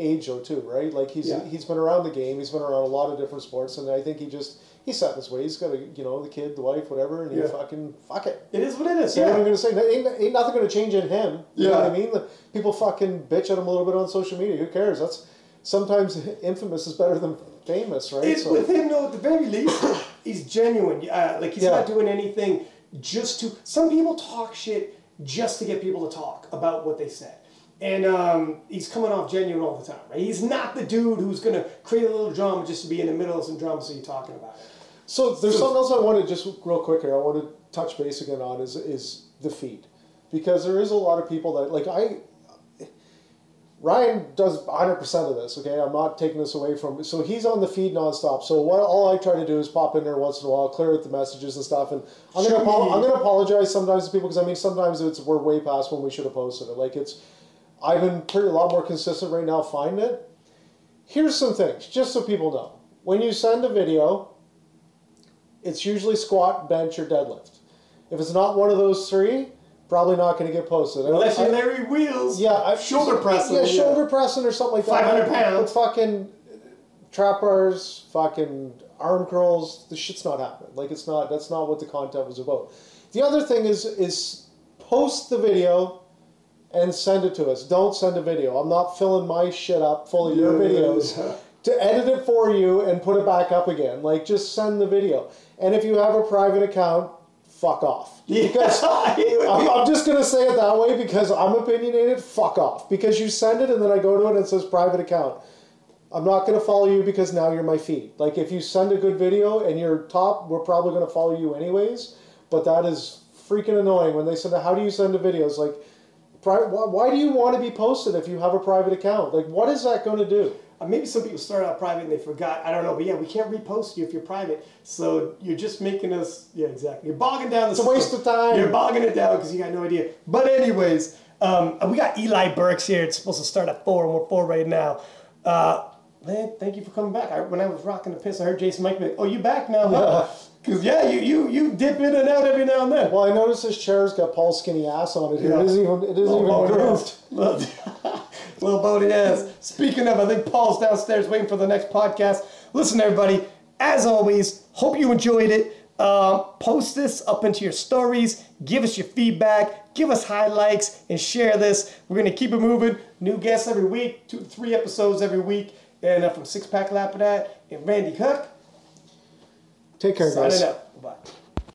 age though too, right? Like he's Yeah. he's been around the game. He's been around a lot of different sports, and I think he just he's set in his way. He's got a you know the kid, the wife, whatever, and he fucking fuck it. It is what it is. You know what I'm gonna say? Ain't, ain't nothing gonna change in him. You know what I mean? People fucking bitch at him a little bit on social media. Who cares? That's sometimes *laughs* infamous is better than famous, right? It, with him, though, at the very least, *coughs* he's genuine. Uh, like he's Yeah. not doing anything just to. Some people talk shit just to get people to talk about what they said. And um, he's coming off genuine all the time, right? He's not the dude who's gonna create a little drama just to be in the middle of some drama so you're talking about it. So there's hmm. something else I want to just real quick here. I want to touch base again on is is the feed, because there is a lot of people that like I. Ryan does 100 percent of this. Okay, I'm not taking this away from. So he's on the feed nonstop. So what all I try to do is pop in there once in a while, clear out the messages and stuff. And I'm gonna apo- I'm gonna apologize sometimes to people because I mean sometimes it's we're way past when we should have posted it. Like it's, I've been pretty a lot more consistent right now finding it. Here's some things, just so people know. When you send a video, it's usually squat, bench, or deadlift. If it's not one of those three, probably not going to get posted. Unless you're Larry Wheels, yeah, I, shoulder pressing. yeah, shoulder pressing or something like that. 500 pounds. But fucking trap bars, fucking arm curls. The shit's not happening. Like it's not. That's not what the content was about. The other thing is is post the video and send it to us. Don't send a video. I'm not filling my shit up full of your Yeah. videos *laughs* to edit it for you and put it back up again. Like just send the video. And if you have a private account, fuck off. *laughs* Because *laughs* I'm, I'm just gonna say it that way because I'm opinionated. Fuck off. Because you send it and then I go to it and it says private account. I'm not gonna follow you because now you're my feed. Like if you send a good video and you're top, we're probably gonna follow you anyways. But that is freaking annoying when they send. A, how do you send a video? It's like, why do you want to be posted if you have a private account? Like what is that going to do? Uh, maybe some people started out private and they forgot. I don't know, but yeah, we can't repost you if you're private. So you're just making us, yeah, exactly. You're bogging down the. It's a waste of time. You're bogging it down because you got no idea. But anyways, um, we got Eli Burks here. It's supposed to start at four, and we're four right now. Uh, man, thank you for coming back. I, when I was rocking the piss, I heard Jason Mike be like, "Oh, you back now?" Huh? Because yeah, you you you dip in and out every now and then. Well, I noticed this chair's got Paul's skinny ass on it here. Yeah. It isn't even. It isn't even Little grooved. bony ass. *laughs* Little bony ass. Speaking of, I think Paul's downstairs waiting for the next podcast. Listen, everybody, as always, hope you enjoyed it. Uh, post this up into your stories. Give us your feedback. Give us highlights and share this. We're going to keep it moving. New guests every week, two three episodes every week. And uh, from Six Pack Lapidat and Randy Cook, Take care, guys. signing out. Bye.